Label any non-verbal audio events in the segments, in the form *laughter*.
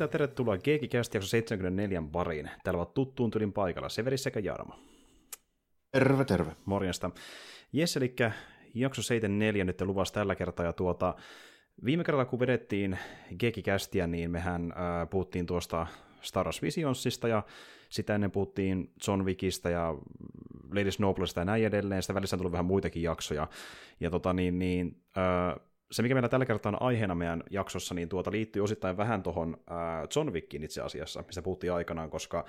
Morjesta ja tervetuloa Geekikästi jakso 74 pariin. Täällä ovat tuttuun tylin paikalla Severi sekä Jarmo. Terve, terve. Morjesta. Jes, eli jakso 74 nyt luvassa tällä kertaa, ja tuota, viime kerralla kun vedettiin Geekikästiä, niin mehän äh, puhuttiin tuosta Star Wars Visionsista, ja sitä ennen puhuttiin John Wickista ja Lady Snowballista ja näin edelleen, sitä välissä on tullut vähän muitakin jaksoja, ja tota niin, niin äh, se, mikä meillä tällä kertaa on aiheena meidän jaksossa, niin tuota liittyy osittain vähän tuohon John Wickiin itse asiassa, mistä puhuttiin aikanaan, koska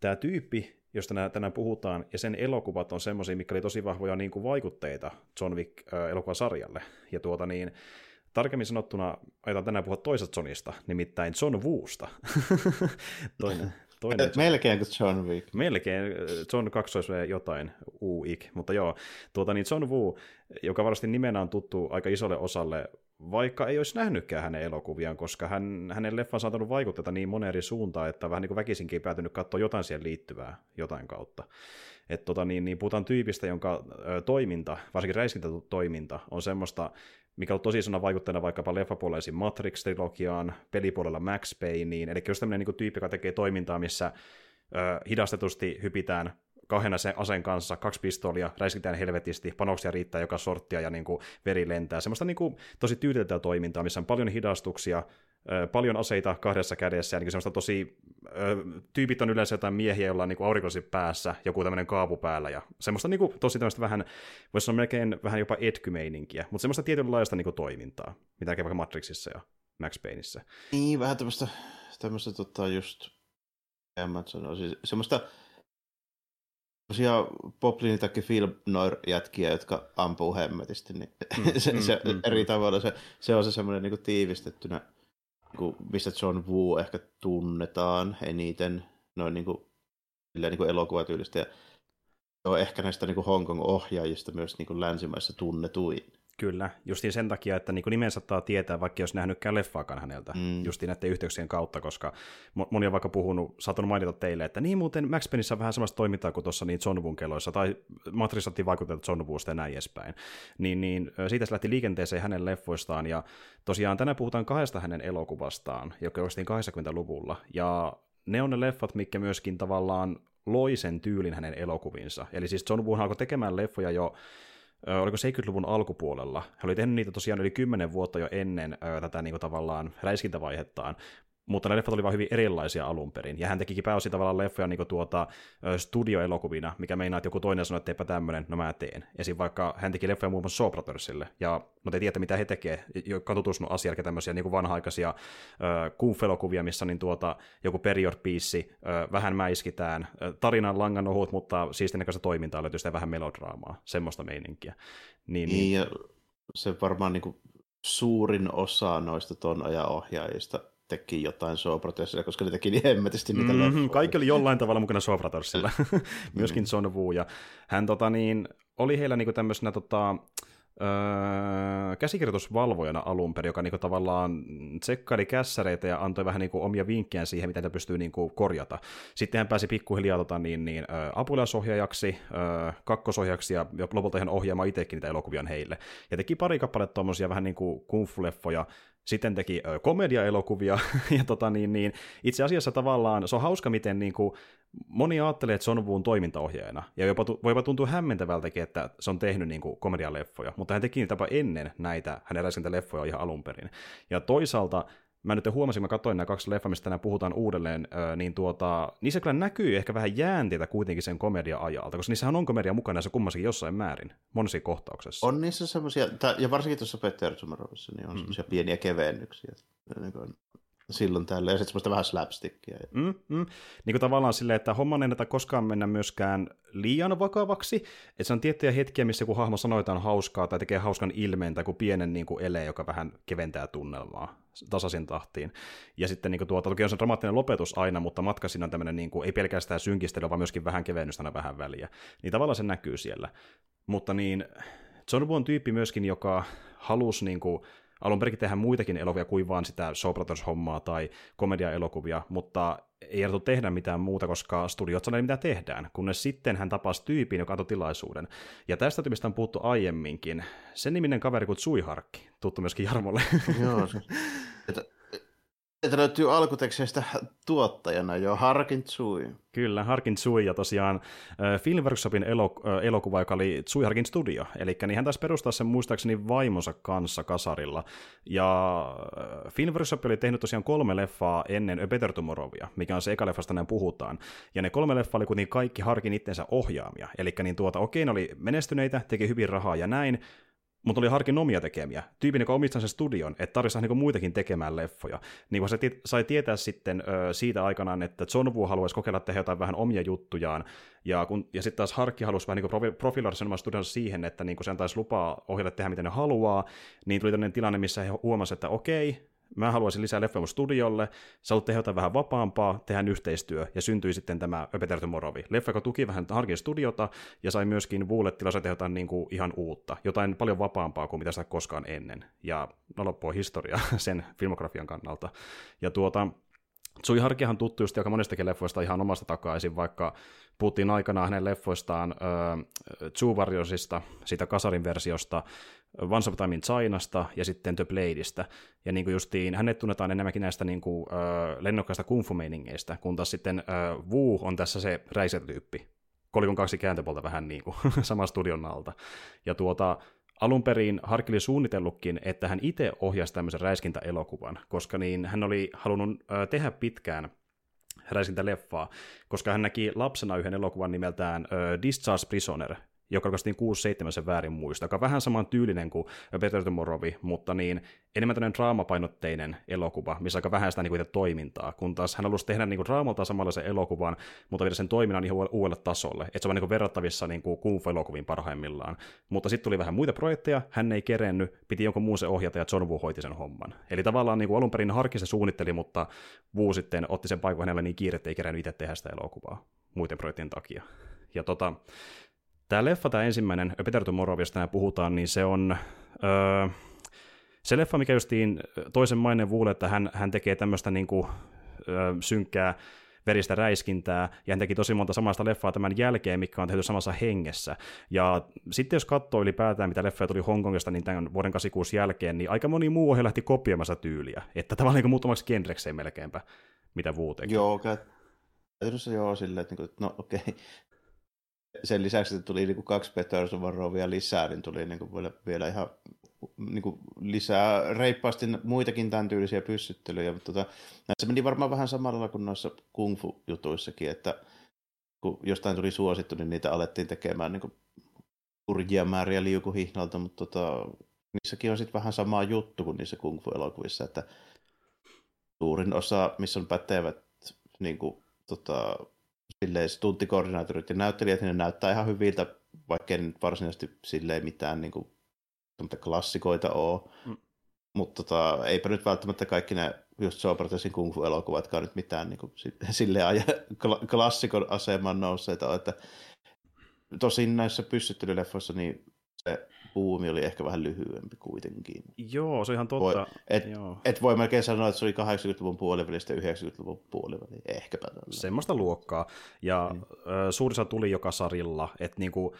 tämä tyyppi, josta tänään puhutaan, ja sen elokuvat on semmoisia, mikä oli tosi vahvoja niin kuin vaikutteita John Wick-elokuvasarjalle. Ja tuota niin, tarkemmin sanottuna aiotaan tänään puhua toisesta Johnista, nimittäin John Woosta. *laughs* Toinen, toinen Melkein kuin John Wick. Melkein, John 2 jotain, U-ik, mutta joo, tuota niin John Woo, joka varmasti nimenä on tuttu aika isolle osalle, vaikka ei olisi nähnytkään hänen elokuviaan, koska hän, hänen leffansa on vaikuttaa niin moneen eri suuntaan, että vähän niin kuin väkisinkin päätynyt katsoa jotain siihen liittyvää jotain kautta. Et tota, niin, niin puhutaan tyypistä, jonka ö, toiminta, varsinkin räiskintätoiminta, on semmoista, mikä on tosi isona vaikuttajana vaikkapa leffapuolella Matrix-trilogiaan, pelipuolella Max Payneen, eli just tämmöinen niin tyyppi, joka tekee toimintaa, missä ö, hidastetusti hypitään kahdena sen aseen kanssa, kaksi pistoolia, räiskitään helvetisti, panoksia riittää joka sorttia ja niin kuin veri lentää. Semmoista niin kuin, tosi tyydytettyä toimintaa, missä on paljon hidastuksia, paljon aseita kahdessa kädessä, ja niin semmoista tosi, tyypit on yleensä jotain miehiä, joilla on niin aurinkosi päässä, joku tämmöinen kaapu päällä, ja semmoista niin kuin, tosi tämmöistä vähän, voisi sanoa melkein vähän jopa etkymeininkiä, mutta semmoista tietynlaista niin kuin, toimintaa, mitä näkee vaikka Matrixissa ja Max Payneissa. Niin, vähän tämmöistä, tämmöistä tota just, en mä sanoisi, semmoista, tosiaan Poplinin takia film jätkiä, jotka ampuu hemmetisti, niin mm, *laughs* se, mm, se mm, eri mm. tavalla se, se on se semmoinen niin tiivistettynä kuin, mistä John Woo ehkä tunnetaan eniten noin niin kuin, niin kuin elokuvatyylistä. Ja se on ehkä näistä niin Hongkong-ohjaajista myös niin kuin länsimaissa tunnetuin. Kyllä, justiin sen takia, että niin nimen saattaa tietää, vaikka jos nähnytkään leffaakaan häneltä, mm. justiin näiden yhteyksien kautta, koska moni on vaikka puhunut, saattanut mainita teille, että niin muuten Max Penissä on vähän samasta toimintaa kuin tuossa niin John Woon keloissa, tai Matrix saatiin vaikutella John Woosta ja näin edespäin. Niin, niin siitä se lähti liikenteeseen hänen leffoistaan, ja tosiaan tänään puhutaan kahdesta hänen elokuvastaan, joka julkaistiin 80-luvulla, ja ne on ne leffat, mikä myöskin tavallaan loi sen tyylin hänen elokuvinsa. Eli siis John Woo alkoi tekemään leffoja jo oliko 70-luvun alkupuolella. Hän oli tehnyt niitä tosiaan yli 10 vuotta jo ennen tätä niin kuin, tavallaan räiskintävaihettaan, mutta ne leffat oli vain hyvin erilaisia alun perin. Ja hän tekikin pääosin tavallaan leffoja niin tuota, studioelokuvina, mikä meinaa, että joku toinen sanoi, että eipä tämmöinen, no mä teen. Esim. vaikka hän teki leffoja muun muassa Shaw Brothersille, ja no te tiedätte, mitä he tekee, jotka on tutustunut asiaan, tämmöisiä niin vanha-aikaisia äh, elokuvia missä niin tuota, joku period piece, äh, vähän mäiskitään, tarinan langan ohut, mutta siistin näköistä toimintaa löytyy sitä vähän melodraamaa, semmoista meininkiä. Niin, niin, ja se varmaan niin kuin suurin osa noista ton ajan ohjaajista teki jotain Sopratersilla, koska ne teki niin hemmetisti niitä mm-hmm, leffoja. Kaikki oli jollain tavalla mukana Sopratersilla, *laughs* *laughs* myöskin John Woo, ja hän tota, niin, oli heillä niinku tämmöisenä tota, öö, käsikirjoitusvalvojana alun perin, joka niinku tavallaan tsekkaili kässäreitä ja antoi vähän niinku omia vinkkejä siihen, mitä ne pystyy niinku korjata. Sitten hän pääsi pikkuhiljaa tota, niin, niin, ö, apulaisohjaajaksi, ö, kakkosohjaajaksi ja lopulta ihan ohjaamaan itsekin niitä elokuvia heille. Ja teki pari kappaletta tuommoisia vähän niin kuin kung-fu-leffoja, sitten teki komediaelokuvia, *laughs* ja tota, niin, niin, itse asiassa tavallaan se on hauska, miten niin kuin, moni ajattelee, että se on Woon toimintaohjaajana, ja jopa, voipa tuntua hämmentävältäkin, että se on tehnyt niin kuin, komedialeffoja, mutta hän teki niitä ennen näitä hänen leffoja ihan alun perin. Ja toisaalta mä nyt huomasin, mä katsoin nämä kaksi leffa, mistä tänään puhutaan uudelleen, niin tuota, niissä kyllä näkyy ehkä vähän jäänteitä kuitenkin sen komedia-ajalta, koska niissähän on komedia mukana se kummassakin jossain määrin, monessa kohtauksessa. On niissä semmoisia, ja varsinkin tuossa Peter Tomorrowissa, niin on mm. semmoisia pieniä kevennyksiä. Niin silloin tällä ja sitten semmoista vähän slapstickia. Mm, mm. Niin kuin tavallaan silleen, että homma ei näitä koskaan mennä myöskään liian vakavaksi, että se on tiettyjä hetkiä, missä kun hahmo sanoo jotain hauskaa tai tekee hauskan ilmeen tai kun pienen niin kuin ele, joka vähän keventää tunnelmaa tasaisin tahtiin. Ja sitten niin kuin tuota, toki on se dramaattinen lopetus aina, mutta matka siinä on tämmöinen niin kuin, ei pelkästään synkistely, vaan myöskin vähän kevennystä aina vähän väliä. Niin tavallaan se näkyy siellä. Mutta niin, John Woo tyyppi myöskin, joka halusi niin kuin, alun perin tehdä muitakin elokuvia kuin vaan sitä Show hommaa tai komedia-elokuvia, mutta ei järjellä tehdä mitään muuta, koska studiot sanoivat, mitä tehdään, kunnes sitten hän tapasi tyypin, joka antoi tilaisuuden. Ja tästä tyypistä on puhuttu aiemminkin. Sen niminen kaveri kuin Suiharkki, tuttu myöskin Jarmolle. Joo, *laughs* että että löytyy alkuteksteistä tuottajana jo Harkin Tsui. Kyllä, Harkin Tsui ja tosiaan äh, Film Workshopin elok- äh, elokuva, joka oli Tsui Harkin Studio. Eli niin hän taisi perustaa sen muistaakseni vaimonsa kanssa kasarilla. Ja äh, Film Workshop oli tehnyt tosiaan kolme leffaa ennen A Better Tomorrowia, mikä on se eka leffasta näin puhutaan. Ja ne kolme leffaa oli kuitenkin kaikki Harkin itsensä ohjaamia. Eli niin tuota, okei, ne oli menestyneitä, teki hyvin rahaa ja näin, mutta oli harkin omia tekemiä. Tyypin, joka omistaa sen studion, että tarvitsisi niin muitakin tekemään leffoja. Niin kun se sai tietää sitten ö, siitä aikanaan, että John Woo haluaisi kokeilla tehdä jotain vähän omia juttujaan, ja, kun, ja sitten taas Harkki halusi vähän niin profiloida sen studionsa siihen, että niin se antaisi lupaa ohjata tehdä miten ne haluaa, niin tuli tämmöinen tilanne, missä he huomasivat, että okei, mä haluaisin lisää leffoja studiolle, sä haluat tehdä jotain vähän vapaampaa, tehdään yhteistyö, ja syntyi sitten tämä Öpeter Morovi. Leffa, joka tuki vähän Harkin studiota, ja sai myöskin Vuulle tilassa tehdä jotain niin kuin ihan uutta, jotain paljon vapaampaa kuin mitä sitä koskaan ennen. Ja no loppua historia *laughs* sen filmografian kannalta. Ja tuota, Tsui Harkihan tuttu just aika monestakin leffoista ihan omasta takaisin, vaikka puhuttiin aikanaan hänen leffoistaan äh, Zoo Warriorsista, siitä kasarin versiosta, Once Upon Time in Chinasta ja sitten The Bladeista. Ja niin kuin justiin, hänet tunnetaan enemmänkin näistä niin kuin, äh, lennokkaista kungfu-meiningeistä, kun taas sitten äh, Wu on tässä se räisetyyppi. Kolikon kaksi kääntöpuolta vähän *laughs* niin kuin sama studion alta. Ja tuota, alun perin Harkki suunnitellutkin, että hän itse ohjaisi tämmöisen räiskintäelokuvan, koska niin hän oli halunnut äh, tehdä pitkään räiskintäleffaa, koska hän näki lapsena yhden elokuvan nimeltään äh, Discharge Prisoner, joka julkaistiin 6-7 sen väärin muista, joka on vähän saman tyylinen kuin Better Tomorrowi, mutta niin enemmän tämmöinen draamapainotteinen elokuva, missä aika vähän sitä niin toimintaa, kun taas hän halusi tehdä niin draamalta samalla sen elokuvan, mutta viedä sen toiminnan ihan uudelle tasolle, että se on niin verrattavissa niin kuin kung elokuviin parhaimmillaan. Mutta sitten tuli vähän muita projekteja, hän ei kerennyt, piti jonkun muun se ohjata ja John Woo hoiti sen homman. Eli tavallaan niin kuin alun perin Harkin se suunnitteli, mutta Woo sitten otti sen paikan hänellä niin kiire, että ei kerennyt itse tehdä sitä elokuvaa muiden projektien takia. Ja tota, Tämä leffa, tämä ensimmäinen, Peter Tomorrow, josta puhutaan, niin se on... Öö, se leffa, mikä justiin toisen mainen vuule, että hän, hän tekee tämmöistä niin kuin, öö, synkkää veristä räiskintää, ja hän teki tosi monta samasta leffaa tämän jälkeen, mikä on tehty samassa hengessä. Ja sitten jos katsoo ylipäätään, mitä leffoja tuli Hongkongista niin tämän vuoden 86 jälkeen, niin aika moni muu ohjelma lähti kopioimassa tyyliä. Että tavallaan niin muutamaksi genrekseen melkeinpä, mitä teki. Joo, käytännössä joo silleen, että niinku, no okei, okay sen lisäksi, että tuli niin kuin kaksi Peterson lisää, niin tuli niin kuin vielä, ihan niin kuin lisää reippaasti muitakin tämän tyylisiä pyssyttelyjä. Mutta tota, näissä meni varmaan vähän samalla kuin noissa kung fu-jutuissakin, että kun jostain tuli suosittu, niin niitä alettiin tekemään niin kuin kurjia määriä liukuhihnalta, mutta tota, niissäkin on sitten vähän sama juttu kuin niissä kung fu-elokuvissa, että suurin osa, missä on pätevät niin kuin, tota, silleen tunttikoordinaattorit ja näyttelijät, niin ne näyttää ihan hyviltä, vaikka ei nyt varsinaisesti silleen mitään niin kuin, klassikoita ole. Mm. Mutta tota, eipä nyt välttämättä kaikki ne just Sopratesin kung fu-elokuvatkaan nyt mitään niin kuin, silleen aja, klassikon aseman nousseita että tosin näissä pyssyttelyleffoissa niin se buumi oli ehkä vähän lyhyempi kuitenkin. Joo, se on ihan totta. Voi, et, Joo. et voi melkein sanoa, että se oli 80-luvun puolivälistä 90-luvun puoliväli, ehkäpä tällä. Semmoista luokkaa. Ja mm. suurissa tuli joka sarilla, että niinku,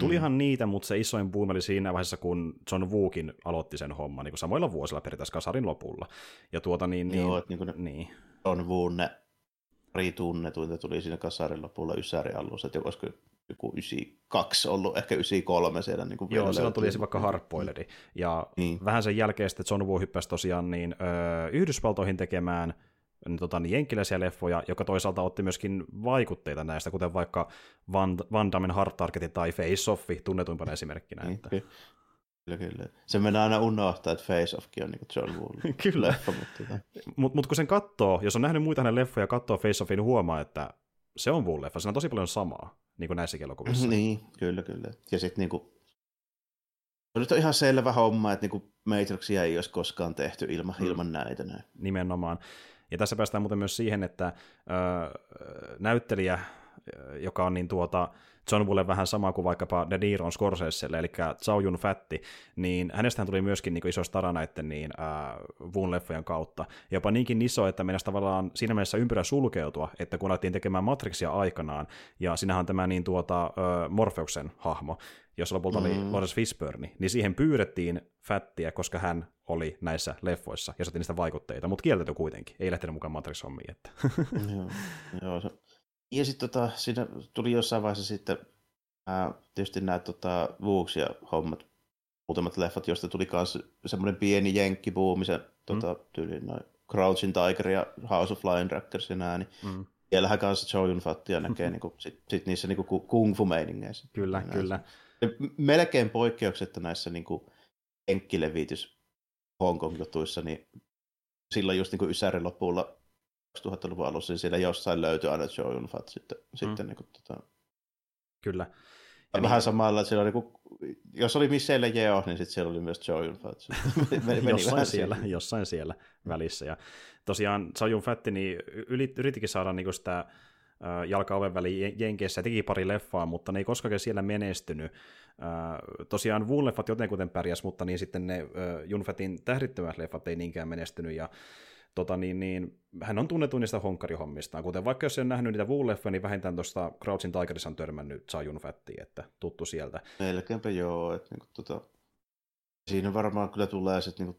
Tulihan mm. niitä, mutta se isoin boom oli siinä vaiheessa, kun John Wookin aloitti sen homman, niin kuin samoilla vuosilla periaatteessa kasarin lopulla. Ja tuota niin, niin, Joo, niin kuin ne niin. John Woon ne pari tunnetuinta tuli siinä kasarin lopulla Ysäri alussa, että olisiko joku 92 ollut, ehkä 93 siellä. Niin kuin Joo, silloin tuli vaikka Hardboileri. Ja niin. vähän sen jälkeen sitten John Woo hyppäsi tosiaan niin, öö, Yhdysvaltoihin tekemään niin, tota, niin jenkkiläisiä leffoja, joka toisaalta otti myöskin vaikutteita näistä, kuten vaikka Van, Van Dammen Hard Targetin tai Face Offi tunnetuimpana esimerkkinä. Niin. Että... Kyllä, kyllä. Se mennään aina unohtaa, että Face Offkin on niin John Woo. *laughs* kyllä. Leffa, mutta tota. Mutta mut kun sen katsoo, jos on nähnyt muita hänen leffoja ja katsoo Face Offin, niin huomaa, että se on Woo leffa. Se on tosi paljon samaa, niin kuin näissäkin elokuvissa. *laughs* niin, kyllä, kyllä. Ja sitten niinku, se nyt on ihan selvä homma, että niinku Matrixia ei olisi koskaan tehty ilman, mm. ilman näitä. Näin. Nimenomaan. Ja tässä päästään muuten myös siihen, että öö, näyttelijä, joka on niin tuota, John Woolle vähän sama kuin vaikkapa De Niron Scorseselle, eli Yun Fatti, niin hänestähän tuli myöskin niin iso stara näiden niin, äh, Woon leffojen kautta. Jopa niinkin iso, että meidän tavallaan siinä mielessä ympyrä sulkeutua, että kun alettiin tekemään Matrixia aikanaan, ja sinähän on tämä niin tuota, äh, Morpheuksen hahmo, jos lopulta mm. oli Lawrence Fishburne, niin siihen pyydettiin Fattiä, koska hän oli näissä leffoissa ja saatiin niistä vaikutteita, mutta kieltäytyi kuitenkin, ei lähtenyt mukaan Matrix-hommiin. Että. joo, joo, se, ja sitten tota, siinä tuli jossain vaiheessa sitten ää, tietysti nämä tota, ja hommat, muutamat leffat, joista tuli myös semmoinen pieni jenkkibuumi, se tota, mm. tyyli noin Crouching Tiger ja House of Flying Rackers ja nää, niin mm. siellähän kanssa Joe Yun Fattia näkee *laughs* niin kuin, sit, sit niissä niin kuin kung fu meiningeissä. Kyllä, näissä. kyllä. Ja melkein poikkeuksetta näissä niin kuin enkkilevitys Hongkong-jutuissa, niin silloin just niin kuin Ysärin lopulla 2000-luvun alussa, niin siellä jossain löytyi aina Joe Yun Fat sitten, mm. sitten niin kuin, tota... Kyllä. Ja vähän niin... samalla, että siellä oli, kun, jos oli Michelle Yeo, niin sitten siellä oli myös Joe Yun Fat. *laughs* jossain, siellä, jossain siellä välissä. Ja tosiaan Joe Yun Fat, niin yritikin saada niin sitä jalka oven väliin Jenkeissä ja teki pari leffaa, mutta ne ei koskaan siellä menestynyt. tosiaan Woon leffat jotenkin pärjäs, mutta niin sitten ne Junfetin tähdittömät leffat ei niinkään menestynyt, ja tota, niin, niin, hän on tunnettu niistä honkkarihommista, Kuten vaikka jos ei ole nähnyt niitä wu niin vähintään tuosta Crouchin Tigerissa on törmännyt Sajun Fattiin, että tuttu sieltä. Melkeinpä joo. Että, niin kuin, tota, siinä varmaan kyllä tulee sitten niin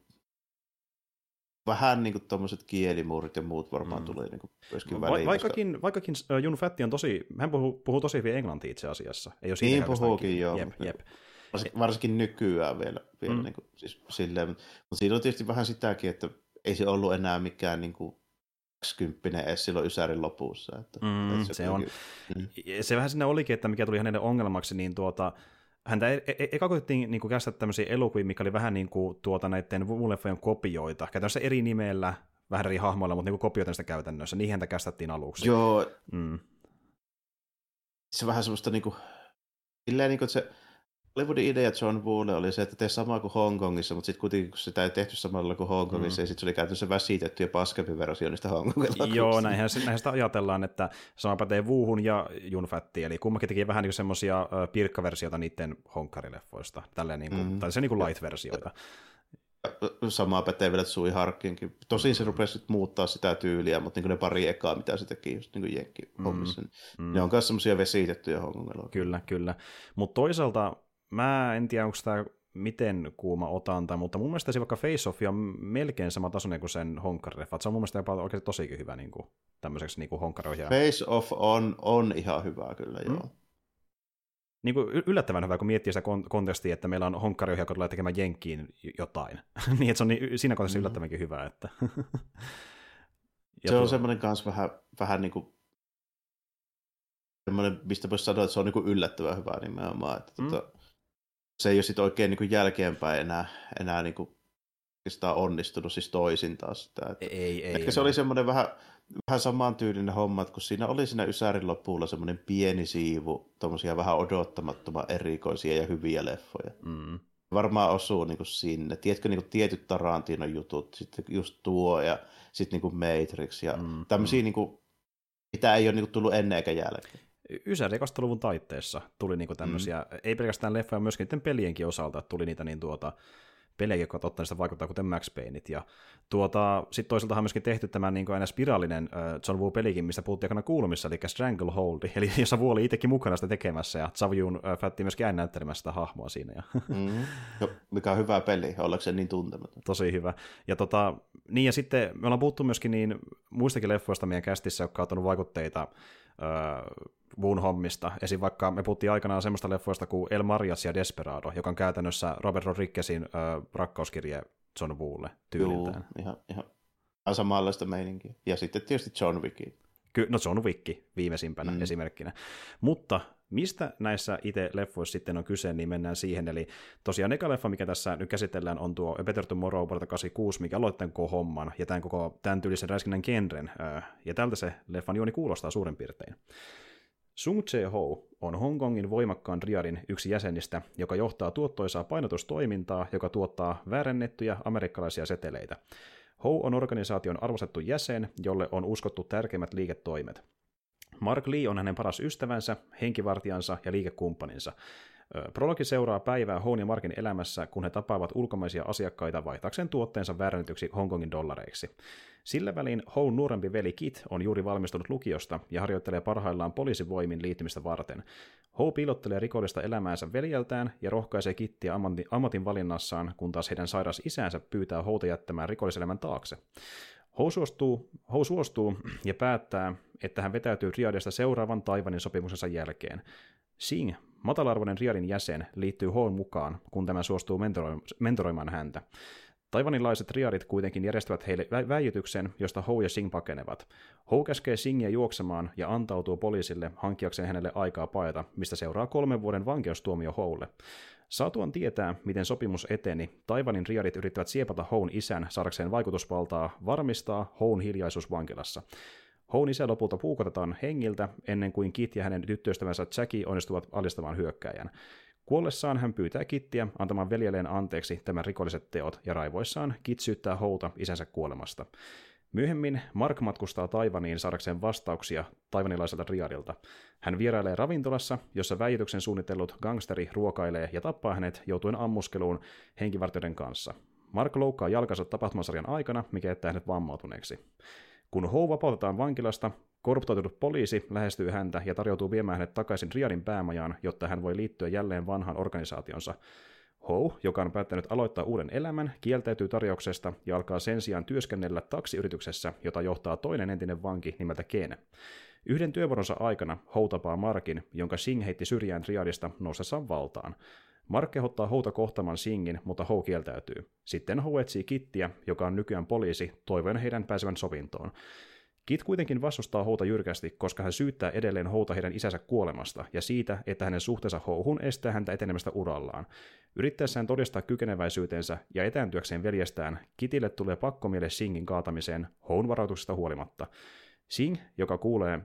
vähän niin tuommoiset kielimuurit ja muut varmaan mm. tulee niin kuin myöskin väliin. Va- vaikkakin, koska... vaikkakin uh, Jun Fatti on tosi, hän puhuu, puhuu tosi hyvin englantia itse asiassa. Ei ole niin puhuukin, joo. Jep, jep. Varsinkin, varsinkin nykyään vielä, vielä mm. niin kuin, siis silleen, mutta siinä on tietysti vähän sitäkin, että ei se ollut enää mikään niin kuin 20 edes silloin Ysärin lopussa. Että, mm, että se, se, on. Mm. se vähän sinne olikin, että mikä tuli hänelle ongelmaksi, niin tuota, häntä e- e- eka koitettiin niin käsittää tämmöisiä elokuvia, mikä oli vähän niin kuin tuota näiden Wuleffojen kopioita, käytännössä eri nimellä, vähän eri hahmoilla, mutta niin kopioita sitä käytännössä, niihin häntä käsitettiin aluksi. Joo. Mm. Se on vähän semmoista niin kuin, silleen niin kuin, että se Hollywoodin idea John Woolle oli se, että tee samaa kuin Hongkongissa, mutta sitten kuitenkin kun sitä ei tehty samalla kuin Hongkongissa, mm. ja sitten se oli käytännössä väsitetty ja paskempi versio niistä Hongkongilla. Joo, näinhän, näinhän sitä ajatellaan, että sama pätee Wuuhun ja Junfatti, eli kummakin teki vähän niin semmoisia pirkkaversioita niiden honkkarileffoista, tälleen niin kuin, mm. tai se niin kuin light-versioita. Samaa pätee vielä Sui Harkkinkin. Tosin se rupesi muuttaa sitä tyyliä, mutta niin ne pari ekaa, mitä se teki just niin Jenkki hommissa, mm. mm. ne on myös semmoisia vesitettyjä Hongkong Kyllä, kyllä. Mutta toisaalta mä en tiedä, onko tämä miten kuuma otanta, mutta mun mielestä se vaikka Face Off on melkein sama tasoinen kuin sen honkkarileffa. Se on mun mielestä jopa oikeasti tosi hyvä niin kuin, tämmöiseksi niin honkkarohjaa. Face Off on, on ihan hyvä kyllä, joo. Mm. Niin kuin yllättävän hyvä, kun miettii sitä kontekstia, että meillä on honkkari joka tulee tekemään Jenkkiin jotain. *laughs* niin, että se on niin, siinä kontekstissa mm. yllättävänkin hyvä. Että... *laughs* se tuo... on semmoinen kanssa vähän, vähän niin kuin semmoinen, mistä voisi sanoa, että se on niin kuin yllättävän hyvä nimenomaan. Että mm. tota, se ei ole sitten oikein niin kuin jälkeenpäin enää, enää niin kuin sitä onnistunut siis toisin taas. Sitä, että, ei, ei, ehkä ei, se ei. oli semmoinen vähän, vähän samantyylinen homma, että kun siinä oli siinä Ysärin lopulla semmoinen pieni siivu, tuommoisia vähän odottamattoman erikoisia ja hyviä leffoja. Mm. Varmaan osuu niin kuin sinne. Tiedätkö niin kuin tietyt Tarantinon jutut, sitten just tuo ja sitten niin kuin Matrix ja mm, tämmöisiä, mm. niin kuin, mitä ei ole niin kuin tullut ennen eikä jälkeen. Ysäri 2000-luvun taitteessa tuli niinku tämmöisiä, mm. ei pelkästään leffoja, myöskin niiden pelienkin osalta tuli niitä niin tuota, pelejä, jotka ottaa niistä vaikuttaa, kuten Max Payneit. Ja tuota, sitten toisaalta on myöskin tehty tämä niin aina spiraalinen uh, John Woo-pelikin, mistä puhuttiin aikana kuulumissa, eli Stranglehold, *laughs* eli jossa Woo oli itsekin mukana sitä tekemässä, ja Savjun uh, Fatti myöskin aina näyttelemässä sitä hahmoa siinä. Ja... *laughs* Mm-hmm. Jo, mikä on hyvä peli, ollakseen niin tuntematon. Tosi hyvä. Ja, tota, niin, ja sitten me ollaan puhuttu myöskin niin muistakin leffoista meidän kästissä, jotka on ottanut vaikutteita uh, Woon hommista. Esim. vaikka me puhuttiin aikanaan semmoista leffoista kuin El Marias ja Desperado, joka on käytännössä Robert Rodriguezin äh, rakkauskirje John Woolle tyyliltään. Joo, ihan, ihan samanlaista meininkiä. Ja sitten tietysti John Wickin. Ky- no John Wick viimeisimpänä mm. esimerkkinä. Mutta mistä näissä itse leffoissa sitten on kyse, niin mennään siihen. Eli tosiaan eka leffa, mikä tässä nyt käsitellään, on tuo A Better Tomorrow vuodelta 86, mikä aloittaa tämän koko homman ja tämän koko tämän tyylisen räiskinnän genren. Ja tältä se leffan juoni kuulostaa suurin piirtein. Sung Che-ho on Hongkongin voimakkaan riadin yksi jäsenistä, joka johtaa tuottoisaa painotustoimintaa, joka tuottaa väärennettyjä amerikkalaisia seteleitä. Ho on organisaation arvostettu jäsen, jolle on uskottu tärkeimmät liiketoimet. Mark Lee on hänen paras ystävänsä, henkivartijansa ja liikekumppaninsa. Prologi seuraa päivää Houn ja Markin elämässä, kun he tapaavat ulkomaisia asiakkaita vaihtaakseen tuotteensa väärännetyksi Hongkongin dollareiksi. Sillä välin Houn nuorempi veli Kit on juuri valmistunut lukiosta ja harjoittelee parhaillaan poliisivoimin liittymistä varten. Hou piilottelee rikollista elämäänsä veljeltään ja rohkaisee Kittiä ammatin valinnassaan, kun taas heidän sairas isänsä pyytää Houta jättämään rikolliselämän taakse. Hou suostuu, Hou suostuu ja päättää, että hän vetäytyy Riadista seuraavan Taivanin sopimuksensa jälkeen. Sing, matalarvoinen Riadin jäsen, liittyy Hoon mukaan, kun tämä suostuu mentoroimaan häntä. Taivanilaiset riadit kuitenkin järjestävät heille vä- väijytyksen, josta Hou ja Sing pakenevat. Hou käskee Singia juoksemaan ja antautuu poliisille hankkiakseen hänelle aikaa paeta, mistä seuraa kolmen vuoden vankeustuomio Houlle. Saatuan tietää, miten sopimus eteni, Taivanin riadit yrittävät siepata Houn isän saadakseen vaikutusvaltaa varmistaa Houn hiljaisuus vankilassa. Houn isä lopulta puukotetaan hengiltä ennen kuin Kit ja hänen tyttöystävänsä Jackie onnistuvat alistamaan hyökkäjän. Kuollessaan hän pyytää Kittiä antamaan veljelleen anteeksi tämän rikolliset teot ja raivoissaan Kit syyttää Houta isänsä kuolemasta. Myöhemmin Mark matkustaa Taivaniin saadakseen vastauksia taivanilaiselta Riadilta. Hän vierailee ravintolassa, jossa väityksen suunnitellut gangsteri ruokailee ja tappaa hänet joutuen ammuskeluun henkivartijoiden kanssa. Mark loukkaa jalkansa tapahtumasarjan aikana, mikä jättää hänet vammautuneeksi. Kun Hou vapautetaan vankilasta, korruptoitunut poliisi lähestyy häntä ja tarjoutuu viemään hänet takaisin Riadin päämajaan, jotta hän voi liittyä jälleen vanhaan organisaationsa. Hou, joka on päättänyt aloittaa uuden elämän, kieltäytyy tarjouksesta ja alkaa sen sijaan työskennellä taksiyrityksessä, jota johtaa toinen entinen vanki nimeltä Ken. Yhden työvuoronsa aikana Hou tapaa Markin, jonka Sing heitti syrjään Riadista noustessaan valtaan. Mark kehottaa Houta kohtamaan Singin, mutta Hou kieltäytyy. Sitten Hou etsii Kittiä, joka on nykyään poliisi, toivoen heidän pääsevän sopintoon. Kit kuitenkin vastustaa Houta jyrkästi, koska hän syyttää edelleen Houta heidän isänsä kuolemasta ja siitä, että hänen suhteensa Houhun estää häntä etenemästä urallaan. Yrittäessään todistaa kykeneväisyytensä ja etääntyäkseen veljestään, Kitille tulee pakkomiele Singin kaatamiseen Houn varoituksesta huolimatta. Sing, joka kuulee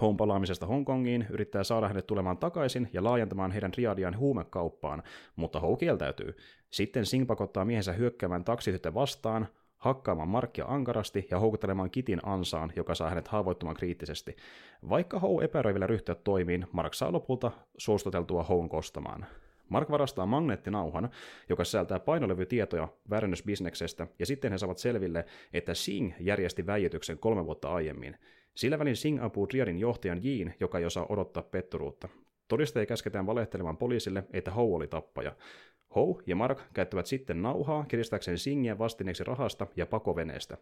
Houn palaamisesta Hongkongiin, yrittää saada hänet tulemaan takaisin ja laajentamaan heidän riadiaan huumekauppaan, mutta Hou kieltäytyy. Sitten Sing pakottaa miehensä hyökkäämään taksityttä vastaan, hakkaamaan Markkia ankarasti ja houkuttelemaan Kitin ansaan, joka saa hänet haavoittumaan kriittisesti. Vaikka Hou epäröi vielä ryhtyä toimiin, Mark saa lopulta suostuteltua Houn kostamaan. Mark varastaa magneettinauhan, joka sisältää painolevytietoja väärennysbisneksestä, ja sitten he saavat selville, että Sing järjesti väijytyksen kolme vuotta aiemmin. Sillä välin Sing apuu Triadin johtajan Jiin, joka ei osaa odottaa petturuutta. Todisteja käsketään valehtelemaan poliisille, että Hou oli tappaja. Hou ja Mark käyttävät sitten nauhaa kiristääkseen Singiä vastineeksi rahasta ja pakoveneestä.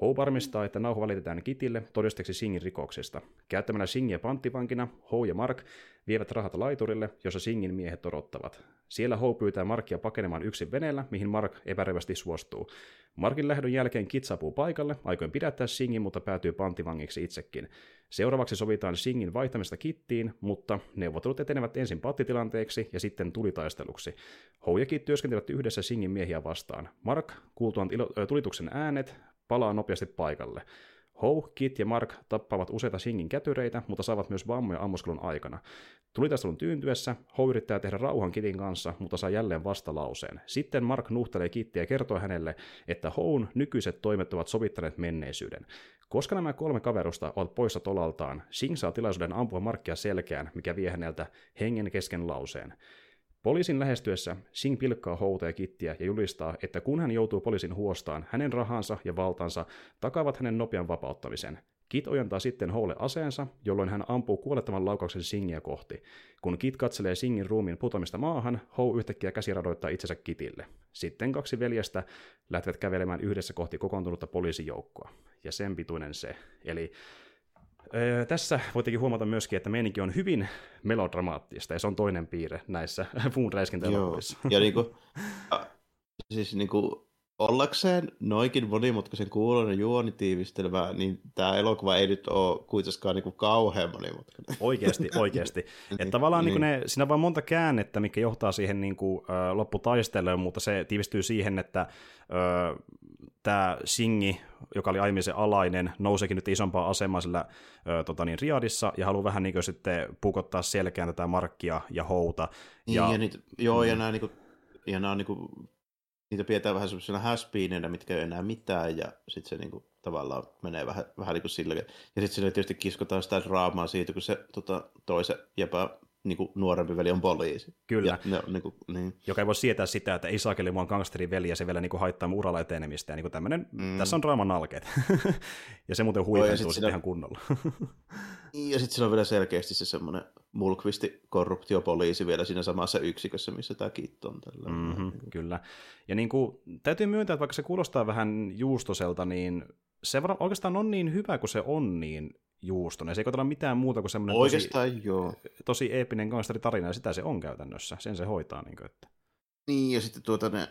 Hou varmistaa, että nauha välitetään Kitille todisteeksi Singin rikoksesta. Käyttämällä Singiä panttivankina, Hou ja Mark vievät rahat laiturille, jossa Singin miehet odottavat. Siellä Hou pyytää Markia pakenemaan yksin veneellä, mihin Mark epärevästi suostuu. Markin lähdön jälkeen Kit saapuu paikalle, aikoin pidättää Singin, mutta päätyy panttivangiksi itsekin. Seuraavaksi sovitaan Singin vaihtamista kittiin, mutta neuvottelut etenevät ensin pattitilanteeksi ja sitten tulitaisteluksi. Hou ja Kit työskentelevät yhdessä Singin miehiä vastaan. Mark, kuultuaan tulituksen äänet, palaa nopeasti paikalle. Hou, Kit ja Mark tappavat useita Singin kätyreitä, mutta saavat myös vammoja ammuskelun aikana. Tulitaistelun tyyntyessä Hou yrittää tehdä rauhan Kitin kanssa, mutta saa jälleen vastalauseen. Sitten Mark nuhtelee Kittiä ja kertoo hänelle, että Houn nykyiset toimet ovat sovittaneet menneisyyden. Koska nämä kolme kaverusta ovat poissa tolaltaan, Sing saa tilaisuuden ampua Markkia selkään, mikä vie häneltä hengen kesken lauseen. Poliisin lähestyessä Sing pilkkaa Houta ja Kittiä ja julistaa, että kun hän joutuu poliisin huostaan, hänen rahansa ja valtansa takavat hänen nopean vapauttamisen. Kit ojentaa sitten Houlle aseensa, jolloin hän ampuu kuolettavan laukauksen Singiä kohti. Kun Kit katselee Singin ruumiin putoamista maahan, Hou yhtäkkiä käsiradoittaa itsensä Kitille. Sitten kaksi veljestä lähtevät kävelemään yhdessä kohti kokoontunutta poliisijoukkoa. Ja sen pituinen se. Eli Öö, tässä voittekin huomata myöskin, että meininki on hyvin melodramaattista, ja se on toinen piirre näissä *laughs* puun räiskintäelokuvissa. Ja niinku, siis niinku, ollakseen noikin monimutkaisen kuulonen juonitiivistelmä, niin tämä elokuva ei nyt ole kuitenkaan niin kuin kauhean monimutkainen. Oikeasti, *laughs* oikeasti. että tavallaan niin. Niin ne, siinä on vain monta käännettä, mikä johtaa siihen niin kuin, äh, lopputaisteluun, mutta se tiivistyy siihen, että äh, tämä Singi, joka oli aiemmin se alainen, nouseekin nyt isompaa asemaa sillä äh, tota niin, Riadissa ja haluaa vähän niin kuin sitten pukottaa selkeän tätä Markkia ja Houta. Niin, ja, ja niitä, joo, mm. ja nämä, niin kuin, ja nämä niin kuin niitä pidetään vähän semmoisena haspineinä, mitkä ei enää mitään, ja sitten se niinku, tavallaan menee vähän, vähän niin kuin sillä. Ja sitten sille tietysti kiskotaan sitä draamaa siitä, kun se tota, toisen jäpä niin kuin nuorempi veli on poliisi. Kyllä. Ja ne, niin kuin, niin. Joka ei voi sietää sitä, että ei saakeli mua gangsterin veli ja se vielä niin kuin haittaa mun uralla etenemistä. Ja niin kuin tämmönen, mm. Tässä on draaman alkeet. *laughs* ja se muuten huipentuu sitten siinä... ihan kunnolla. *laughs* ja sitten siinä on vielä selkeästi se semmoinen mulkvisti korruptiopoliisi vielä siinä samassa yksikössä, missä tämä Kit on. Tällä. Mm-hmm, kyllä. Ja niin kuin, täytyy myöntää, että vaikka se kuulostaa vähän juustoselta, niin se oikeastaan on niin hyvä kuin se on, niin juuston. se ei kotona mitään muuta kuin semmoinen Oikeastaan tosi, joo. tosi eeppinen gangsteritarina, ja sitä se on käytännössä. Sen se hoitaa. Niin, kuin, että... niin ja sitten tuota ne,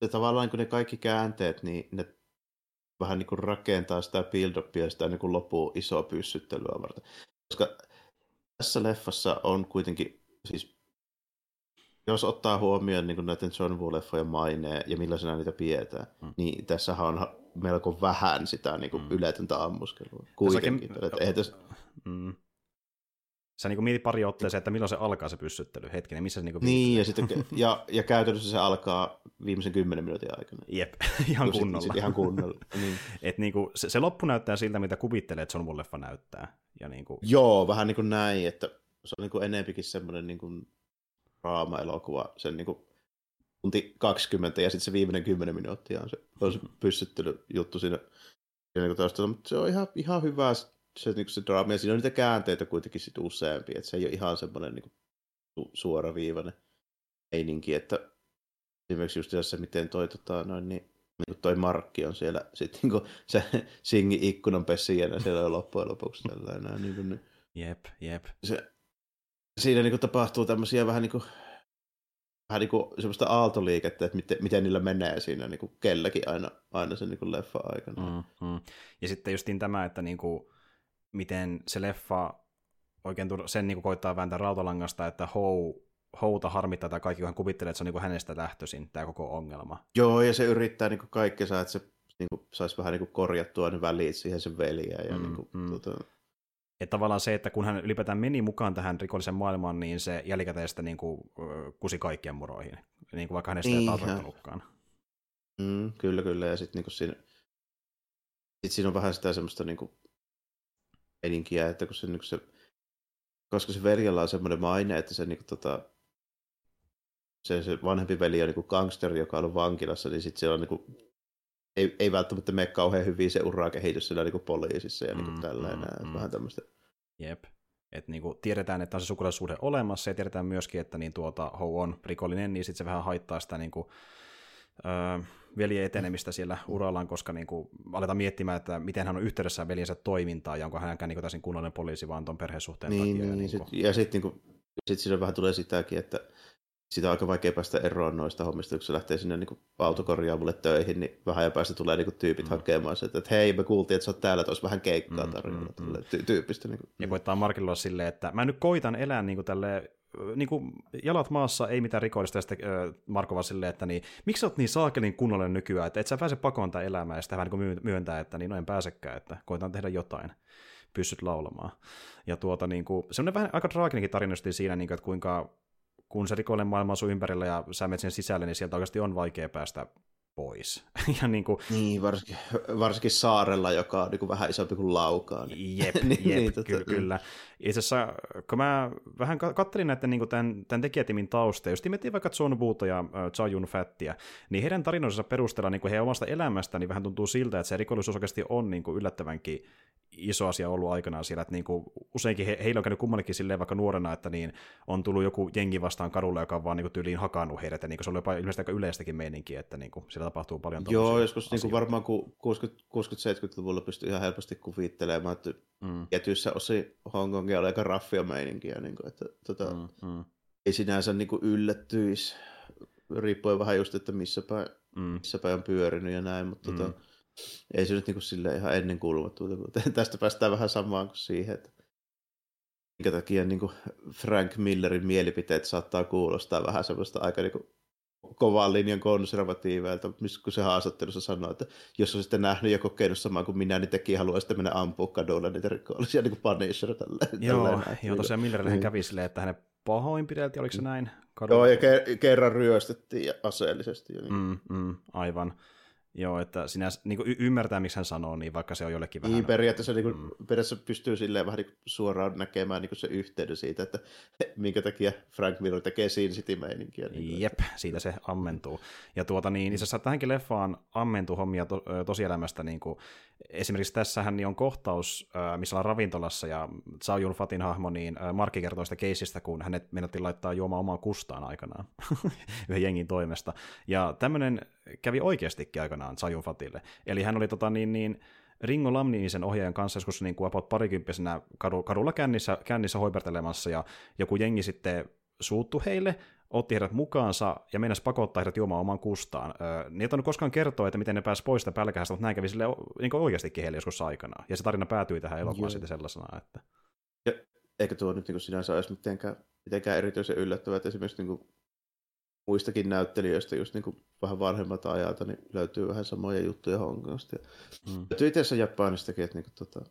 ja tavallaan kun ne kaikki käänteet, niin ne vähän niin kuin rakentaa sitä build-upia ja sitä niin kuin lopuu isoa pyssyttelyä varten. Koska tässä leffassa on kuitenkin, siis jos ottaa huomioon niin näiden John Woo-leffojen maineen ja millaisena niitä pidetään, mm. niin tässä on melko vähän sitä niin kuin mm. yletöntä ammuskelua. Kuitenkin. Tässäkin, tässä... mm. Sä niin mietit pari otteeseen, että milloin se alkaa se pyssyttely. Hetkinen, missä se niin Niin, ja, sitten, ja, ja käytännössä se alkaa viimeisen kymmenen minuutin aikana. Jep, *laughs* ihan kunnolla. Sit, sit ihan kunnolla. *laughs* niin. Et niin kuin, se, se, loppu näyttää siltä, mitä kuvittelee, että John Woo-leffa näyttää. Ja niin kuin... Joo, vähän niin kuin näin, että se on niin kuin enempikin semmoinen niin kuin draama-elokuva, sen niin kuin tunti 20 ja sitten se viimeinen 10 minuuttia on se, on se juttu siinä. Ja niin taustalla, mutta se on ihan, ihan hyvä se, niin se draama, ja siinä on niitä käänteitä kuitenkin sit useampi, että se ei ole ihan semmoinen niin su- suoraviivainen meininki, että esimerkiksi just se, miten toi, tota, noin, niin, niin toi Markki on siellä sitten niin se *laughs* Singi ikkunan pessijänä siellä on loppujen lopuksi tällainen. Niin kuin, jep, jep. Se, siinä niin kuin, tapahtuu tämmöisiä vähän niin kuin, vähän niin kuin semmoista aaltoliikettä, että miten, miten niillä menee siinä niin kuin kelläkin aina, aina sen niin kuin leffa aikana. Mm-hmm. Ja sitten justiin tämä, että niin kuin, miten se leffa oikein sen niin kuin koittaa vääntää rautalangasta, että Hou, Houta harmittaa tai kaikki, kun hän kuvittelee, että se on niin kuin hänestä lähtöisin, tämä koko ongelma. Joo, ja se yrittää niin kuin saa, että se niin kuin, saisi vähän niin kuin korjattua ne välit siihen sen veliä. Ja mm, niin kuin, mm. tuota, että tavallaan se, että kun hän ylipäätään meni mukaan tähän rikollisen maailmaan, niin se jälkikäteen sitten niin kuin, kusi kaikkien muroihin, niin kuin vaikka hänestä ei tarkoittanutkaan. Mm, kyllä, kyllä. Ja sitten niin siinä, sit siinä on vähän sitä semmoista niin kuin, eninkiä, että kun se, niin kuin se koska se veljellä on semmoinen maine, että se, niin kuin, tota, se, se vanhempi veli on niin gangsteri, joka on ollut vankilassa, niin sitten se on niin kuin, ei, ei välttämättä mene kauhean hyvin se urakehitys siellä niin poliisissa ja niin mm, tällainen. Mm, mm. Vähän tämmöistä. Jep. Et niin kuin tiedetään, että on se sukulaisuussuhde olemassa ja tiedetään myöskin, että niin tuota, Hou on rikollinen, niin sitten se vähän haittaa sitä niin kuin, öö, veljen etenemistä siellä urallaan, koska niin kuin, aletaan miettimään, että miten hän on yhteydessä veljensä toimintaa ja onko hänkään niin täysin kunnollinen poliisi vaan tuon perhesuhteen niin, takia. Niin, ja, niin kuin... ja sitten niin sit siinä vähän tulee sitäkin, että sitä on aika vaikea päästä eroon noista hommista, kun se lähtee sinne niin autokorjaamulle töihin, niin vähän ja päästä tulee niin tyypit mm. hakemaan se, että hei, me kuultiin, että sä oot täällä, että olisi vähän keikkaa mm, tarjolla mm, mm. ty- tyyppistä. Niin kuin. Ja koittaa Markilla silleen, että mä nyt koitan elää niin kuin tälle niin kuin jalat maassa, ei mitään rikollista, ja sitten Marko vaan silleen, että niin, miksi sä oot niin saakelin kunnollinen nykyään, että et sä pääse pakoon tätä elämää, ja sitten vähän niin myöntää, että niin no en pääsekään, että koitan tehdä jotain, pystyt laulamaan. Ja tuota, niin kuin, se on vähän aika traaginenkin tarina siinä, niin kuin, että kuinka kun se rikollinen maailma on sun ympärillä ja sä menet sen sisälle, niin sieltä oikeasti on vaikea päästä pois. *laughs* ja niin, kuin... niin varsinkin, varsinkin saarella, joka on niin kuin vähän isompi kuin laukaa. *laughs* Niin... Jep, jep niin, tota, ky- kyllä. Itse asiassa, kun mä vähän kattelin näiden niin tämän, tämän tekijätimin tausta, jos miettii vaikka John Woota ja äh, Cha Yun Fattia, niin heidän tarinoisensa perusteella niin kuin heidän omasta elämästä niin vähän tuntuu siltä, että se rikollisuus oikeasti on niin kuin yllättävänkin iso asia ollut aikanaan siellä, että niin kuin, useinkin he, heillä on käynyt kummallekin silleen vaikka nuorena, että niin on tullut joku jengi vastaan kadulla, joka on vaan niin kuin, tyyliin hakannut heidät, ja niin kuin, se oli jopa ilmeisesti aika yleistäkin meininkiä, että niin kuin, siellä tapahtuu paljon Joo, joskus niin kuin varmaan kun 60-70-luvulla pystyi ihan helposti kuvittelemaan, että mm. tietyissä osin Hongkongia oli aika raffia meininkiä, niin kuin, että tota, mm, mm. ei sinänsä niin kuin yllättyisi, riippuen vähän just, että missä päin mm. missäpä on pyörinyt ja näin, mutta tota, mm. tota, ei se nyt niin kuin sille ihan ennen kuulumattomuutta. Tästä päästään vähän samaan kuin siihen, että minkä takia niin kuin Frank Millerin mielipiteet saattaa kuulostaa vähän semmoista aika niin kuin kovan linjan konservatiiveilta, kun se haastattelussa sanoi, että jos olisitte nähnyt ja kokenut samaa kuin minä, niin tekin haluaisitte mennä ampua kadulla niitä rikollisia, niin kuin Punisher. Tälleen, joo, tälleen joo, tosiaan Millerille niin. kävi silleen, että hänen pahoinpideltiin, oliko se näin? Kadulla? Joo, ja ke- kerran ryöstettiin aseellisesti. Ja niin. mm, mm, aivan. Joo, että sinä niin y- ymmärtää, miksi hän sanoo, niin vaikka se on jollekin vähän... Niin, periaatteessa, niin kuin, mm. periaatteessa pystyy silleen vähän niin suoraan näkemään niin se yhteyden siitä, että *laughs* minkä takia Frank Miller tekee Sin City-meininkiä. Niin Jep, siitä se ammentuu. Ja tuota niin, itse asiassa tähänkin leffaan ammentuu hommia to- tosielämästä. Niin kuin, esimerkiksi tässähän niin on kohtaus, missä ollaan ravintolassa, ja Zhao Yun Fatin hahmo, niin Markki kertoo sitä keisistä, kun hänet menettiin laittaa juomaan omaa kustaan aikanaan *laughs* yhden jengin toimesta. Ja tämmöinen kävi oikeastikin aikanaan Sayun Fatille. Eli hän oli tota, niin, niin, Ringo Lamniisen ohjaajan kanssa joskus niin kuin about parikymppisenä kadu, kadulla kännissä, kännissä hoipertelemassa, ja joku jengi sitten suuttu heille, otti heidät mukaansa ja meinasi pakottaa heidät juomaan oman kustaan. Öö, ne ei koskaan kertoa, että miten ne pääsi pois sitä pälkähästä, mutta näin kävi sille niin oikeastikin heille joskus aikanaan. Ja se tarina päätyi tähän elokuvaan sitten sellaisena, että... Ja, eikö tuo nyt niin sinänsä olisi mitenkään, mitenkään erityisen yllättävää, että esimerkiksi niin kuin muistakin näyttelijöistä, just niin kuin vähän vanhemmalta ajalta, niin löytyy vähän samoja juttuja Hongkongista. Mm. Löytyy itse asiassa Japanistakin, että niin kuin, tota,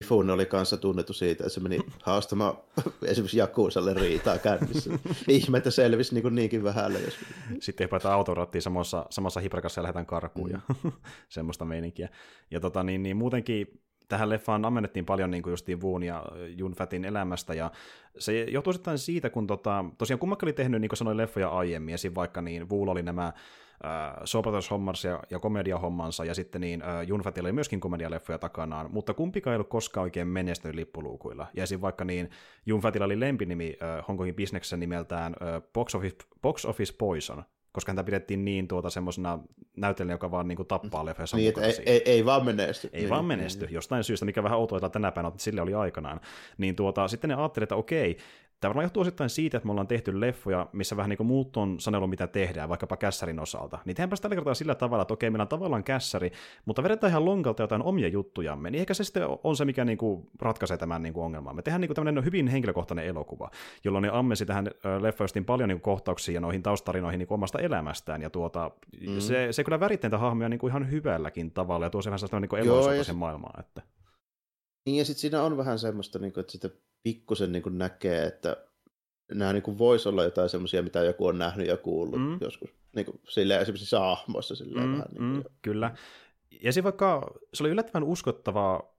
Mifune oli kanssa tunnettu siitä, että se meni haastamaan *laughs* esimerkiksi Jakuusalle riitaa kännissä. *laughs* Ihme, että selvisi niin niinkin vähälle. Jos... Sitten hypätään autorattiin samassa, samassa hiprakassa ja lähdetään karkuun mm. ja *laughs* semmoista meininkiä. Ja tota, niin, niin muutenkin tähän leffaan ammennettiin paljon niin kuin justiin Woon ja Jun Fatin elämästä, ja se johtuu sitten siitä, kun tota, tosiaan kummakka oli tehnyt, niin kuin sanoin, leffoja aiemmin, esim. vaikka niin Wool oli nämä äh, hommansa ja, ja komediahommansa, ja sitten niin äh, Jun Fatilla oli myöskin komedialeffoja takanaan, mutta kumpikaan ei ollut koskaan oikein menestynyt lippuluukuilla. Ja esim. vaikka niin Jun Fatilla oli lempinimi äh, Hongkongin bisneksessä nimeltään äh, Box, Office, Box Office Poison, koska häntä pidettiin niin tuota semmoisena näyttelijänä, joka vaan niin kuin tappaa leffeissa niin, ei, ei, ei, vaan menesty. Ei niin, vaan menesty, niin. jostain syystä, mikä vähän outoa tänä päivänä, sille oli aikanaan. Niin tuota, sitten ne ajattelivat, että okei, Tämä varmaan johtuu osittain siitä, että me ollaan tehty leffoja, missä vähän niin kuin muut on sanellut, mitä tehdään, vaikkapa kässärin osalta. Niin tehdäänpä tällä kertaa sillä tavalla, että okei, meillä on tavallaan kässäri, mutta vedetään ihan lonkalta jotain omia juttujamme. Niin ehkä se sitten on se, mikä niin kuin ratkaisee tämän niin kuin ongelman. Me tehdään niin kuin tämmöinen hyvin henkilökohtainen elokuva, jolloin ne ammesi tähän leffoistiin paljon niin kuin kohtauksia ja noihin taustarinoihin niin kuin omasta elämästään. Ja tuota, mm. se, se kyllä värittää hahmoja niin kuin ihan hyvälläkin tavalla ja tuo se vähän sellaista niin eloisuutta maailmaan. Että... Niin ja sitten siinä on vähän semmoista, niin kuin, että sitä pikkusen niin näkee, että nämä niin voisi olla jotain semmoisia, mitä joku on nähnyt ja kuullut mm. joskus. Niin kuin, silleen, esimerkiksi hahmoissa. Silleen, mm, vähän, niin mm, kyllä. Ja se vaikka, se oli yllättävän uskottavaa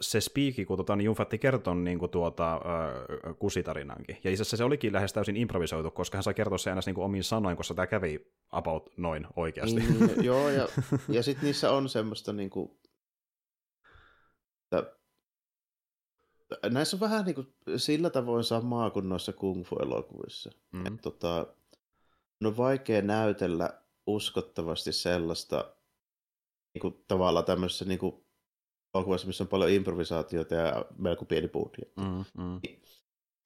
se spiikki, kun tuota, niin Junfatti kertoi niin kuin tuota, äh, kusitarinankin. Ja itse asiassa se olikin lähes täysin improvisoitu, koska hän sai kertoa se aina niin kuin omiin sanoin, koska tämä kävi about noin oikeasti. Niin, joo, ja, *laughs* ja sitten niissä on semmoista niin kuin, että näissä on vähän niin kuin sillä tavoin samaa kuin noissa kung fu-elokuvissa. Mm. Että tota, on vaikea näytellä uskottavasti sellaista niin kuin, tavallaan tämmöisessä niin kuin, elokuvassa, missä on paljon improvisaatiota ja melko pieni budjetti. Mm, mm.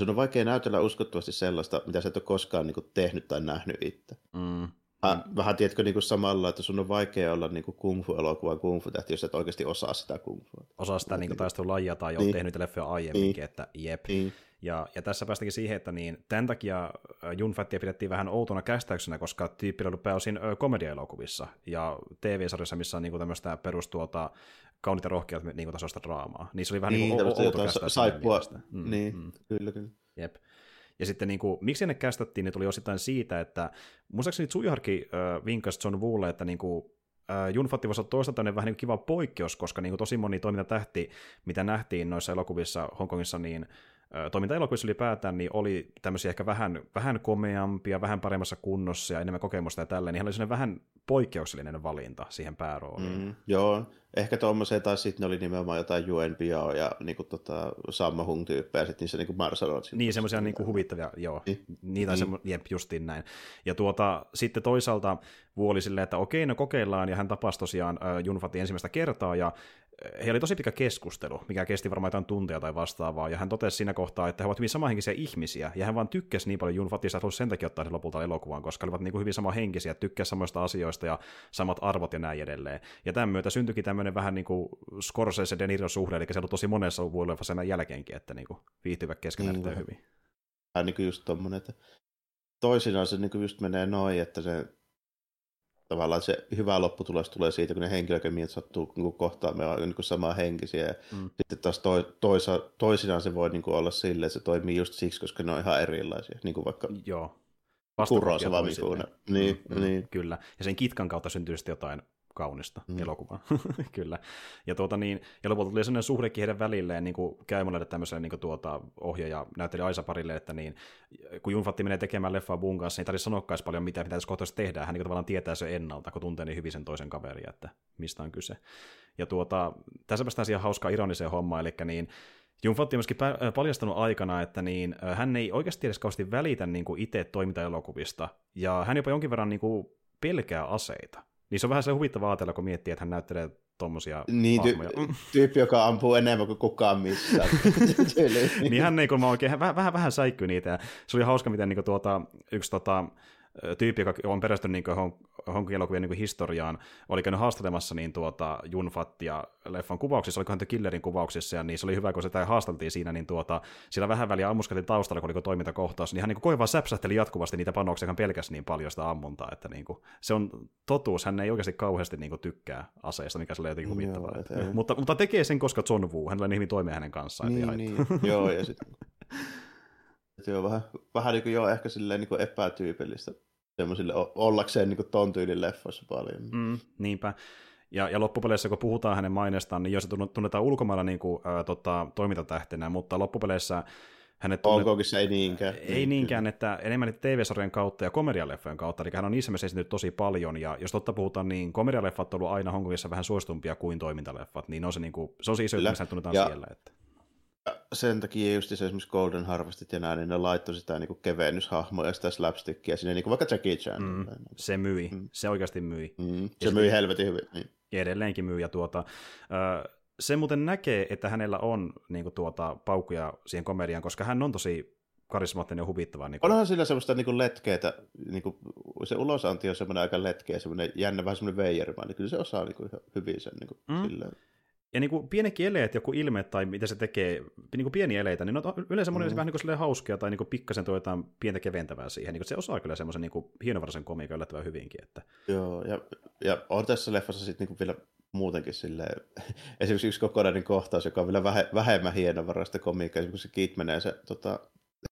Sun on vaikea näytellä uskottavasti sellaista, mitä sä et ole koskaan niin kuin, tehnyt tai nähnyt itse. Mm. Vähän, vähän tiedätkö niin kuin samalla, että sun on vaikea olla niin kuin kung fu-elokuvan kung fu-tähti, jos et oikeasti osaa sitä kung fu. Osaa sitä niin taistelulajia tai niin. on tehnyt leffoja aiemminkin, niin. että jep. Niin. Ja, ja tässä päästäkin siihen, että niin, tämän takia Jun Fattia pidettiin vähän outona kästäyksenä, koska tyyppi oli pääosin komediaelokuvissa ja TV-sarjassa, missä on niin tämmöistä perustuota kaunit ja rohkeat niin tasosta draamaa. Niissä oli vähän niin, niin outo Saippua. Mm, niin, mm. kyllä, kyllä. Jep. Ja sitten niin kuin, miksi ne kästettiin, ne tuli osittain siitä, että muistaakseni Tsuiharki äh, vinkasi John Woolle, että niin kuin, Junfatti voisi olla toista vähän niin kiva poikkeus, koska niin kuin tosi moni toimintatähti, mitä nähtiin noissa elokuvissa Hongkongissa, niin toimintaelokuvissa ylipäätään niin oli tämmöisiä ehkä vähän, vähän komeampia, vähän paremmassa kunnossa ja enemmän kokemusta ja tälleen, niin hän oli vähän poikkeuksellinen valinta siihen päärooliin. Mm, joo, ehkä tuommoiseen tai sitten ne oli nimenomaan jotain Yuen Biao ja niinku tota, Samma Hung tyyppejä, sitten niissä niinku Marcel Niin, semmoisia niinku huvittavia, joo, niin. niitä on niin. semmo, jep, justiin näin. Ja tuota, sitten toisaalta vuoli silleen, että okei, no kokeillaan, ja hän tapasi tosiaan äh, Junfatin ensimmäistä kertaa, ja heillä oli tosi pitkä keskustelu, mikä kesti varmaan jotain tuntia tai vastaavaa, ja hän totesi siinä kohtaa, että he ovat hyvin samanhenkisiä ihmisiä, ja hän vaan tykkäsi niin paljon Jun Fatista, että sen takia ottaa lopulta elokuvan, koska olivat niin kuin hyvin samanhenkisiä, tykkäsi samoista asioista ja samat arvot ja näin edelleen. Ja tämän myötä syntyikin tämmöinen vähän niin kuin Scorsese De Niro suhde, eli se on tosi monessa vuodessa jälkeenkin, että niin kuin viihtyvät keskenään niin, hyvin. Vähän niin kuin just tommonen, että toisinaan se niin kuin just menee noin, että se tavallaan se hyvä lopputulos tulee siitä, kun ne henkilökemiat sattuu niin kohtaamaan niin samaa henkisiä. Ja mm. Sitten taas to, toisa, toisinaan se voi niin kuin olla silleen, että se toimii just siksi, koska ne on ihan erilaisia. Niin kuin vaikka Joo. Kurosava Niin, mm, mm, niin. Kyllä. Ja sen kitkan kautta syntyy sitten jotain kaunista mm. elokuvaa, *laughs* kyllä. Ja, tuota niin, ja lopulta tuli sellainen suhdekin heidän välilleen niin kuin käymällä tämmöiselle niin kuin tuota, ohjaaja näytteli Aisa parille, että niin, kun Junfatti menee tekemään leffaa Buun kanssa, niin ei tarvitse sanoa paljon mitä pitäisi kohtaisesti tehdä. Hän niin tavallaan tietää se ennalta, kun tuntee niin hyvin sen toisen kaveria, että mistä on kyse. Ja tuota, tässä päästään siihen hauskaan ironiseen hommaan, eli niin, Junfatti on myöskin paljastanut aikana, että niin, hän ei oikeasti edes kauheasti välitä niin kuin itse toimintaelokuvista, ja hän jopa jonkin verran niin kuin pelkää aseita. Niin se on vähän se huvittava ajatella, kun miettii, että hän näyttelee tuommoisia niin, ty- tyyppi, joka ampuu enemmän kuin kukaan missään. *laughs* niin hän kun mä oikein, vähän, vähän, vähän säikky niitä. Ja se oli hauska, miten niin kuin, tuota, yksi tota, tyyppi, joka on perästynyt niin Hongkong-elokuvien niin historiaan, oli käynyt haastattelemassa niin tuota, Junfattia leffan kuvauksissa, olikohan te Killerin kuvauksissa, ja niin se oli hyvä, kun sitä haasteltiin siinä, niin tuota, sillä vähän väliä ammuskeltiin taustalla, kun oli toimintakohtaus, niin hän niin kuin vaan säpsähteli jatkuvasti niitä panoksia, hän pelkäsi niin paljon sitä ammuntaa, että niin kuin, se on totuus, hän ei oikeasti kauheasti niin kuin, tykkää aseista, mikä sille jotenkin huvittavaa. Joo, mutta, mutta tekee sen, koska John Woo, hänellä niin hyvin toimia hänen kanssaan. Niin, niin. joo, ja sitten *laughs* Joo, vähän, vähän niin kuin, joo, ehkä silleen niin kuin epätyypillistä semmoisille ollakseen niin ton tyylin leffoissa paljon. Mm, niinpä. Ja, ja loppupeleissä, kun puhutaan hänen mainestaan, niin jos se tunnetaan ulkomailla niin kuin, ää, tota, toimintatähtenä, mutta loppupeleissä hänet tunnet... Onko se ei niinkään? Ei niinkään, että enemmän TV-sarjan kautta ja komedialeffojen kautta, eli hän on niissä mielessä esiintynyt tosi paljon, ja jos totta puhutaan, niin komedialeffat on ollut aina Hongkongissa vähän suositumpia kuin toimintaleffat, niin on se, niin kuin, se on siis missä tunnetaan ja... siellä. Että sen takia just se esimerkiksi Golden Harvestit ja näin, niin ne laittoi sitä niin kevennyshahmoja ja sitä slapstickia sinne, niin kuin vaikka Jackie Chan. Mm, se myi, mm. se oikeasti myi. Mm, se myi helvetin hyvin. Niin. Edelleenkin myy, ja tuota, se muuten näkee, että hänellä on niin kuin, tuota, paukkuja siihen komediaan, koska hän on tosi karismaattinen ja huvittava. Niin kuin... Onhan sillä semmoista niin kuin letkeetä, niin kuin, se ulosanti on semmoinen aika letkeä, semmoinen jännä, vähän semmoinen veijerimaa, niin kyllä se osaa niin kuin, hyvin sen niin kuin, mm. silleen. Ja niin kuin pienekin eleet, joku ilme tai mitä se tekee, niin kuin pieniä eleitä, niin ne on yleensä monille mm. vähän niin kuin hauskia tai niin kuin pikkasen tuo jotain pientä keventävää siihen. Niin kuin se osaa kyllä semmoisen niin kuin hienovaraisen komiikan yllättävän hyvinkin. Että... Joo, ja, ja on tässä leffassa sitten niin vielä muutenkin silleen, *laughs* esimerkiksi yksi kokonainen kohtaus, joka on vielä vähemmän hienovaraista komiikkaa, esimerkiksi se Kit menee se tota,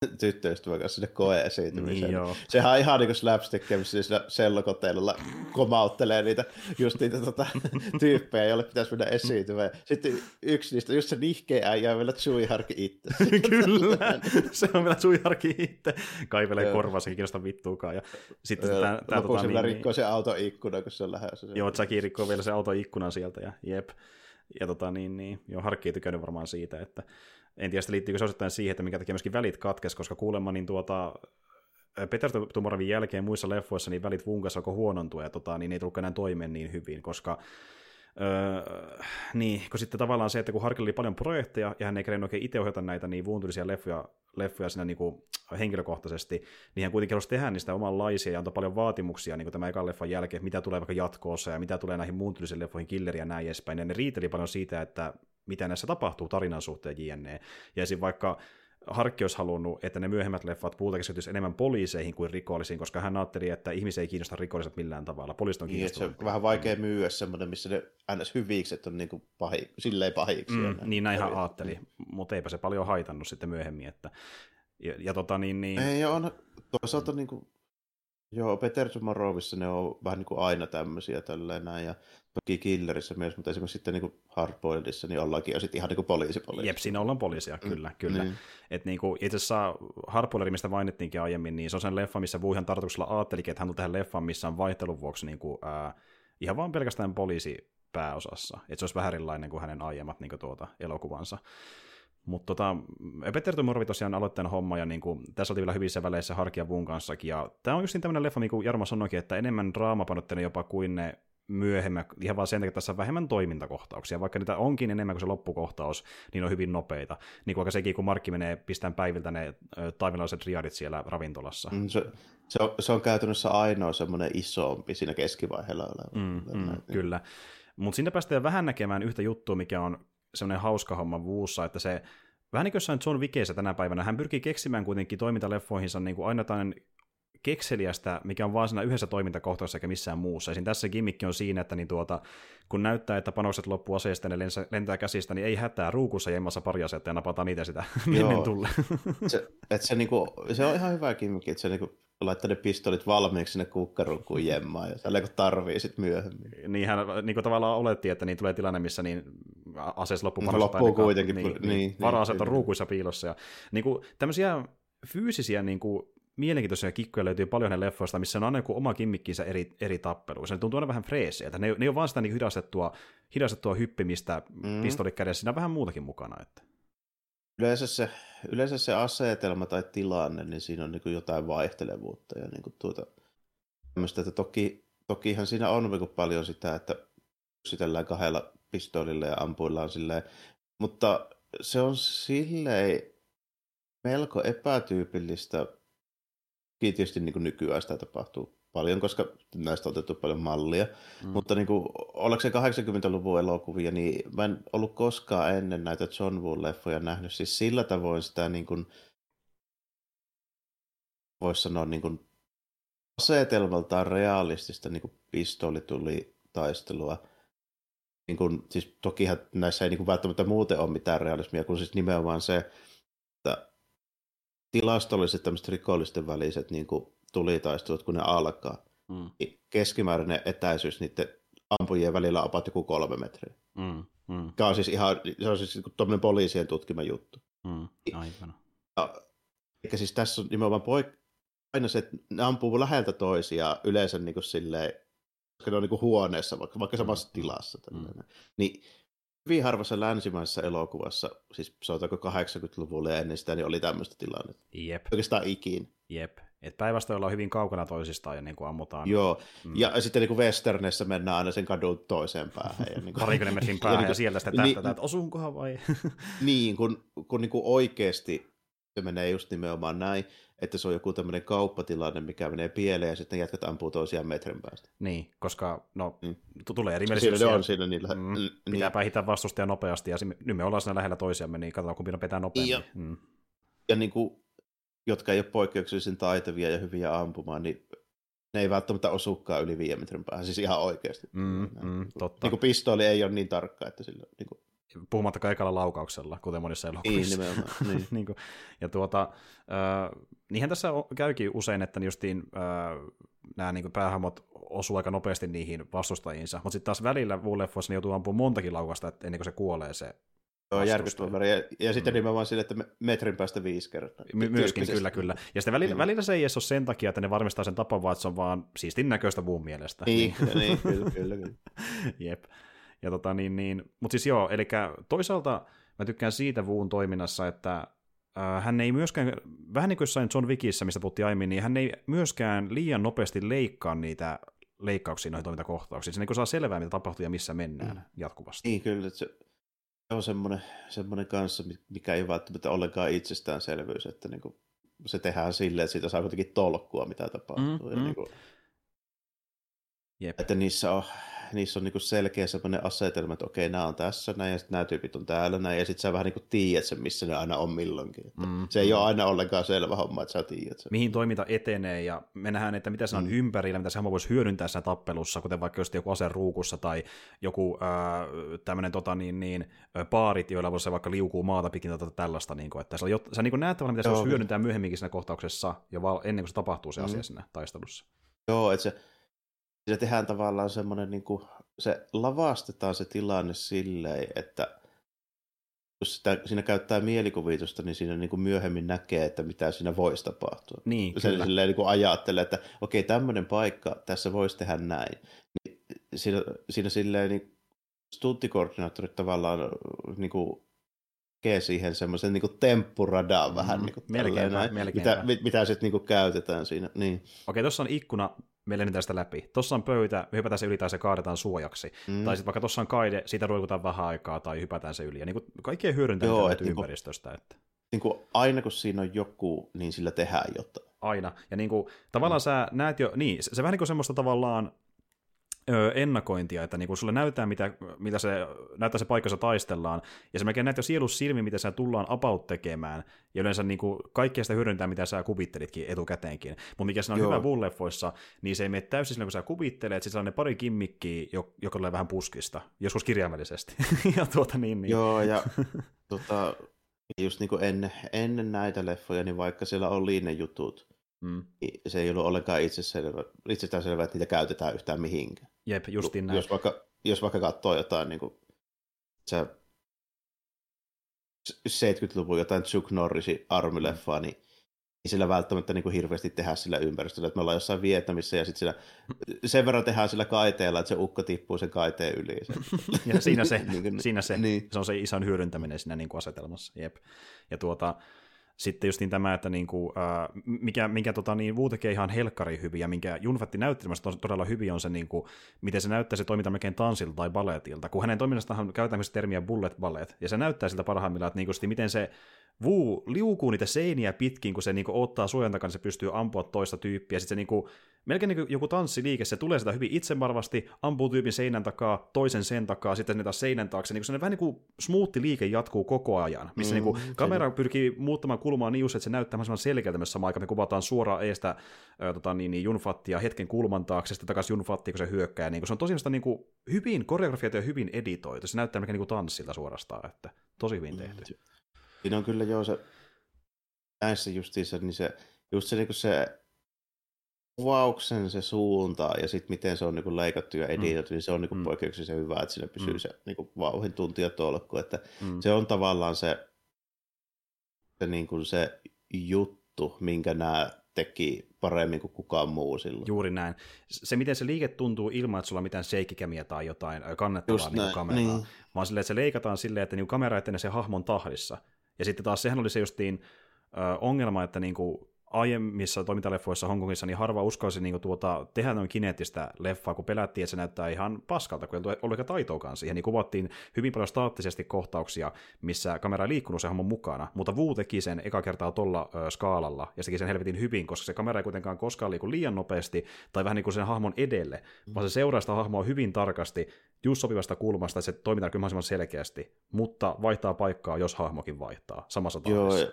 *laughs* tyttöystävän kanssa sinne koe-esiintymiseen. Niin, Sehän on ihan niin kuin slapstick, missä sillä sellokoteilla komauttelee niitä, just niitä tota, *laughs* tyyppejä, joille pitäisi mennä esiintymään. Sitten yksi niistä, just se nihkeä äijä on vielä Harki itse. *laughs* Kyllä, se on vielä Harki itse. Kaivelee korvaansa, ei kiinnosta vittuukaan. Ja sitten Joo, tää, tää, tota, niin, rikkoo se autoikkuna, kun se on lähdössä. Joo, Jackie rikkoo vielä se autoikkunan sieltä, ja jep. Ja tota, niin, niin, joo, Harkki ei tykännyt varmaan siitä, että en tiedä, liittyykö se osittain siihen, että mikä takia myöskin välit katkes, koska kuulemma niin tuota, Peter Tumoravin jälkeen muissa leffoissa niin välit Vunkassa alkoi huonontua ja tota, niin ei tullut enää toimeen niin hyvin, koska Öö, niin, kun sitten tavallaan se, että kun Harkilla oli paljon projekteja ja hän ei kerennyt oikein itse ohjata näitä niin vuuntullisia leffoja, leffoja siinä niin kuin henkilökohtaisesti, niin hän kuitenkin halusi tehdä niistä omanlaisia ja antoi paljon vaatimuksia niin kuin tämän ekan leffan jälkeen, mitä tulee vaikka jatkoossa ja mitä tulee näihin muuntullisiin leffoihin, Killeri ja näin edespäin. Ja ne riiteli paljon siitä, että mitä näissä tapahtuu tarinan suhteen jne. Ja esim. vaikka Harkki olisi halunnut, että ne myöhemmät leffat puulta enemmän poliiseihin kuin rikollisiin, koska hän ajatteli, että ihmisiä ei kiinnosta rikolliset millään tavalla. Poliisit on niin, se on vähän vaikea myyä semmoinen, missä ne ns. hyvikset on niin kuin pahi, silleen pahiksi. Mm, näin. niin näinhän ajatteli, mutta eipä se paljon haitannut sitten myöhemmin. Että, ja, ja tota niin, niin... Ei, on toisaalta niin kuin, joo, Peter Sumarovissa ne on vähän niin kuin aina tämmöisiä tälleen näin, ja Killerissä myös, mutta esimerkiksi sitten niin Hardboiledissa niin ollaankin jo sitten ihan niin poliisi, poliisi. Jep, siinä ollaan poliisia, mm, kyllä, mm, kyllä. Niin. Et niin kuin, itse asiassa Hardboileri, mistä mainittiinkin aiemmin, niin se on sen leffa, missä Wuhan tarkoituksella ajattelikin, että hän tulee tähän leffaan, missä on vaihtelun vuoksi niin kuin, ää, ihan vaan pelkästään poliisi pääosassa. Että se olisi vähän erilainen kuin hänen aiemmat niin kuin tuota, elokuvansa. Mutta tota, Peter Tumorvi tosiaan aloitteen homma, ja niinku, tässä oltiin vielä hyvissä väleissä Harkia Vuun kanssakin, ja tämä on just niin tämmöinen leffa, niin kuin Jarmo sanoikin, että enemmän draamapanotteinen jopa kuin ne myöhemmän, ihan vaan sen takia, että tässä on vähemmän toimintakohtauksia, vaikka niitä onkin enemmän kuin se loppukohtaus, niin on hyvin nopeita. Niin kuin sekin, kun Markki menee pistään päiviltä ne taivanalliset riadit siellä ravintolassa. Mm, se, se, on, se on käytännössä ainoa semmoinen isompi siinä keskivaiheella oleva. Mm, mm, kyllä. Mutta sinne päästään vähän näkemään yhtä juttua, mikä on semmoinen hauska homma vuussa, että se vähän niin kuin jossain John Wickeissä tänä päivänä, hän pyrkii keksimään kuitenkin toimintaleffoihinsa niin kuin aina jotain kekseliästä, mikä on vaan siinä yhdessä toimintakohtauksessa eikä missään muussa. Esim. tässä gimmikki on siinä, että niin tuota, kun näyttää, että panokset loppuu aseesta ja ne lentää käsistä, niin ei hätää ruukussa jemmassa pari asetta ja napataan niitä sitä *laughs* mennen tulle. *laughs* se, että se, niinku, se, on ihan hyvä gimmikki, että se niinku, laittaa ne pistolit valmiiksi sinne kukkaruukkuun jemmaan, ja tällä kun tarvii sitten myöhemmin. Niinhän niin kuin tavallaan oletti, että niin tulee tilanne, missä niin aseessa loppuu no, loppuu kuitenkin. Niin, niin, niin, vara-aset on ruukuissa piilossa. Ja, niin kuin, tämmöisiä fyysisiä niin kuin, mielenkiintoisia kikkoja löytyy paljon hänen leffoista, missä on aina joku oma kimmikkinsä eri, eri tappeluissa. Ne tuntuu aina vähän freeseiltä. Ne, ne on vaan sitä niin hidastettua, hidastettua hyppimistä mm. pistolikädessä. Siinä on vähän muutakin mukana. Että. Yleensä se, yleensä se asetelma tai tilanne, niin siinä on niin jotain vaihtelevuutta. Ja niin tuota, että toki, tokihan siinä on niin paljon sitä, että yksitellään kahdella pistolilla ja ampuillaan silleen, mutta se on silleen melko epätyypillistä tietysti niin kuin nykyään sitä tapahtuu paljon, koska näistä on otettu paljon mallia. Mm. Mutta niin kuin, ollaanko se 80-luvun elokuvia, niin mä en ollut koskaan ennen näitä John Woo-leffoja nähnyt siis sillä tavoin sitä niin kuin, voisi sanoa niin kuin, asetelmaltaan realistista niin kuin pistolituli taistelua. Niin kuin, siis tokihan näissä ei niin kuin välttämättä muuten ole mitään realismia, kun siis nimenomaan se, tilastolliset tämmöiset rikollisten väliset niin kuin tulitaistelut, kun ne alkaa, mm. Niin keskimääräinen etäisyys niiden ampujien välillä on about joku kolme metriä. Mm. Mm. Tämä on siis ihan, se on siis tuommoinen poliisien tutkima juttu. Mm. Aivan. Ja, eikä siis tässä on nimenomaan poik- aina se, että ne ampuu läheltä toisiaan yleensä niin kuin silleen, koska ne on niin kuin huoneessa, vaikka, vaikka samassa mm. tilassa. Mm. Niin hyvin harvassa länsimaisessa elokuvassa, siis sanotaanko 80-luvulla ja ennen sitä, niin oli tämmöistä tilannetta. Jep. Oikeastaan ikin. Jep. Et päinvastoin ollaan hyvin kaukana toisistaan ja niin kuin ammutaan. Joo, mm. ja sitten niin kuin Westernessä mennään aina sen kadun toiseen päähän. Ja niin kuin, Parikymmenen metrin *laughs* päähän ja, niin, ja sieltä sitten tähtätään, niin, että osuunkohan vai? *laughs* niin, kun, kun niin kuin oikeasti se menee just nimenomaan näin, että se on joku tämmöinen kauppatilanne, mikä menee pieleen ja sitten jätkät ampuu toisiaan metrin päästä. Niin, koska no, mm. tulee erimielisyyksiä. Siinä on siinä niillä. Mm, niin. pitää päihittää vastustaja nopeasti ja nyt me ollaan siinä lähellä toisiamme, niin katsotaan kumpi petää nopeammin. Ja, mm. ja niin kuin, jotka ei ole poikkeuksellisen taitavia ja hyviä ampumaan, niin ne ei välttämättä osukaan yli viiden metrin päähän, siis ihan oikeasti. Mm, mm, totta. Niin kuin pistooli ei ole niin tarkka, että sillä niin kuin puhumattakaan ekalla laukauksella, kuten monissa elokuvissa. Niin, nimenomaan. *laughs* Niin. niin kuin, ja tuota, äh, niinhän tässä käykin usein, että justiin äh, nämä niin päähahmot osuu aika nopeasti niihin vastustajiinsa, mutta sitten taas välillä Wooleffoissa ne joutuu ampumaan montakin laukasta ennen kuin se kuolee se Joo, järkyttävä Ja, ja sitten mm. nimenomaan sille, että metrin päästä viisi kertaa. My- myöskin, kyllä, kyllä. Ja sitten välillä, mm. välillä se ei edes ole sen takia, että ne varmistaa sen tapan, vaan että se on vaan siistin näköistä muun mielestä. Niin, niin kyllä, kyllä, kyllä. *laughs* Jep. Ja tota, niin, niin, mutta siis joo, eli toisaalta mä tykkään siitä Vuun toiminnassa, että äh, hän ei myöskään, vähän niin kuin jossain John Wickissä, mistä puhuttiin aiemmin, niin hän ei myöskään liian nopeasti leikkaa niitä leikkauksia noihin toimintakohtauksiin. Se niin saa selvää, mitä tapahtuu ja missä mennään mm. jatkuvasti. Niin, kyllä. Se on semmoinen, semmoinen kanssa, mikä ei välttämättä ollenkaan itsestäänselvyys, että niin kuin se tehdään silleen, että siitä saa kuitenkin tolkkua, mitä tapahtuu. Mm, ja mm. Niin kuin, Jep. Että niissä on, niissä on niinku selkeä sellainen asetelma, että okei, nämä on tässä näin, ja sitten nämä tyypit on täällä näin, ja sitten sä vähän niin tiedät sen, missä ne aina on milloinkin. Että mm, se ei mm. ole aina ollenkaan selvä homma, että sä tiedät sen. Mihin toiminta etenee, ja me nähdään, että mitä se on mm. ympärillä, mitä se homma voisi hyödyntää siinä tappelussa, kuten vaikka just joku ase ruukussa, tai joku äh, tämmöinen tota, niin, niin, paarit, joilla voisi vaikka liukuu maata pikin tota, tällaista, niin kuin, että sä, sä niin näet tavallaan, mitä se voisi hyödyntää myöhemminkin siinä kohtauksessa, jo val, ennen kuin se tapahtuu se mm. asia siinä taistelussa. Joo, että se, se tehdään tavallaan semmoinen niin kuin se lavastetaan se tilanne silleen, että jos sitä, siinä käyttää mielikuvitusta, niin siinä niin kuin myöhemmin näkee, että mitä siinä voisi tapahtua. Niin, se kyllä. Silleen niin kuin ajattelee, että okei, tämmöinen paikka, tässä voisi tehdä näin. Niin siinä, siinä silleen niin stuntikoordinaattorit tavallaan niin kuin tekee siihen semmoisen niin temppuradan mm, vähän niin kuin melkein, näin, melkein mitä, mit, mitä sitten niin käytetään siinä. Niin. Okei, tuossa on ikkuna me lennetään sitä läpi. Tossa on pöytä, me hypätään se yli tai se kaadetaan suojaksi. Mm. Tai sitten vaikka tuossa on kaide, siitä ruikutaan vähän aikaa tai hypätään se yli. Ja niin kuin kaikkea hyödyntää Joo, et niinku- ympäristöstä. Niin kuin, että. Niin kuin aina kun siinä on joku, niin sillä tehdään jotain. Aina. Ja niin kuin, tavallaan mm. sä näet jo, niin, se, se vähän niin kuin semmoista tavallaan ennakointia, että niinku sulle näyttää, mitä, mitä se, näyttää se paikka, taistellaan, ja se melkein näet jo sielus silmi, mitä sä tullaan about tekemään, ja yleensä niinku kaikkea sitä hyödyntää, mitä sä kuvittelitkin etukäteenkin. Mutta mikä siinä on Joo. hyvä bulleffoissa, niin se ei mene täysin sillä, kun sä kuvittelet, sitten sellainen pari kimmikkiä, joka tulee vähän puskista, joskus kirjaimellisesti. *laughs* ja tuota niin, niin. Joo, ja *laughs* tota, just niin kuin ennen, ennen näitä leffoja, niin vaikka siellä oli ne jutut, Mm. Se ei ollut ollenkaan itsestäänselvää, selvää, että niitä käytetään yhtään mihinkään. Jep, justiin näin. Jos vaikka, jos vaikka katsoo jotain niin kuin, se 70-luvun jotain Chuck Norrisin armyleffaa, mm. niin ei sillä välttämättä niin kuin hirveästi tehdä sillä ympäristöllä. Että me ollaan jossain Vietnamissa ja sitten sen verran tehdään sillä kaiteella, että se ukko tippuu sen kaiteen yli. *laughs* ja siinä se, *laughs* niin siinä se, niin. se on se ison hyödyntäminen siinä niin kuin asetelmassa. Jep. Ja tuota, sitten just niin tämä, että niinku, äh, mikä, minkä tota, niin, Wu tekee ihan helkkari hyvin, ja minkä Junfatti näyttelemistä on todella hyvin, on se, niinku, miten se näyttää se toiminta melkein tanssilta tai baletilta, kun hänen toiminnastaan käytetään termiä bullet ballet, ja se näyttää siltä parhaimmillaan, että niinku, miten se Wu liukuu niitä seiniä pitkin, kun se niinku ottaa suojan takana, niin se pystyy ampua toista tyyppiä. Sitten se niinku, melkein niin joku tanssiliike, se tulee sitä hyvin itsevarmasti, ampuu tyypin seinän takaa, toisen sen takaa, sitten ne taas seinän taakse. Niin se vähän niin kuin smoothi liike jatkuu koko ajan, missä mm, niin kuin kamera pyrkii muuttamaan kulmaa niin just, että se näyttää mahdollisimman selkeältä myös samaan aikaan. Me kuvataan suoraan eestä äh, tota, niin, niin, Junfattia hetken kulman taakse, sitten takaisin Junfattia, kun se hyökkää. Niin kuin se on tosiaan sitä niin kuin hyvin koreografiata ja hyvin editoitu. Se näyttää melkein niin kuin tanssilta suorastaan, että tosi hyvin tehty. Mm. Siinä on kyllä joo se, näissä justiinsa, niin se, just se, niin se kuvauksen se suunta ja sitten miten se on niin leikattu ja editoitu, mm. niin se on niin mm. poikkeuksellisen hyvä, että siinä pysyy mm. se niin vauhin tunti ja tolkku. Että mm. Se on tavallaan se, se, niin kuin se juttu, minkä nämä teki paremmin kuin kukaan muu silloin. Juuri näin. Se, miten se liike tuntuu ilman, että sulla on mitään seikkikämiä tai jotain kannettavaa niin kameraa, niin. vaan silleen, että se leikataan silleen, että niin kamera etenee se hahmon tahdissa. Ja sitten taas sehän oli se justiin ö, ongelma, että niin kuin aiemmissa toimintaleffoissa Hongkongissa niin harva uskoisi niin kuin, tuota, tehdä noin kineettistä leffaa, kun pelättiin, että se näyttää ihan paskalta, kun ei ollut taitoakaan siihen. Niin kuvattiin hyvin paljon staattisesti kohtauksia, missä kamera ei liikkunut se hahmon mukana, mutta Wu teki sen eka kertaa tuolla skaalalla, ja se teki sen helvetin hyvin, koska se kamera ei kuitenkaan koskaan liiku liian nopeasti, tai vähän niin kuin sen hahmon edelle, mm. vaan se seuraa sitä hahmoa hyvin tarkasti, just sopivasta kulmasta, että se toimitaan kyllä mahdollisimman selkeästi, mutta vaihtaa paikkaa, jos hahmokin vaihtaa samassa tahdissa. Joo,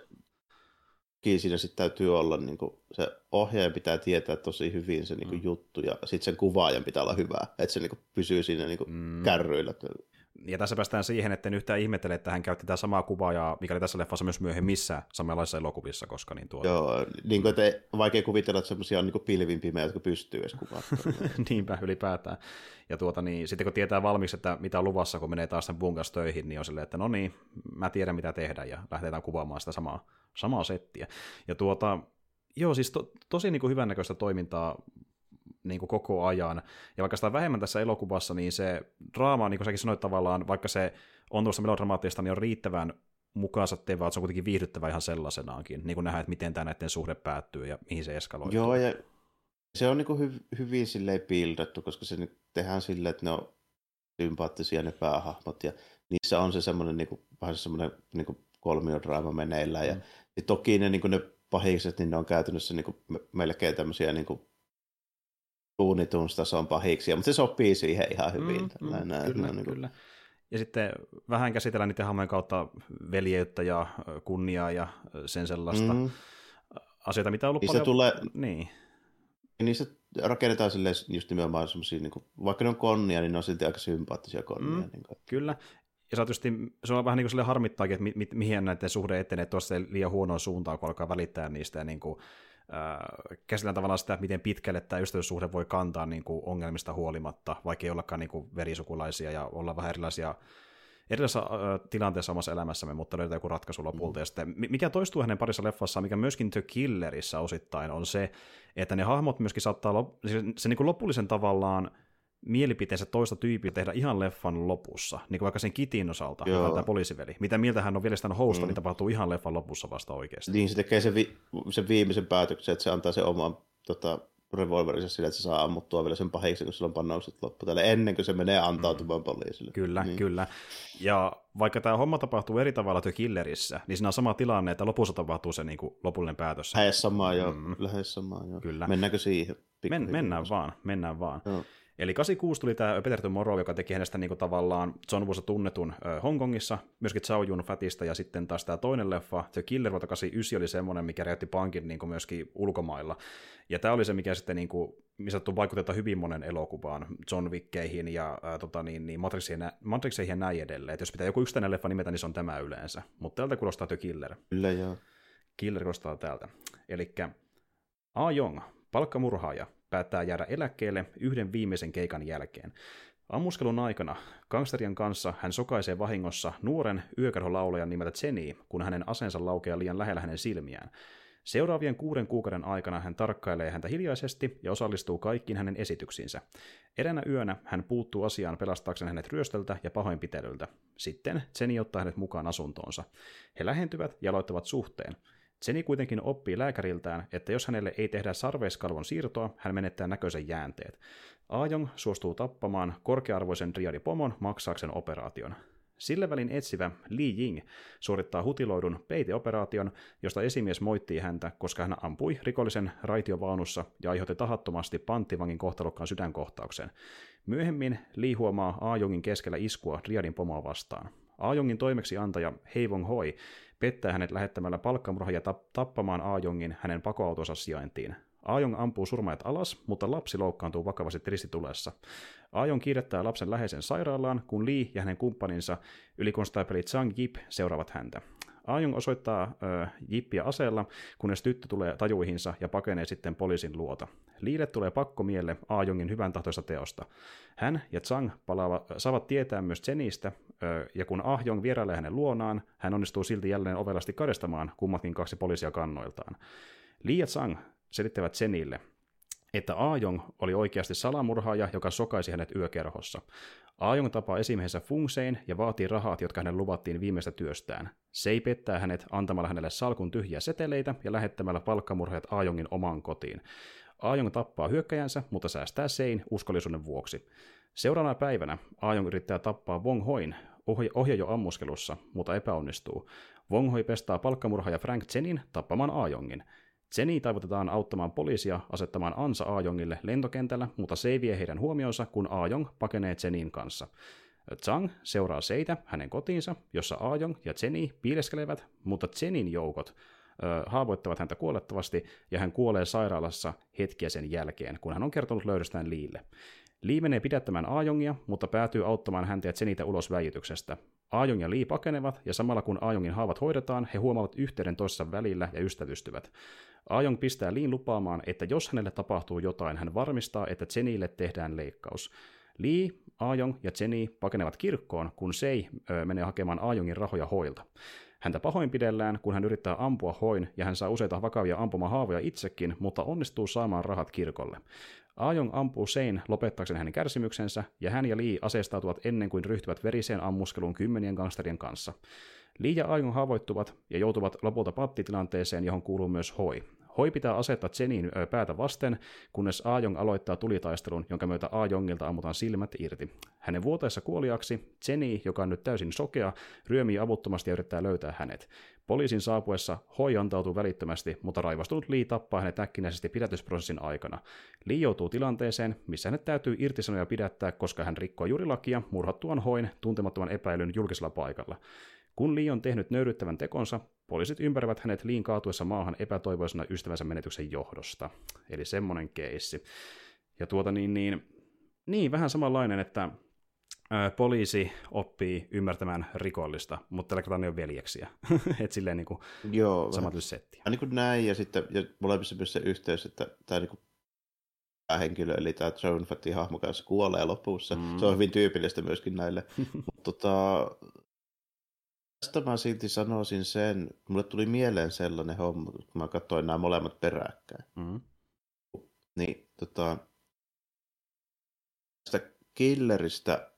siinä sitten täytyy olla, niin kuin, se ohjaaja pitää tietää tosi hyvin se niin kuin, mm. juttu, ja sitten sen kuvaajan pitää olla hyvä, että se niin kuin, pysyy siinä niin kuin, mm. kärryillä. Ja tässä päästään siihen, että en yhtään ihmettele, että hän käytti tätä samaa kuvaajaa, mikä oli tässä leffassa myös myöhemmissä samanlaisissa elokuvissa, koska niin tuo... Joo, niin kuin, että vaikea kuvitella, että semmoisia on niin pilvin pimeä, jotka pystyy edes kuvaamaan. *laughs* Niinpä, ylipäätään. Ja tuota, niin, sitten kun tietää valmiiksi, että mitä on luvassa, kun menee taas sen bunkas töihin, niin on silleen, että no niin, mä tiedän mitä tehdä, ja lähdetään kuvaamaan sitä samaa samaa settiä. Ja tuota, joo, siis to, tosi niin kuin hyvännäköistä toimintaa niin kuin koko ajan. Ja vaikka sitä vähemmän tässä elokuvassa, niin se draama, niin kuin säkin sanoit tavallaan, vaikka se on tuossa melodramaattista, niin on riittävän mukaansa tevää, että se on kuitenkin viihdyttävä ihan sellaisenaankin, niin kuin nähdään, että miten tämä näiden suhde päättyy ja mihin se eskaloituu. Joo, ja se on niin kuin hy- hyvin silleen pildattu, koska se nyt tehdään silleen, että ne on sympaattisia ne päähahmot, ja niissä on se semmoinen niin kuin, vähän semmoinen niin kuin kolmiodraama meneillään, mm. ja ja toki ne, niin ne pahikset, niin ne on käytännössä niin kuin, melkein tämmöisiä niin kuin, suunnitustason pahiksia, mutta se sopii siihen ihan hyvin. Mm, mm, näin, kyllä, niin kuin... kyllä. Ja sitten vähän käsitellään niiden hahmojen kautta veljeyttä ja kunniaa ja sen sellaista mm. asioita, mitä on ollut niistä paljon... Tulee... Niin. Ja niissä rakennetaan silleen just nimenomaan semmoisia, niin kuin, vaikka ne on konnia, niin ne on silti aika sympaattisia konnia. Mm, niin kuin. Kyllä, ja sä just, se on vähän niin kuin sille harmittaakin, että mi, mi, mihin näiden suhde etenee tuossa liian huonoon suuntaan, kun alkaa välittää niistä ja niin kuin, äh, käsitellään tavallaan sitä, miten pitkälle tämä ystävyyssuhde voi kantaa niin kuin ongelmista huolimatta, vaikka ei ollakaan niin kuin verisukulaisia ja olla vähän erilaisia erilaisessa äh, tilanteessa omassa elämässämme, mutta löytää joku ratkaisu lopulta. Mm. Ja sitten, mikä toistuu hänen parissa leffassaan, mikä myöskin The Killerissa osittain, on se, että ne hahmot myöskin saattaa, lop- se, se niin kuin lopullisen tavallaan mielipiteensä toista tyyppiä tehdä ihan leffan lopussa, niin kuin vaikka sen Kitin osalta, Joo. joka tämä poliisiveli. Mitä mieltä hän on vielä sitä hosta, mm. niin tapahtuu ihan leffan lopussa vasta oikeasti. Niin, se tekee sen, vi- sen viimeisen päätöksen, että se antaa sen oman tota, revolverissa sillä, että se saa ammuttua vielä sen pahiksi, kun sillä on panokset loppu tälle, ennen kuin se menee antautumaan mm. poliisille. Kyllä, niin. kyllä. Ja vaikka tämä homma tapahtuu eri tavalla The Killerissä, niin siinä on sama tilanne, että lopussa tapahtuu se niin kuin lopullinen päätös. Lähes samaa, joo. Mm. Lähes samaa, joo. Kyllä. Mennäänkö siihen? Men, mennään vaan, mennään vaan. Joo. Eli 86 tuli tämä Peter Tomorrow, joka teki hänestä niin kuin tavallaan John Woossa tunnetun äh, Hongkongissa, myöskin Chow Yun Fatista, ja sitten taas tämä toinen leffa, The Killer vuonna 89 oli semmoinen, mikä räjäytti pankin niin kuin myöskin ulkomailla. Ja tämä oli se, mikä sitten, niin kuin, missä vaikutetta hyvin monen elokuvaan, John Wickkeihin ja äh, tota, niin, niin Matrixeihin, Matrixeihin ja näin edelleen. Et jos pitää joku yksittäinen leffa nimetä, niin se on tämä yleensä. Mutta tältä kuulostaa The Killer. Kyllä joo. Killer kuulostaa täältä. Eli A. Jong, palkkamurhaaja, päättää jäädä eläkkeelle yhden viimeisen keikan jälkeen. Ammuskelun aikana gangsterian kanssa hän sokaisee vahingossa nuoren yökerholaulajan nimeltä Jenny, kun hänen aseensa laukeaa liian lähellä hänen silmiään. Seuraavien kuuden kuukauden aikana hän tarkkailee häntä hiljaisesti ja osallistuu kaikkiin hänen esityksiinsä. Eräänä yönä hän puuttuu asiaan pelastaakseen hänet ryöstöltä ja pahoinpitelyltä. Sitten Jenny ottaa hänet mukaan asuntoonsa. He lähentyvät ja aloittavat suhteen. Jenny kuitenkin oppii lääkäriltään, että jos hänelle ei tehdä sarveiskalvon siirtoa, hän menettää näköisen jäänteet. Ajong suostuu tappamaan korkearvoisen riadipomon maksaakseen operaation. Sillä välin etsivä Li Ying suorittaa hutiloidun peiteoperaation, josta esimies moittii häntä, koska hän ampui rikollisen raitiovaunussa ja aiheutti tahattomasti panttivangin kohtalokkaan sydänkohtauksen. Myöhemmin Li huomaa Aajongin keskellä iskua Riadin pomoa vastaan. Aajongin toimeksiantaja Heivong Hoi pettää hänet lähettämällä palkkamurhaajia tappamaan Aajongin hänen pakoautonsa sijaintiin. Aajong ampuu surmaajat alas, mutta lapsi loukkaantuu vakavasti tristitulessa. Aajong kiirettää lapsen läheisen sairaalaan, kun Lee ja hänen kumppaninsa ylikonstaapeli Zhang Yip seuraavat häntä. Aajong osoittaa ö, Jippiä aseella, kunnes tyttö tulee tajuihinsa ja pakenee sitten poliisin luota. Liille tulee pakko mielle hyvän tahtoista teosta. Hän ja Zhang palaava, saavat tietää myös Zenistä, ö, ja kun Ahjong vierailee hänen luonaan, hän onnistuu silti jälleen ovelasti kadestamaan kummatkin kaksi poliisia kannoiltaan. Li ja Zhang selittävät Zenille, että Aajong oli oikeasti salamurhaaja, joka sokaisi hänet yökerhossa. Aajong tapaa esimiehensä Fungsein ja vaatii rahat, jotka hänen luvattiin viimeistä työstään. Sei pettää hänet antamalla hänelle salkun tyhjiä seteleitä ja lähettämällä palkkamurhaajat Aajongin omaan kotiin. Aajong tappaa hyökkäjänsä, mutta säästää Sein uskollisuuden vuoksi. Seuraavana päivänä Aajong yrittää tappaa Wong Hoin ohje jo ammuskelussa, mutta epäonnistuu. Wong Hoi pestaa palkkamurhaaja Frank Chenin tappamaan Aajongin. Zeni taivutetaan auttamaan poliisia asettamaan Ansa Aajongille lentokentällä, mutta se ei vie heidän huomionsa, kun Aajong pakenee Zenin kanssa. Zhang seuraa Seitä hänen kotiinsa, jossa Aajong ja Zeni piileskelevät, mutta Zenin joukot ö, haavoittavat häntä kuolettavasti ja hän kuolee sairaalassa hetkiä sen jälkeen, kun hän on kertonut löydöstään Liille. Lee menee pidättämään Aajongia, mutta päätyy auttamaan häntä ja Zenitä ulos väijytyksestä. Aajong ja Lee pakenevat, ja samalla kun Aajongin haavat hoidetaan, he huomaavat yhteyden toisessa välillä ja ystävystyvät. Aajong pistää Liin lupaamaan, että jos hänelle tapahtuu jotain, hän varmistaa, että Zenille tehdään leikkaus. Lee, Aajong ja Jenny pakenevat kirkkoon, kun Sei menee hakemaan Aajongin rahoja hoilta. Häntä pahoinpidellään, kun hän yrittää ampua hoin, ja hän saa useita vakavia ampumahaavoja itsekin, mutta onnistuu saamaan rahat kirkolle. Aajong ampuu Sein lopettaakseen hänen kärsimyksensä, ja hän ja Lee aseistautuvat ennen kuin ryhtyvät veriseen ammuskeluun kymmenien gangsterien kanssa. Ja Aajong haavoittuvat ja joutuvat lopulta pattitilanteeseen, johon kuuluu myös Hoi. Hoi pitää asettaa Zenin päätä vasten, kunnes Aajong aloittaa tulitaistelun, jonka myötä Aajongilta ammutaan silmät irti. Hänen vuoteessa kuoliaksi Zeni, joka on nyt täysin sokea, ryömii avuttomasti ja yrittää löytää hänet. Poliisin saapuessa Hoi antautuu välittömästi, mutta raivostunut Lee tappaa hänet äkkinäisesti pidätysprosessin aikana. Lee joutuu tilanteeseen, missä hänet täytyy irtisanoja pidättää, koska hän rikkoo juuri lakia murhattuaan Hoin tuntemattoman epäilyn julkisella paikalla. Kun Lee on tehnyt nöyryttävän tekonsa, poliisit ympäröivät hänet Liin kaatuessa maahan epätoivoisena ystävänsä menetyksen johdosta. Eli semmonen keissi. Ja tuota niin, niin, niin vähän samanlainen, että poliisi oppii ymmärtämään rikollista, mutta tällä kertaa ne on veljeksiä. *laughs* että silleen niin kuin Joo, samat settiä. Niin kuin näin, ja sitten ja molemmissa myös se yhteys, että tämä niin kuin henkilö, eli tämä Joan Fattin hahmo kanssa kuolee lopussa. Mm. Se on hyvin tyypillistä myöskin näille. *laughs* Mutta tota, Tästä mä silti sanoisin sen, mulle tuli mieleen sellainen homma, kun mä katsoin nämä molemmat peräkkäin. Mm. Niin, tota, tästä killeristä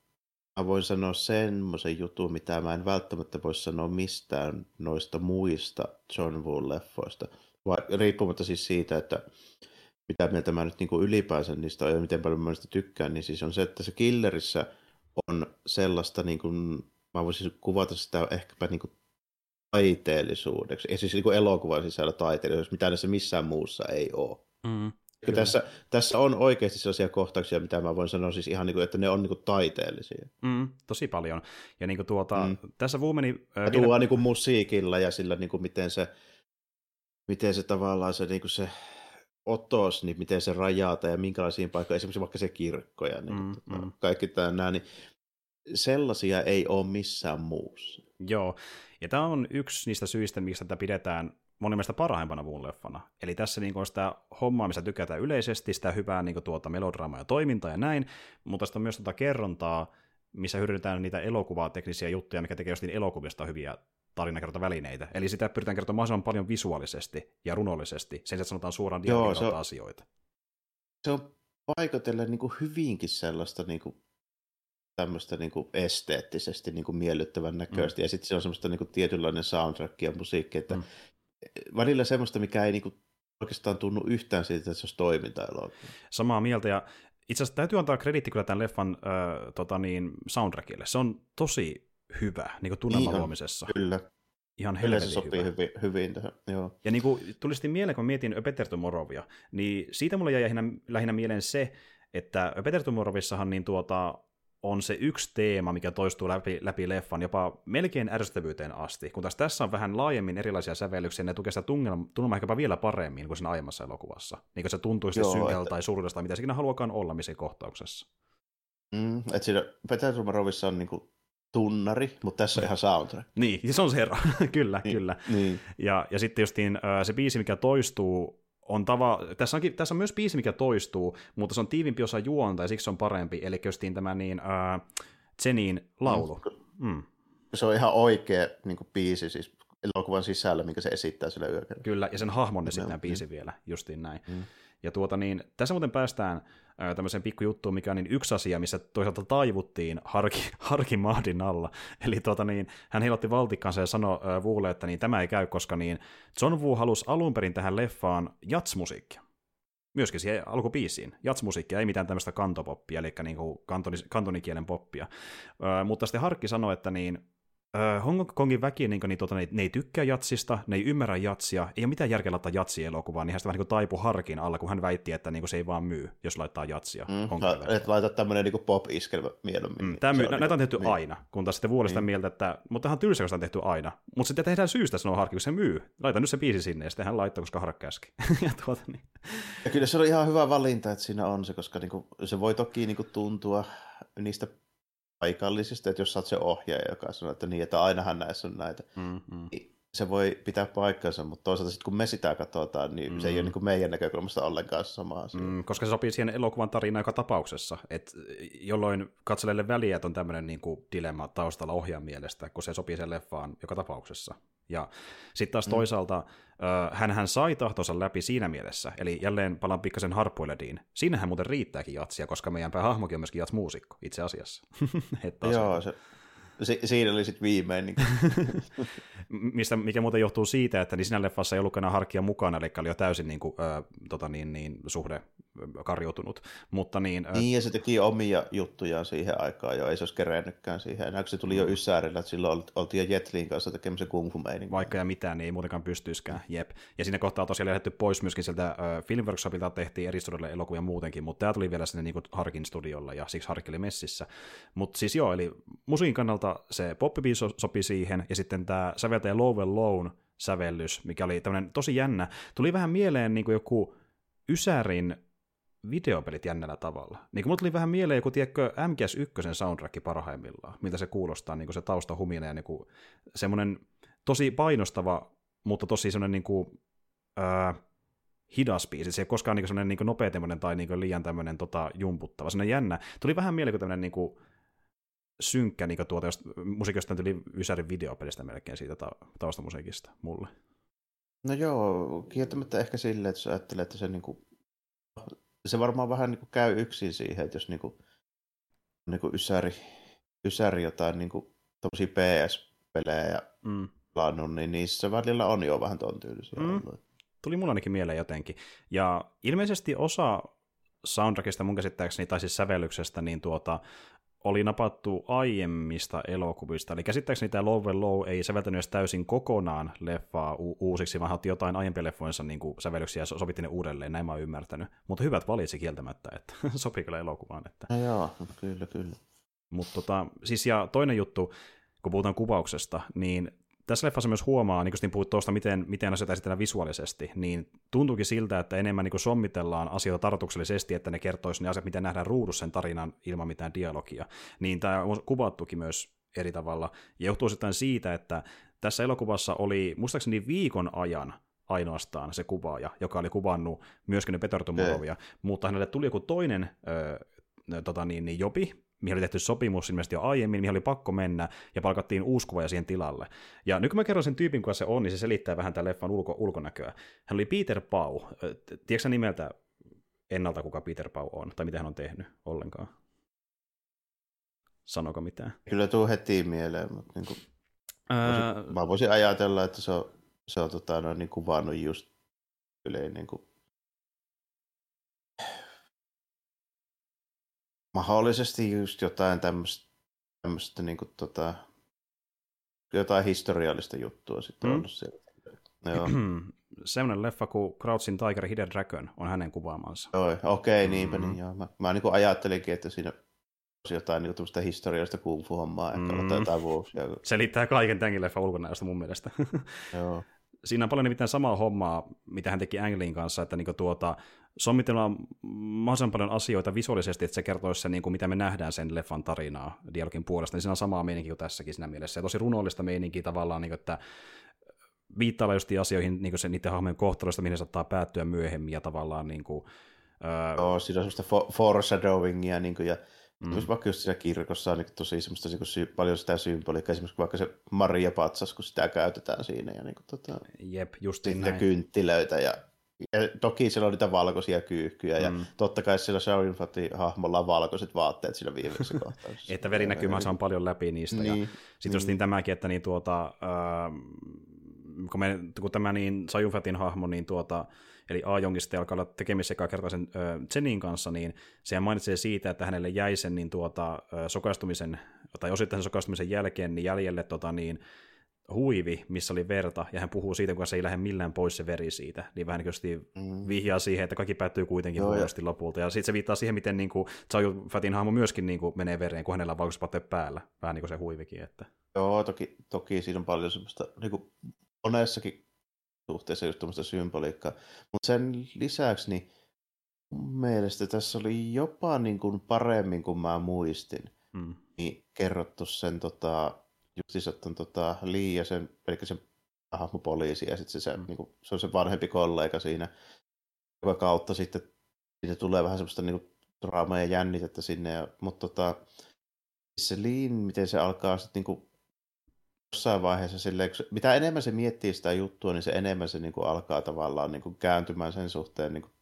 mä voin sanoa semmoisen jutun, mitä mä en välttämättä voi sanoa mistään noista muista John Woo-leffoista. Vai, riippumatta siis siitä, että mitä mieltä mä nyt niin kuin ylipäänsä niistä on ja miten paljon mä niistä tykkään, niin siis on se, että se Killerissä on sellaista, niin kuin, mä voisin kuvata sitä ehkäpä niin kuin taiteellisuudeksi, ja siis niin kuin elokuvan sisällä taiteellisuus, mitä näissä missään muussa ei ole. Mm. Tässä, tässä on oikeasti sellaisia kohtauksia, mitä mä voin sanoa siis ihan niin kuin, että ne on niin kuin taiteellisia. Mm, tosi paljon. Ja niin kuin tuota, mm. tässä Woomeni... Äh, ja vielä... niin kuin musiikilla ja sillä, niin kuin miten se, miten se tavallaan se, niin kuin se otos, niin miten se rajata ja minkälaisiin paikkoihin, esimerkiksi vaikka se kirkko ja niin, mm, tota, mm. kaikki tämä, niin sellaisia ei ole missään muussa. Joo, ja tämä on yksi niistä syistä, mistä tätä pidetään monen mielestä parhaimpana muun leffana. Eli tässä niin on sitä hommaa, missä tykätään yleisesti, sitä hyvää niin tuota melodraamaa ja toimintaa ja näin, mutta sitten on myös tuota kerrontaa, missä hyödynnetään niitä elokuvateknisiä juttuja, mikä tekee jostain elokuvista hyviä tarinankertovälineitä. Eli sitä pyritään kertomaan mahdollisimman paljon visuaalisesti ja runollisesti, sen että sanotaan suoraan dialogin asioita. Se on paikotellen niin kuin hyvinkin sellaista niin kuin tämmöistä niin kuin esteettisesti niin kuin miellyttävän näköistä, mm. ja sitten se on semmoista niin kuin tietynlainen soundtrack ja musiikki, että mm. välillä semmoista, mikä ei niin kuin oikeastaan tunnu yhtään siitä, että se olisi toiminta Samaa mieltä, ja itse asiassa täytyy antaa krediitti kyllä tämän leffan äh, tota niin, soundtrackille. Se on tosi hyvä niin tunnelman luomisessa. Kyllä. Ihan Kyllä se sopii hyvä. hyvin, hyvin tähän, joo. Ja niin kuin tuli sitten mieleen, kun mietin Peter Tomorovia, niin siitä mulle jäi lähinnä, lähinnä mieleen se, että Peter Tomorovissahan niin tuota, on se yksi teema, mikä toistuu läpi, läpi leffan jopa melkein ärsyttävyyteen asti, kun taas tässä on vähän laajemmin erilaisia sävellyksiä, ne tukee sitä tunnelmaa ehkäpä vielä paremmin kuin siinä aiemmassa elokuvassa. Niin kuin se tuntuu sitten synkältä että... tai surullista, mitä sekin haluakaan olla missä kohtauksessa. Mm, että siinä Peter Tomarovissa on niinku tunnari, mutta tässä on ihan soundtrack. Niin, se on se ero, *laughs* kyllä, niin, kyllä. Niin. Ja, ja sitten justiin se biisi, mikä toistuu, on tava, tässä, onkin, tässä on myös biisi, mikä toistuu, mutta se on tiivimpi osa juonta ja siksi se on parempi, eli justiin tämä niin, äh, Zenin laulu. Mm. Mm. Se on ihan oikea niin kuin biisi, siis elokuvan sisällä, minkä se esittää sille yökerralla. Kyllä, ja sen hahmon esittää biisi vielä, justiin näin. Mm. Ja tuota niin, tässä muuten päästään tämmöiseen pikkujuttuun, mikä on niin yksi asia, missä toisaalta taivuttiin Harki, *laughs* Harki Mahdin alla. Eli tuota niin, hän heilotti valtikkansa ja sanoi äh, Wulle, että niin, tämä ei käy, koska niin John Woo halusi alun perin tähän leffaan jatsmusiikkia. Myöskin siihen alkupiisiin. Jatsmusiikkia, ei mitään tämmöistä kantopoppia, eli niin kuin kantoni, kantonikielen poppia. Mutta sitten Harkki sanoi, että niin, Uh, Hong Kongin väki, niin, niin, tuota, ne, ne ei tykkää jatsista, ne ei ymmärrä jatsia, ei ole mitään järkeä laittaa jatsi-elokuvaa, niin hän vähän niin taipu harkin alla, kun hän väitti, että niin kuin, se ei vaan myy, jos laittaa jatsia. Mm, että laita tämmöinen niin pop-iskelmä mieluummin. Mm, tämä myy, on, näitä on tehty niin. aina, kun taas sitten vuodesta niin. mieltä, että mutta tähän on tylsä, on tehty aina. Mutta sitten tehdään syystä sanoo harkki, kun se myy. Laita nyt se biisi sinne, ja sitten hän laittaa, koska harkka käski. *laughs* ja, tuota, niin. ja kyllä se on ihan hyvä valinta, että siinä on se, koska niin kuin, se voi toki niin kuin, tuntua niistä paikallisista, että jos sä oot se ohjaaja, joka sanoo, että niin, että ainahan näissä on näitä, mm-hmm. se voi pitää paikkansa, mutta toisaalta sitten kun me sitä katsotaan, niin mm. se ei ole mm. niin kuin meidän näkökulmasta ollenkaan sama asia. Mm, koska se sopii siihen elokuvan tarinaan joka tapauksessa, et jolloin katsojille väliä, että on tämmöinen niin kuin dilemma taustalla ohjaajan mielestä, kun se sopii sen leffaan joka tapauksessa. Ja sitten taas mm. toisaalta hän hän sai tahtonsa läpi siinä mielessä, eli jälleen palaan pikkasen harppuilediin. Siinähän muuten riittääkin jatsia, koska meidän päähahmokin on myöskin jats-muusikko itse asiassa. *laughs* Joo, se, si- siinä oli sitten viimein. Niin *laughs* Mistä, mikä muuten johtuu siitä, että niin siinä leffassa ei ollutkaan harkkia mukana, eli oli jo täysin niin kuin, ö, tota niin, niin, suhde karjutunut. Mutta niin, ö... niin, ja se teki omia juttujaan siihen aikaan jo, ei se olisi kerennytkään siihen enää, se tuli jo mm. Ysärillä, että silloin oltiin jo Jetlin kanssa tekemässä kung fu Vaikka ja mitään, niin ei muutenkaan pystyiskään, jep. Ja siinä kohtaa tosiaan lähdetty pois myöskin sieltä ö, Filmworkshopilta tehtiin eri studioille elokuvia muutenkin, mutta tämä tuli vielä sinne niin kuin Harkin studiolla, ja siksi Harkki oli messissä. Mutta siis joo, eli musiikin kannalta se poppibiisi sopi siihen, ja sitten tämä säveltäjä Low Lone sävellys, mikä oli tämmöinen tosi jännä. Tuli vähän mieleen niin kuin joku Ysärin videopelit jännällä tavalla. Niin kuin tuli vähän mieleen joku, tiedätkö, MGS1 soundtrack parhaimmillaan, miltä se kuulostaa, niin kuin se taustahumina ja niin kuin, semmoinen tosi painostava, mutta tosi semmoinen niin kuin, ää, hidas biisi. Se ei koskaan niin semmoinen niin nopea tai niin liian tämmöinen tota, jumputtava. Semmoinen jännä. Tuli vähän mieleen kuin tämmöinen niin kuin, synkkä niin tuota, jos musiikista tuli Ysärin videopelistä melkein siitä ta- taustamusiikista mulle. No joo, kieltämättä ehkä silleen, että jos ajattelee, että se, niin kuin, se varmaan vähän niin kuin käy yksin siihen, että jos niin kuin, niin kuin Ysäri, Ysäri jotain niin kuin, PS-pelejä mm. pelannut, niin niissä välillä on jo vähän ton tyylisiä mm. ollut. tuli mun ainakin mieleen jotenkin. Ja ilmeisesti osa soundtrackista mun käsittääkseni, tai siis sävellyksestä, niin tuota, oli napattu aiemmista elokuvista. Eli käsittääkseni tämä and Low ei säveltänyt edes täysin kokonaan leffaa u- uusiksi, vaan otti jotain aiempia leffoinsa niin kuin sävellyksiä ja sovitti ne uudelleen, näin mä oon ymmärtänyt. Mutta hyvät valitsi kieltämättä, että *laughs* sopii kyllä elokuvaan. Että. No joo, kyllä, kyllä. Mutta tota, siis ja toinen juttu, kun puhutaan kuvauksesta, niin tässä leffassa myös huomaa, niin kun puhut tuosta, miten, miten asioita esitellään visuaalisesti, niin tuntuukin siltä, että enemmän niin sommitellaan asioita tarkoituksellisesti, että ne kertoisi ne asiat, miten nähdään ruudussa sen tarinan ilman mitään dialogia. Niin tämä on kuvattukin myös eri tavalla. Ja johtuu sitten siitä, että tässä elokuvassa oli muistaakseni viikon ajan ainoastaan se kuvaaja, joka oli kuvannut myöskin ne Peter Tomorovia, mutta hänelle tuli joku toinen ö, tota niin, niin jobi, mihin oli tehty sopimus ilmeisesti jo aiemmin, mihin oli pakko mennä, ja palkattiin uusi kuvaaja siihen tilalle. Ja nyt kun mä kerron sen tyypin, kuka se on, niin se selittää vähän tämän leffan ulko- ulkonäköä. Hän oli Peter Pau. Tiedätkö nimeltä ennalta, kuka Peter Pau on, tai mitä hän on tehnyt ollenkaan? Sanoko mitään? Kyllä tuu heti mieleen, mutta niin kuin, Ää... mä voisin ajatella, että se on, se on tota, no, niin kuvannut just ylein niin kuin mahdollisesti just jotain tämmöistä, tämmöistä niin kuin, tota, jotain historiallista juttua sitten mm. ollut siellä. Joo. *clears throat* Semmoinen leffa kuin Crouching Tiger, Hidden Dragon on hänen kuvaamansa. Okei, okay, niinpä mm. niin joo. Mä, mä niin kuin ajattelinkin, että siinä olisi jotain niin kuin historiallista kung fu-hommaa, mm. ehkä jotain vuosia. Se liittää kaiken tämänkin leffan ulkonäöstä mun mielestä. *laughs* joo. Siinä on paljon nimittäin samaa hommaa, mitä hän teki Anglin kanssa, että niinku tuota, sommitellaan mahdollisimman paljon asioita visuaalisesti, että se kertoisi se, niin kuin mitä me nähdään sen leffan tarinaa dialogin puolesta, niin siinä on samaa meininkiä kuin tässäkin siinä mielessä. Ja tosi runollista meininkiä tavallaan, niin kuin, että viittailla just asioihin niin se, niiden hahmojen kohtaloista, mihin saattaa päättyä myöhemmin ja tavallaan niin kuin, öö... Joo, siinä on semmoista foreshadowingia niin kuin, ja Mm. vaikka just siinä kirkossa on niin tosi semmoista niin sy- paljon sitä symboliikkaa, esimerkiksi vaikka se Maria Patsas, kun sitä käytetään siinä. Ja niin kuin, tota, Jep, just näin. kynttilöitä ja ja toki siellä on niitä valkoisia kyyhkyjä, mm. ja totta kai siellä Shaolin Fatin hahmolla on valkoiset vaatteet siinä viimeisessä *laughs* kohtauksessa. että verinäkymä saa paljon läpi niistä. Niin. Ja sitten just niin tämäkin, että niin tuota, äh, kun, me, kun tämä niin Sajun Fatin hahmo, niin tuota, eli Ajongista alkaa olla tekemisissä kertaa sen Zenin kanssa, niin sehän mainitsee siitä, että hänelle jäi sen niin tuota, sokastumisen, tai osittain sen sokastumisen jälkeen niin jäljelle tota, niin, huivi, missä oli verta, ja hän puhuu siitä, kuinka se ei lähde millään pois se veri siitä, niin vähän niin mm. vihjaa siihen, että kaikki päättyy kuitenkin huonosti lopulta, ja sitten se viittaa siihen, miten niin kuin, Chao Fatin hahmo myöskin niin kuin, menee vereen, kun hänellä on päällä, vähän niin kuin se huivikin. Että... Joo, toki, toki siinä on paljon semmoista, niin kuin monessakin suhteessa just tämmöistä symboliikkaa, mutta sen lisäksi niin mun mielestä tässä oli jopa niin kuin paremmin kuin mä muistin, mm. niin kerrottu sen tota, justiinsa ton tota, Lee ja sen, eli sen hahmopoliisi ja sitten se, se, mm. niin kuin, se on se vanhempi kollega siinä, joka kautta sitten siitä tulee vähän semmoista niin kuin, draamaa ja jännitettä sinne, ja, mutta tota, se Liin, miten se alkaa sitten niin kuin, jossain vaiheessa silleen, kun se, mitä enemmän se miettii sitä juttua, niin se enemmän se niin kuin, alkaa tavallaan niin kuin, kääntymään sen suhteen niin kuin,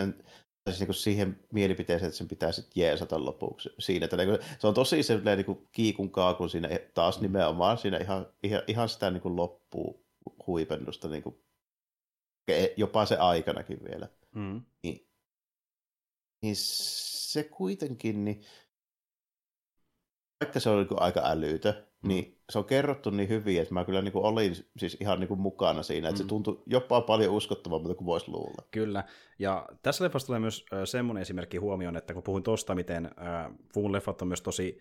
sen, siis niin siihen mielipiteeseen, että sen pitää sitten jeesata lopuksi siinä. Että niin kuin, se on tosi sellainen niin kuin kiikun kaakun siinä taas mm. nimenomaan siinä ihan, ihan, ihan sitä niin kuin loppuu huipennusta niin kuin, jopa se aikanakin vielä. Mm. Niin, niin se kuitenkin, niin, vaikka se on niin aika älytö, niin se on kerrottu niin hyvin, että mä kyllä niin kuin olin siis ihan niin kuin mukana siinä, että mm. se tuntui jopa paljon uskottavammalta kuin voisi luulla. Kyllä, ja tässä leffassa tulee myös semmoinen esimerkki huomioon, että kun puhuin tuosta, miten äh, Fuun leffat on myös tosi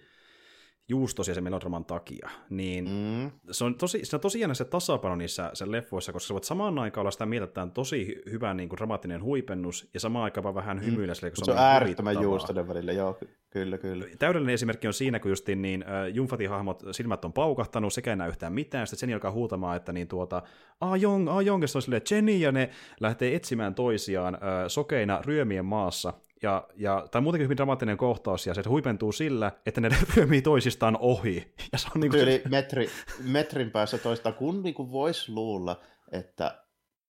juustosia sen melodraman takia, niin mm. se, on tosi, se on tosi jännä se tasapaino niissä sen leffoissa, koska sä voit samaan aikaan olla sitä mieltä, että on tosi hyvä niin kuin, dramaattinen huipennus, ja samaan aikaan vähän mm. hymyillä sille, kun se, se on, on äärettömän juustoinen välillä, joo, kyllä, kyllä. Täydellinen esimerkki on siinä, kun justiin niin, äh, Jumfatin hahmot silmät on paukahtanut, sekä ei yhtään mitään, sitten sen alkaa huutamaan, että niin tuota, ah Jong, ah Jong, ja se on silleen, Jenny, ja ne lähtee etsimään toisiaan äh, sokeina ryömien maassa, ja, ja, tai muutenkin hyvin dramaattinen kohtaus, ja se huipentuu sillä, että ne *laughs* ryömii toisistaan ohi. Ja se on niin kuin metri, metrin päässä toista, kun niin kuin voisi luulla, että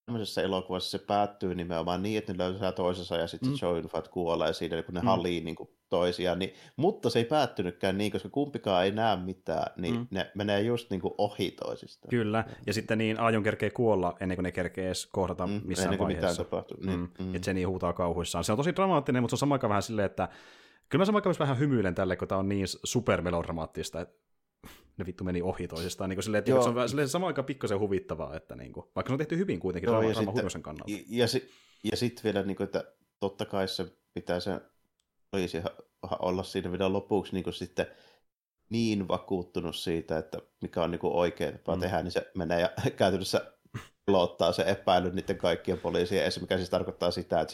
tämmöisessä elokuvassa se päättyy nimenomaan niin, että ne löytää toisensa ja sitten mm. se Joe Fat kuolee siinä, kun ne mm. halii niin kuin toisiaan. Niin, mutta se ei päättynytkään niin, koska kumpikaan ei näe mitään, niin mm. ne menee just niin kuin ohi toisistaan. Kyllä, ja sitten niin Aion kerkee kuolla ennen kuin ne kerkee edes kohdata mm, missään ennen kuin vaiheessa. mitään tapahtuu. Niin, mm. Mm. Että se niin huutaa kauhuissaan. Se on tosi dramaattinen, mutta se on samaan vähän silleen, että kyllä mä samaan aikaan vähän hymyilen tälle, kun tämä on niin supermelodramaattista, että ne vittu meni ohi toisistaan. Niin silleen, että se on vähän, silleen, samaan aikaan pikkasen huvittavaa, että niin kuin, vaikka se on tehty hyvin kuitenkin Joo, Raama, Raama kannalta. Ja, ja, si, ja sitten vielä, niin kuin, että totta kai se pitää se poliisi olla siinä vielä lopuksi niin kuin sitten niin vakuuttunut siitä, että mikä on niin kuin oikea tapa mm. tehdä, niin se menee ja *laughs* käytännössä pelottaa se epäily niiden kaikkien poliisien esimerkiksi, mikä siis tarkoittaa sitä, että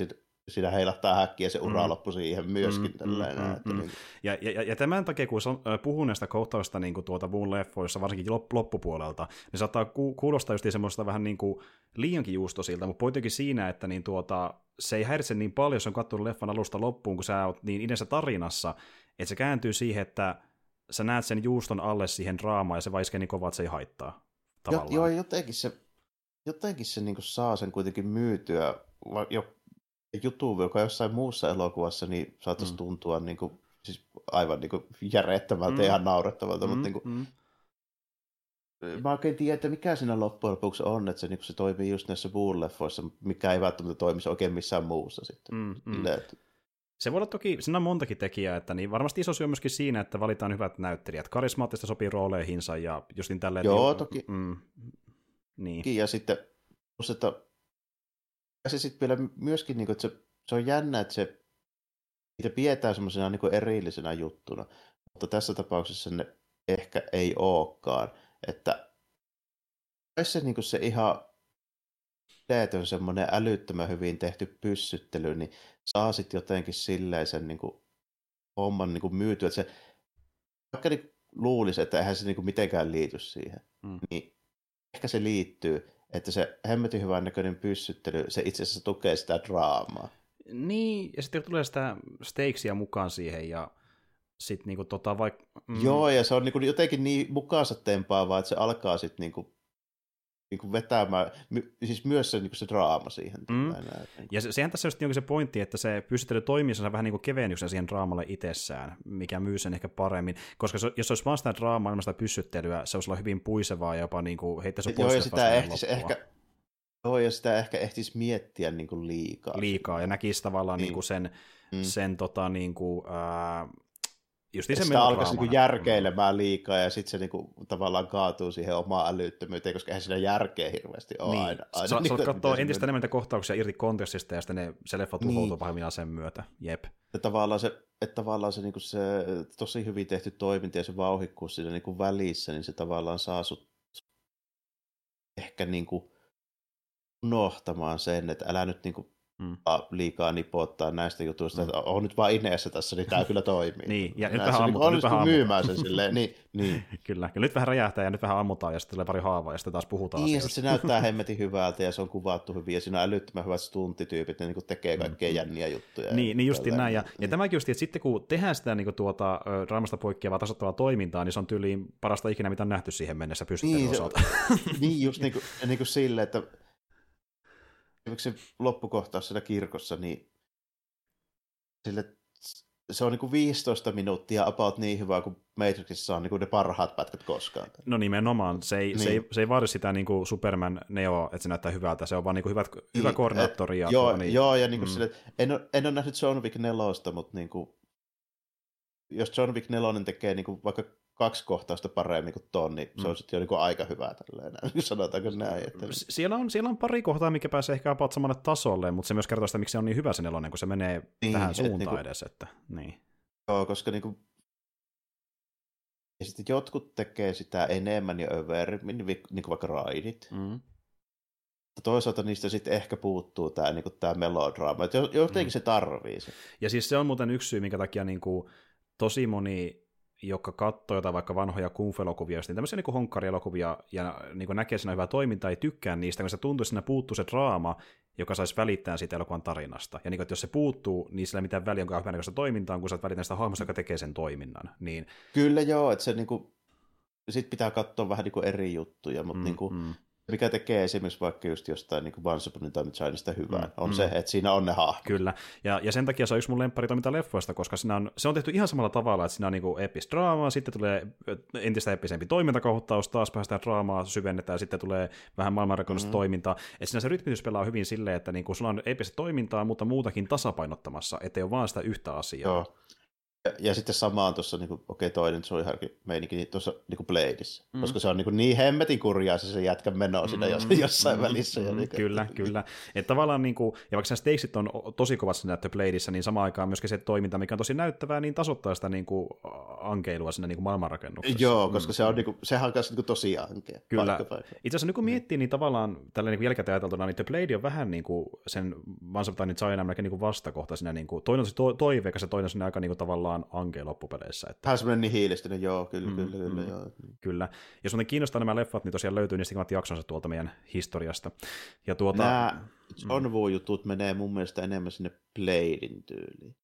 siinä heilahtaa häkkiä se ura mm. loppu siihen myöskin. Mm, tällainen, mm, että mm. Niin. Ja, ja, ja, tämän takia, kun puhun näistä kohtausta niin kuin tuota muun leffoissa, varsinkin loppupuolelta, niin saattaa ku, kuulostaa just semmoista vähän niin kuin liiankin juustosilta, mutta pointtikin siinä, että niin tuota, se ei häiritse niin paljon, jos on katsonut leffan alusta loppuun, kun sä oot niin idässä tarinassa, että se kääntyy siihen, että sä näet sen juuston alle siihen draamaan ja se vaiskee niin kovaa, että se ei haittaa. Jo, joo, jotenkin se, jotenkin se niin saa sen kuitenkin myytyä jo juttu, joka jossain muussa elokuvassa niin saattaisi mm. tuntua niin kuin, siis aivan niin kuin järjettömältä mm. ja ihan naurettavalta, mm. mutta niin kuin, mm. mä oikein tiedä, että mikä siinä loppujen lopuksi on, että se, niin se toimii just näissä bulleffoissa, mikä ei välttämättä toimisi oikein missään muussa sitten. Mm, mm. Että... Se voi olla toki, siinä on montakin tekijää, että niin varmasti iso syy on myöskin siinä, että valitaan hyvät näyttelijät. Karismaattista sopii rooleihinsa ja justin tälleen. Joo, niin, toki. Mm, niin. Ja sitten, että se sitten vielä myöskin, niin kuin, että se, se on jännä, että se niitä pidetään semmoisena niin erillisenä juttuna, mutta tässä tapauksessa ne ehkä ei olekaan. Että se, niin kuin se ihan on semmoinen älyttömän hyvin tehty pyssyttely, niin saa sitten jotenkin silleen sen niin kuin, homman niin kuin myytyä, että se vaikka niin luulisi, että eihän se niin kuin mitenkään liity siihen, mm. niin ehkä se liittyy, että se hemmetin hyvän näköinen pyssyttely, se itse asiassa tukee sitä draamaa. Niin, ja sitten tulee sitä steiksia mukaan siihen, ja sitten niinku tota vaikka... Mm. Joo, ja se on niinku jotenkin niin mukaansa tempaavaa, että se alkaa sitten niinku niin kuin vetämään, my, siis myös se, niin kuin se draama siihen. Mm. Näin, Ja se, sehän tässä on se pointti, että se pystyttely toimii se vähän niin kuin kevennyksen siihen draamalle itsessään, mikä myy sen ehkä paremmin, koska se, jos olisi vaan sitä draamaa ilman sitä pyssyttelyä, se olisi olla hyvin puisevaa ja jopa niin kuin heittäisi pois. Joo, ja sitä ehtisi ehkä, Joo, ja sitä ehkä ehtisi miettiä niin kuin liikaa. Liikaa, ja näkisi tavallaan niin. Niin kuin sen, mm. sen tota, niin kuin, ää, Just se sitä alkaisi niinku järkeilemään liikaa ja sitten se niinku tavallaan kaatuu siihen omaan älyttömyyteen, koska eihän siinä järkeä hirveästi ole niin. aina. aina Sä, niin, sä katsoa entistä enemmän kohtauksia irti kontekstista ja sitten ne, se leffa tuhoutuu niin. pahimmillaan sen myötä. Jep. Ja tavallaan se, että tavallaan se, niinku se tosi hyvin tehty toiminta ja se vauhikkuus siinä niinku välissä, niin se tavallaan saa sut ehkä niinku unohtamaan sen, että älä nyt niinku mm. liikaa nipottaa näistä jutuista, mm. että on nyt vaan ineessä tässä, niin tämä kyllä toimii. niin, ja nyt vähän ammutaan. Niin, vähän myymään sen silleen, niin, niin. *laughs* kyllä, kyllä, nyt vähän räjähtää ja nyt vähän ammutaan ja sitten tulee pari haavaa ja sitten taas puhutaan Niin, se näyttää *laughs* hemmetin hyvältä ja se on kuvattu hyvin ja siinä on älyttömän hyvät stuntityypit, ne niin tekee kaikkea mm. jänniä juttuja. Niin, niin justiin näin. Ja, niin. ja tämäkin just, että sitten kun tehdään sitä niin kuin tuota, draamasta poikkeavaa tasoittavaa toimintaa, niin se on tyyliin parasta ikinä, mitä on nähty siihen mennessä pystyttelyn niin, osalta. *laughs* niin, just niin kuin, niin kuin sille, että se loppukohtaus siellä kirkossa, niin sille, se on niin kuin 15 minuuttia about niin hyvä kuin Matrixissa on niin kuin ne parhaat pätkät koskaan. No nimenomaan. Se ei, niin. se ei, se ei vaadi sitä niin kuin Superman Neo, että se näyttää hyvältä. Se on vaan niin kuin hyvät, niin, hyvä koordinaattori. Ja joo, niin, joo, ja niin kuin mm. sille, en, ole, en ole nähnyt John Wick 4, mutta niin kuin, jos John Wick 4 tekee niin kuin vaikka kaksi kohtausta paremmin kuin ton, niin se on mm. sitten jo niin kuin aika hyvä tälleen, *laughs* sanotaanko näin. Että... Siellä, on, siellä on pari kohtaa, mikä pääsee ehkä about samalle tasolle, mutta se myös kertoo sitä, miksi se on niin hyvä se nelonen, kun se menee niin, tähän suuntaan niin kuin, edes. Että, niin. Joo, koska niin kuin, ja sitten jotkut tekee sitä enemmän ja överimmin, niin kuin vaikka raidit. Mm. Toisaalta niistä sitten ehkä puuttuu tämä niinku, tää melodraama, että jotenkin mm. se tarvii se. Ja siis se on muuten yksi syy, minkä takia niin kuin, tosi moni joka katsoo jotain vaikka vanhoja kung-elokuvia, niin tämmöisiä niin honkkarielokuvia, ja niin näkee siinä hyvää toimintaa, ei tykkää niistä, kun se tuntuu, että siinä puuttuu se draama, joka saisi välittää siitä elokuvan tarinasta. Ja niin kuin, että jos se puuttuu, niin sillä ei mitään väliä, onko hyvänäköistä toimintaa, kun sä välittää sitä hahmosta, joka tekee sen toiminnan. Niin... Kyllä joo, että se niin kuin, sit pitää katsoa vähän niin kuin eri juttuja, mutta mm, niin kuin, mm. Mikä tekee esimerkiksi vaikka just jostain niin Once Upon a Time Chinesta hyvää, mm, on mm. se, että siinä on ne hahmot. Kyllä, ja, ja sen takia se on yksi mun lempparitoiminta leffoista, koska siinä on, se on tehty ihan samalla tavalla, että siinä on niin epis draamaa, sitten tulee entistä episempi toimintakohuttaus, taas päästään draamaa, syvennetään, sitten tulee vähän maailmanrakennusta mm. toimintaa, että siinä se rytmitys pelaa hyvin silleen, että niin kuin sulla on epistä toimintaa, mutta muutakin tasapainottamassa, ettei ole vaan sitä yhtä asiaa. Joo. Ja, ja sitten samaan tuossa, niin okei okay, toinen, harki meininki, niin tuossa niin Bladeissa, mm. koska se on niin, niin hemmetin kurjaa se, se jätkä meno siinä mm. jossain mm. välissä. Ja niin, kyllä, kyllä. Että tavallaan, niin kuin, ja vaikka stakesit on tosi kovat siinä Bladeissa, niin samaan aikaan myöskin se toiminta, mikä on tosi näyttävää, niin tasoittaa sitä niin kuin, ankeilua siinä niin kuin maailmanrakennuksessa. Joo, koska mm. se on, niin kuin, sehän on myös niin kuin, tosi ankea. Kyllä. Paikka, paikka. Itse asiassa nyt kun miettii, niin tavallaan tällä niin jälkikäteen ajateltuna, niin The Blade on vähän niin kuin sen Once Upon a Time niin kuin vastakohta siinä, niin kuin, toinen on se to- toiveikas ja toinen on aika niin kuin, tavallaan ankea loppupeleissä. Että... Vähän semmoinen nihilistinen, joo, kyllä, mm, kyllä, kyllä, mm, joo. Kyllä. Jos muuten kiinnostaa nämä leffat, niin tosiaan löytyy niistä jaksonsa tuolta meidän historiasta. Ja tuota... Nämä John mm. Woo-jutut menee mun mielestä enemmän sinne Bladein tyyliin.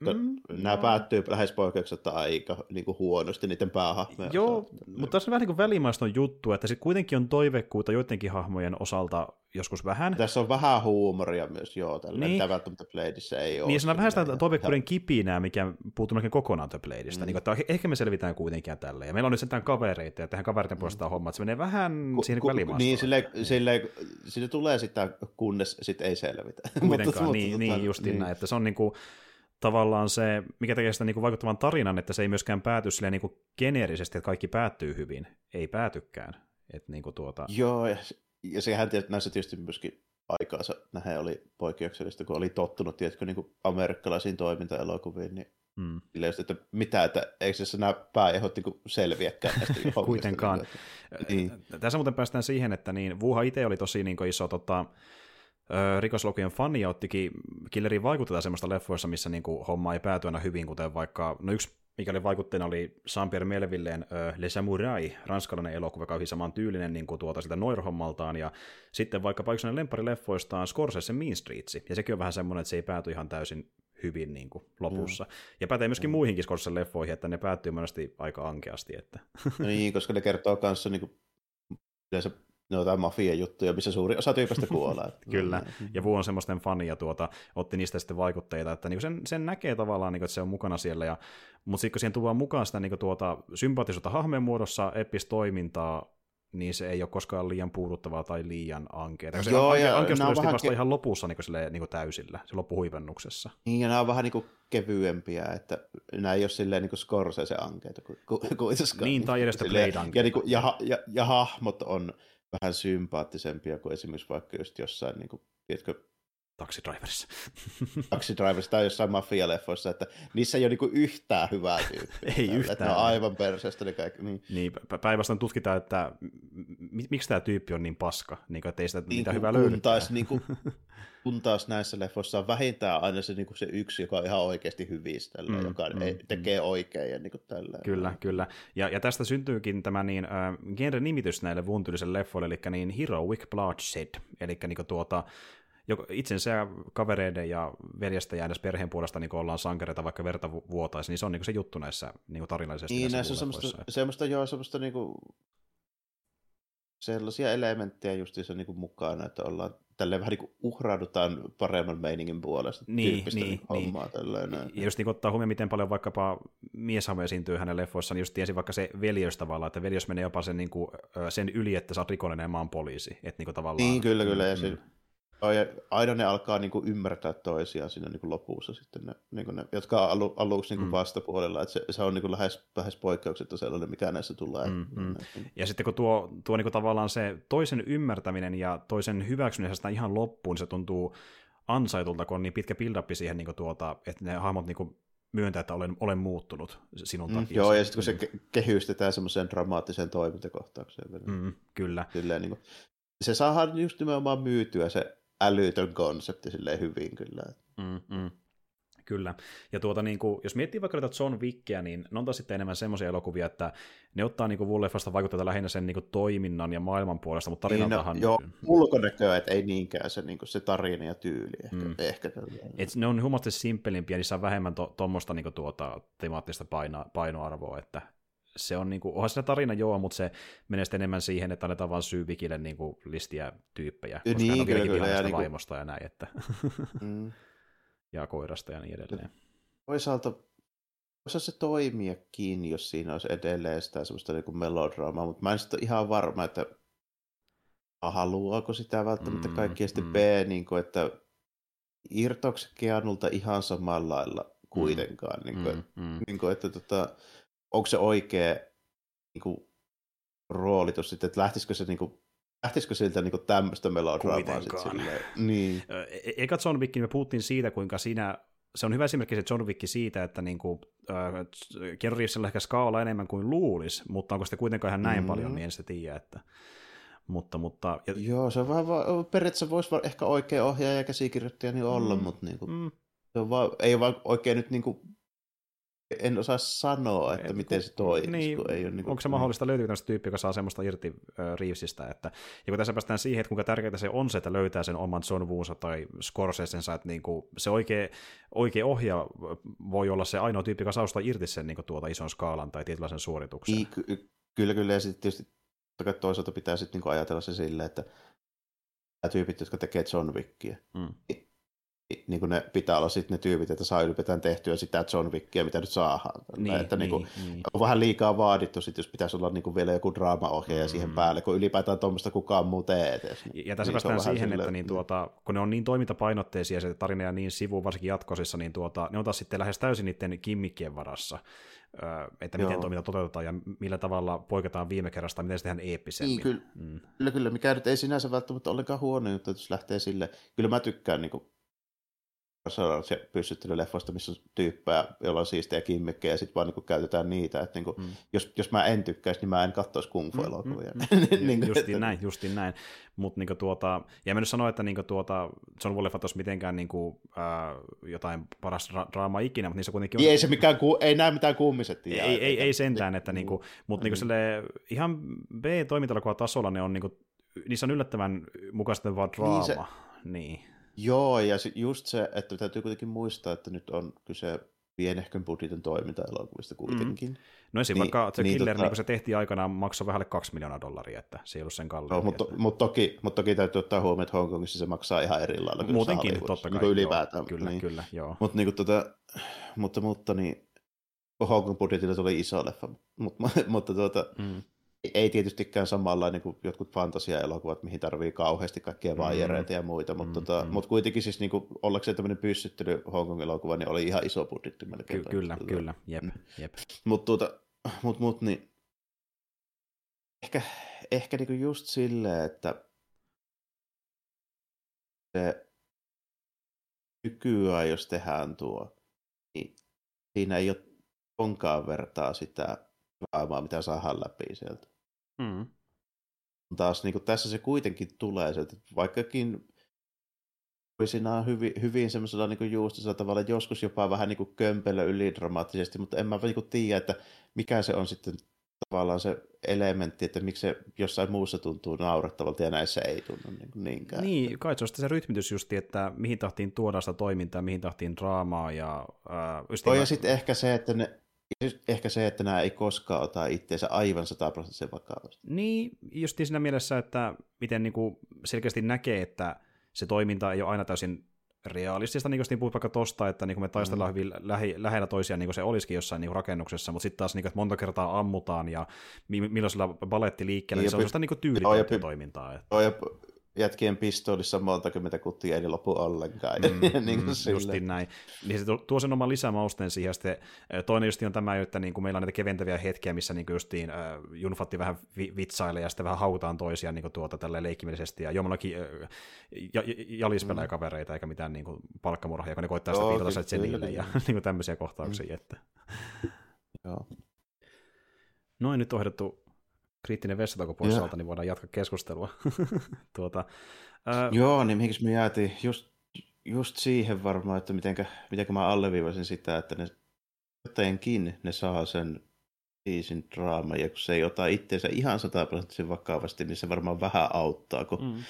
Mm, Nämä joo. päättyy lähes poikkeuksetta aika niin kuin huonosti niiden päähahmojen Joo, osalta. mutta tässä on vähän niin kuin välimaiston juttu, että sitten kuitenkin on toivekkuutta joidenkin hahmojen osalta joskus vähän. Tässä on vähän huumoria myös, joo, tällä niin. välttämättä Bladeissa ei ole. Niin, se on vähän sitä toivekkuuden kipinää, mikä puuttuu melkein kokonaan The Bladeista. Mm. Niin, että ehkä me selvitään kuitenkin tälle. Ja meillä on nyt sentään kavereita, ja tehdään kavereiden puolesta mm. homma, että se menee vähän ku, siihen ku, välimaastoon. Niin, sille, sille, sille tulee sitä, kunnes sitten ei selvitä. *laughs* Kuitenkaan, niin, niin justiin niin. näin, että se on niin kuin, tavallaan se, mikä tekee sitä niin kuin vaikuttavan tarinan, että se ei myöskään pääty silleen niin kuin geneerisesti, että kaikki päättyy hyvin. Ei päätykään. Että niin kuin tuota... Joo, ja, ja sehän tietysti, näissä tietysti myöskin aikaansa nähdä oli poikkeuksellista, kun oli tottunut, tiedätkö, niin kuin amerikkalaisiin toimintaelokuviin, niin Mm. Just, että mitä, että eikö se nämä pääehot niin selviäkään näistä *laughs* Kuitenkaan. Niin. Tässä muuten päästään siihen, että niin, Vuha itse oli tosi niin iso tota, rikoslukien fani ja ottikin Killeriin vaikutetaan semmoista leffoissa, missä niinku homma ei pääty aina hyvin, kuten vaikka, no yksi mikä oli vaikutteena oli Jean-Pierre Melvilleen Le Samurai, ranskalainen elokuva, joka oli saman tyylinen niin kuin tuota sitä Noir-hommaltaan, ja sitten vaikka yksi lempparileffoistaan Scorsese Mean Streets, ja sekin on vähän semmoinen, että se ei pääty ihan täysin hyvin niin kuin lopussa. Mm. Ja pätee myöskin mm. muihinkin Scorsese leffoihin, että ne päättyy monesti aika ankeasti. Että. No niin, koska ne kertoo kanssa niin kuin, yleensä jotain mafia-juttuja, missä suuri osa tyypistä kuolee. *laughs* Kyllä, ja Vu on semmoisten fani ja tuota, otti niistä sitten vaikutteita, että niin sen, sen näkee tavallaan, niin kuin, että se on mukana siellä, ja, mutta sitten kun siihen tuodaan mukaan sitä niin tuota, sympaattisuutta hahmeen muodossa, toimintaa, niin se ei ole koskaan liian puuduttavaa tai liian ankeaa. Se Joo, anke, ja ankeus tulee vähän vasta ke... ihan lopussa niin silleen, niin täysillä, se loppuhuivennuksessa. Niin, ja nämä on vähän niin kuin kevyempiä, että nämä ei ole silleen niin kuin se ankeita kuitenkaan. Niin, tai edes Blade ja, niin kuin, ja, ja, ja, hahmot on vähän sympaattisempia kuin esimerkiksi vaikka just jossain, niin kuin, tiedätkö, Taxi Driverissa. *laughs* Taxi Driverissa tai jossain mafialeffoissa, että niissä ei ole niinku yhtään hyvää tyyppiä. *laughs* ei yhtään. Että ne on aivan perseestä ne kaikki. Niin, niin päinvastoin tutkitaan, että miksi tämä tyyppi on niin paska, niin että ei sitä niin mitään hyvää löydy. Taas, *laughs* niin kuin, kun taas näissä leffoissa on vähintään aina se, niin kuin se yksi, joka on ihan oikeasti hyvissä, tällä, mm, joka mm, ei, tekee mm. oikein. Ja niin kuin tällä. Kyllä, kyllä. Ja, ja tästä syntyykin tämä niin, äh, genre-nimitys näille vuuntyylisille leffoille, eli niin Heroic Bloodshed, eli niin tuota, itsensä ja kavereiden ja veljestä ja edes perheen puolesta niin ollaan sankareita, vaikka verta vuotaisi, niin se on niin se juttu näissä niin tarinallisesti. Niin, näissä on semmoista, semmoista, joo, semmoista niin kuin, sellaisia elementtejä justiinsa niin kuin mukana, että ollaan tälleen vähän niin kuin uhraudutaan paremman meiningin puolesta niin, niin, niin, hommaa. Tälleen, ja just niin ottaa huomioon, miten paljon vaikkapa mieshahmo esiintyy hänen leffoissaan, niin just tiesi vaikka se veljös tavallaan, että veljös menee jopa sen, niin kuin, sen yli, että sä oot rikollinen ja mä oon poliisi. Että niin kuin tavallaan, niin, kyllä, kyllä. Ja mm. Ja aina ne alkaa niin kuin ymmärtää toisiaan siinä niin kuin lopussa sitten, ne, niin kuin ne, jotka on alu, aluksi niin kuin mm. vastapuolella. Että se, se on niin kuin lähes, lähes poikkeuksetta sellainen, mikä näissä tulee. Mm, mm. Ja sitten kun tuo, tuo niin kuin tavallaan se toisen ymmärtäminen ja toisen hyväksyminen sitä ihan loppuun, se tuntuu ansaitulta, kun on niin pitkä build siihen, niin kuin tuota, että ne hahmot niin kuin myöntää, että olen, olen muuttunut sinun mm, takia. Joo, ja sitten kun se ke- kehystetään semmoiseen dramaattiseen toimintakohtaukseen. Mm, kyllä. Silleen, niin kuin, se saadaan just nimenomaan myytyä se älytön konsepti silleen hyvin kyllä. Mm, mm. Kyllä. Ja tuota, niin kuin, jos miettii vaikka näitä John Wickia, niin ne on taas sitten enemmän semmoisia elokuvia, että ne ottaa niin Wulleffasta vaikutteita lähinnä sen niin kuin, toiminnan ja maailman puolesta, mutta tarinaltahan... Niin, no, joo, ulkonäköä, että ei niinkään se, niin kuin, se tarina ja tyyli ehkä. Mm. ehkä Et ne on huomattavasti simppelimpiä, niissä on vähemmän tuommoista to, niin tuota, temaattista paino, painoarvoa, että se on niinku, onhan se tarina joo, mutta se menee sitten enemmän siihen, että annetaan vaan syyvikille niinku listiä tyyppejä, koska niin, hän on kyllä, kyllä, ja niinku... niinku- vaimosta ja näin, että *laughs* Mm. ja koirasta ja niin edelleen. Toisaalta osa se toimiakin, jos siinä olisi edelleen sitä semmoista niin kuin melodraamaa, mutta mä en sitten ihan varma, että A, haluaako sitä välttämättä Mm, kaikki, ja sitten mm. B, niin kuin, että irtoako se Keanulta ihan samalla lailla kuitenkaan, niin kuin, Mm, mm. niin kuin, että tota, onko se oikea niin kuin, roolitus sitten, että lähtisikö se niin kuin, lähtisikö siltä niin tämmöistä melodraamaa sitten silleen? Niin. *laughs* Ö, e- Eka John Wick, me puhuttiin siitä, kuinka siinä, se on hyvä esimerkki se John Wick siitä, että niin kuin, äh, Keanu Reevesillä ehkä skaala enemmän kuin luulisi, mutta onko sitä kuitenkaan ihan näin Mm. paljon, niin en sitä tiedä. Että, mutta, mutta, ja, Joo, se on vähän, va- periaatteessa voisi va- ehkä oikea ohjaaja ja käsikirjoittaja niin olla, Mm, mutta niin kuin, mm, se on vaan, ei vaan oikein nyt niin kuin, en osaa sanoa, että Et miten se toimii. niin, kun ei ole, niin kuin, onko se mahdollista, löytyykö tämmöistä tyyppiä, joka saa semmoista irti äh, Reevesistä, että, ja kun tässä päästään siihen, että kuinka tärkeää se on se, että löytää sen oman John Woonsa tai Scorsesensa, että niinku, se oikea, oikea ohjaaja voi olla se ainoa tyyppi, joka saa ostaa irti sen niinku, tuota ison skaalan tai tietynlaisen suorituksen. Niin, ky- kyllä, kyllä, ja sitten tietysti toisaalta pitää sitten niin ajatella se silleen, että nämä tyypit, jotka tekee John Wickia, Mm. niin kuin ne pitää olla sitten ne tyypit, että saa ylipäätään tehtyä sitä John Wickia, mitä nyt saadaan. Niin, että niin, niin, niin. on vähän liikaa vaadittu, sit, jos pitäisi olla niin kuin vielä joku draamaohjaaja Mm. siihen päälle, kun ylipäätään tuommoista kukaan muu tee edes. Niin, Ja tässä niin päästään siihen, että silleen, niin tuota, kun ne on niin toimintapainotteisia se tarina ja niin sivu, varsinkin jatkosissa, niin tuota, ne on taas sitten lähes täysin niiden kimmikkien varassa, että miten Joo. toiminta toteutetaan ja millä tavalla poiketaan viime kerrasta, miten se tehdään eeppisemmin. Niin, kyllä, Mm. kyllä, kyllä, mikä nyt ei sinänsä välttämättä ollenkaan huono juttu, että jos lähtee sille. Kyllä mä tykkään niin kuin, se pyssyttelyleffoista, missä on tyyppejä, joilla on siistejä kimmikkejä, ja sitten vaan niin kuin, käytetään niitä. Että, niin kuin, Mm. jos, jos mä en tykkäisi, niin mä en katsoisi kung Mm, fu-elokuvia. mm, mm. *laughs* Niin kuin, justiin että- näin, justiin näin. Mutta niinku tuota, ja mä nyt sanoa, että niinku tuota, John leffat olisi mitenkään niinku, äh, jotain paras dra- draamaa ikinä, mutta niissä kuitenkin on... Niin ei se mikään, ku, ei näe mitään kummisettia. ei, ei, ei sentään, että Niin. niinku, mutta niinku Mm. sille ihan B-toimintalokuvaa tasolla ne on niinku, niissä on yllättävän mukaisesti vaan draama. Niin se- Niin. Joo, ja just se, että täytyy kuitenkin muistaa, että nyt on kyse pienehkön budjetin toiminta-elokuvista kuitenkin. No esim. Niin, vaikka The niin Killer, tota- niin kun se tehtiin aikanaan, maksoi vähän alle kaksi miljoonaa dollaria, että se ei ollut sen kalliimpi. No, mutta, mutta, toki, mutta toki täytyy ottaa huomioon, että Hongkongissa se maksaa ihan eri lailla. Muutenkin, totta kai. Hollywoodissa, niin joo, ylipäätään. Kyllä, niin. kyllä, joo. Mutta, niin kuin, tota, mutta, mutta niin, Hongkong budjetilla tuli iso leffa, *laughs* mutta, mutta tuota, Mm. Ei tietystikään samalla niin kuin jotkut fantasia-elokuvat, mihin tarvii kauheasti kaikkia Mm. vaijereita ja muita, mutta, Mm, tota, mm. mutta kuitenkin siis niin kuin, ollakseen tämmöinen pyssyttely Hongkong-elokuva, niin oli ihan iso budjetti melkein. Ky- kyllä, Tota, kyllä, jep, Mm. jep. Mutta tuota, mut, mut, niin, ehkä, ehkä niinku just silleen, että se nykyään, jos tehdään tuo, niin siinä ei ole onkaan vertaa sitä draamaa, mitä saadaan läpi sieltä. Mm. Taas niin kuin tässä se kuitenkin tulee sieltä, että vaikkakin siinä on hyvin, hyvin semmoisella niin juustisella tavalla, joskus jopa vähän niin kuin kömpelö ylidramaattisesti, mutta en mä niin kuin tiedä, että mikä se on sitten tavallaan se elementti, että miksi se jossain muussa tuntuu naurettavalta ja näissä ei tunnu niin kuin niinkään. Niin, kai se on se rytmitys justi, että mihin tahtiin tuoda sitä toimintaa, mihin tahtiin draamaa ja... Äh, just Toi ja sitten ehkä se, että ne, just ehkä se, että nämä ei koskaan ota itseensä aivan sataprosenttisen vakavasti. Niin, just siinä mielessä, että miten niinku selkeästi näkee, että se toiminta ei ole aina täysin realistista, niin kuin vaikka tosta, että niin me taistellaan mm. hyvin lähi, lähellä toisiaan, niin kuin se olisikin jossain niin kuin rakennuksessa, mutta sitten taas, niin kuin, että monta kertaa ammutaan ja mi- milloin sillä baletti liikkeellä, niin Ja se on sellaista niin Joo, tyylikäyttöä ja py- toimintaa. Että, ja jätkien pistoolissa monta kymmentä kuttia ei lopu ollenkaan. mm, *laughs* niin mm, kuin silleen. justiin näin. Niin se tuo- sen oman lisämausteen siihen. Ja sitten toinen justi on tämä, että niin kuin meillä on näitä keventäviä hetkiä, missä niin kuin justiin äh, Junfatti vähän vi- vitsailee ja sitten vähän hautaan toisiaan niin kuin tuota, tälleen leikkimielisesti. Ja Jomallakin äh, ja, ja, jalispelää kavereita eikä mitään niin kuin palkkamurhia, kun ne koittaa sitä sieltä Jenille kyllä, ja *laughs* niin kuin tämmöisiä kohtauksia. Mm. Että. Joo. Noin nyt ohdettu kriittinen vessatako pois alta, niin voidaan jatkaa keskustelua. *laughs* tuota, äh, Joo, niin miksi me jäätiin just, just siihen varmaan, että mitenkä, mitenkä mä alleviivasin sitä, että ne jotenkin ne saa sen biisin draama, ja kun se ei ota itseensä ihan sataprosenttisen vakavasti, niin se varmaan vähän auttaa, kun mm.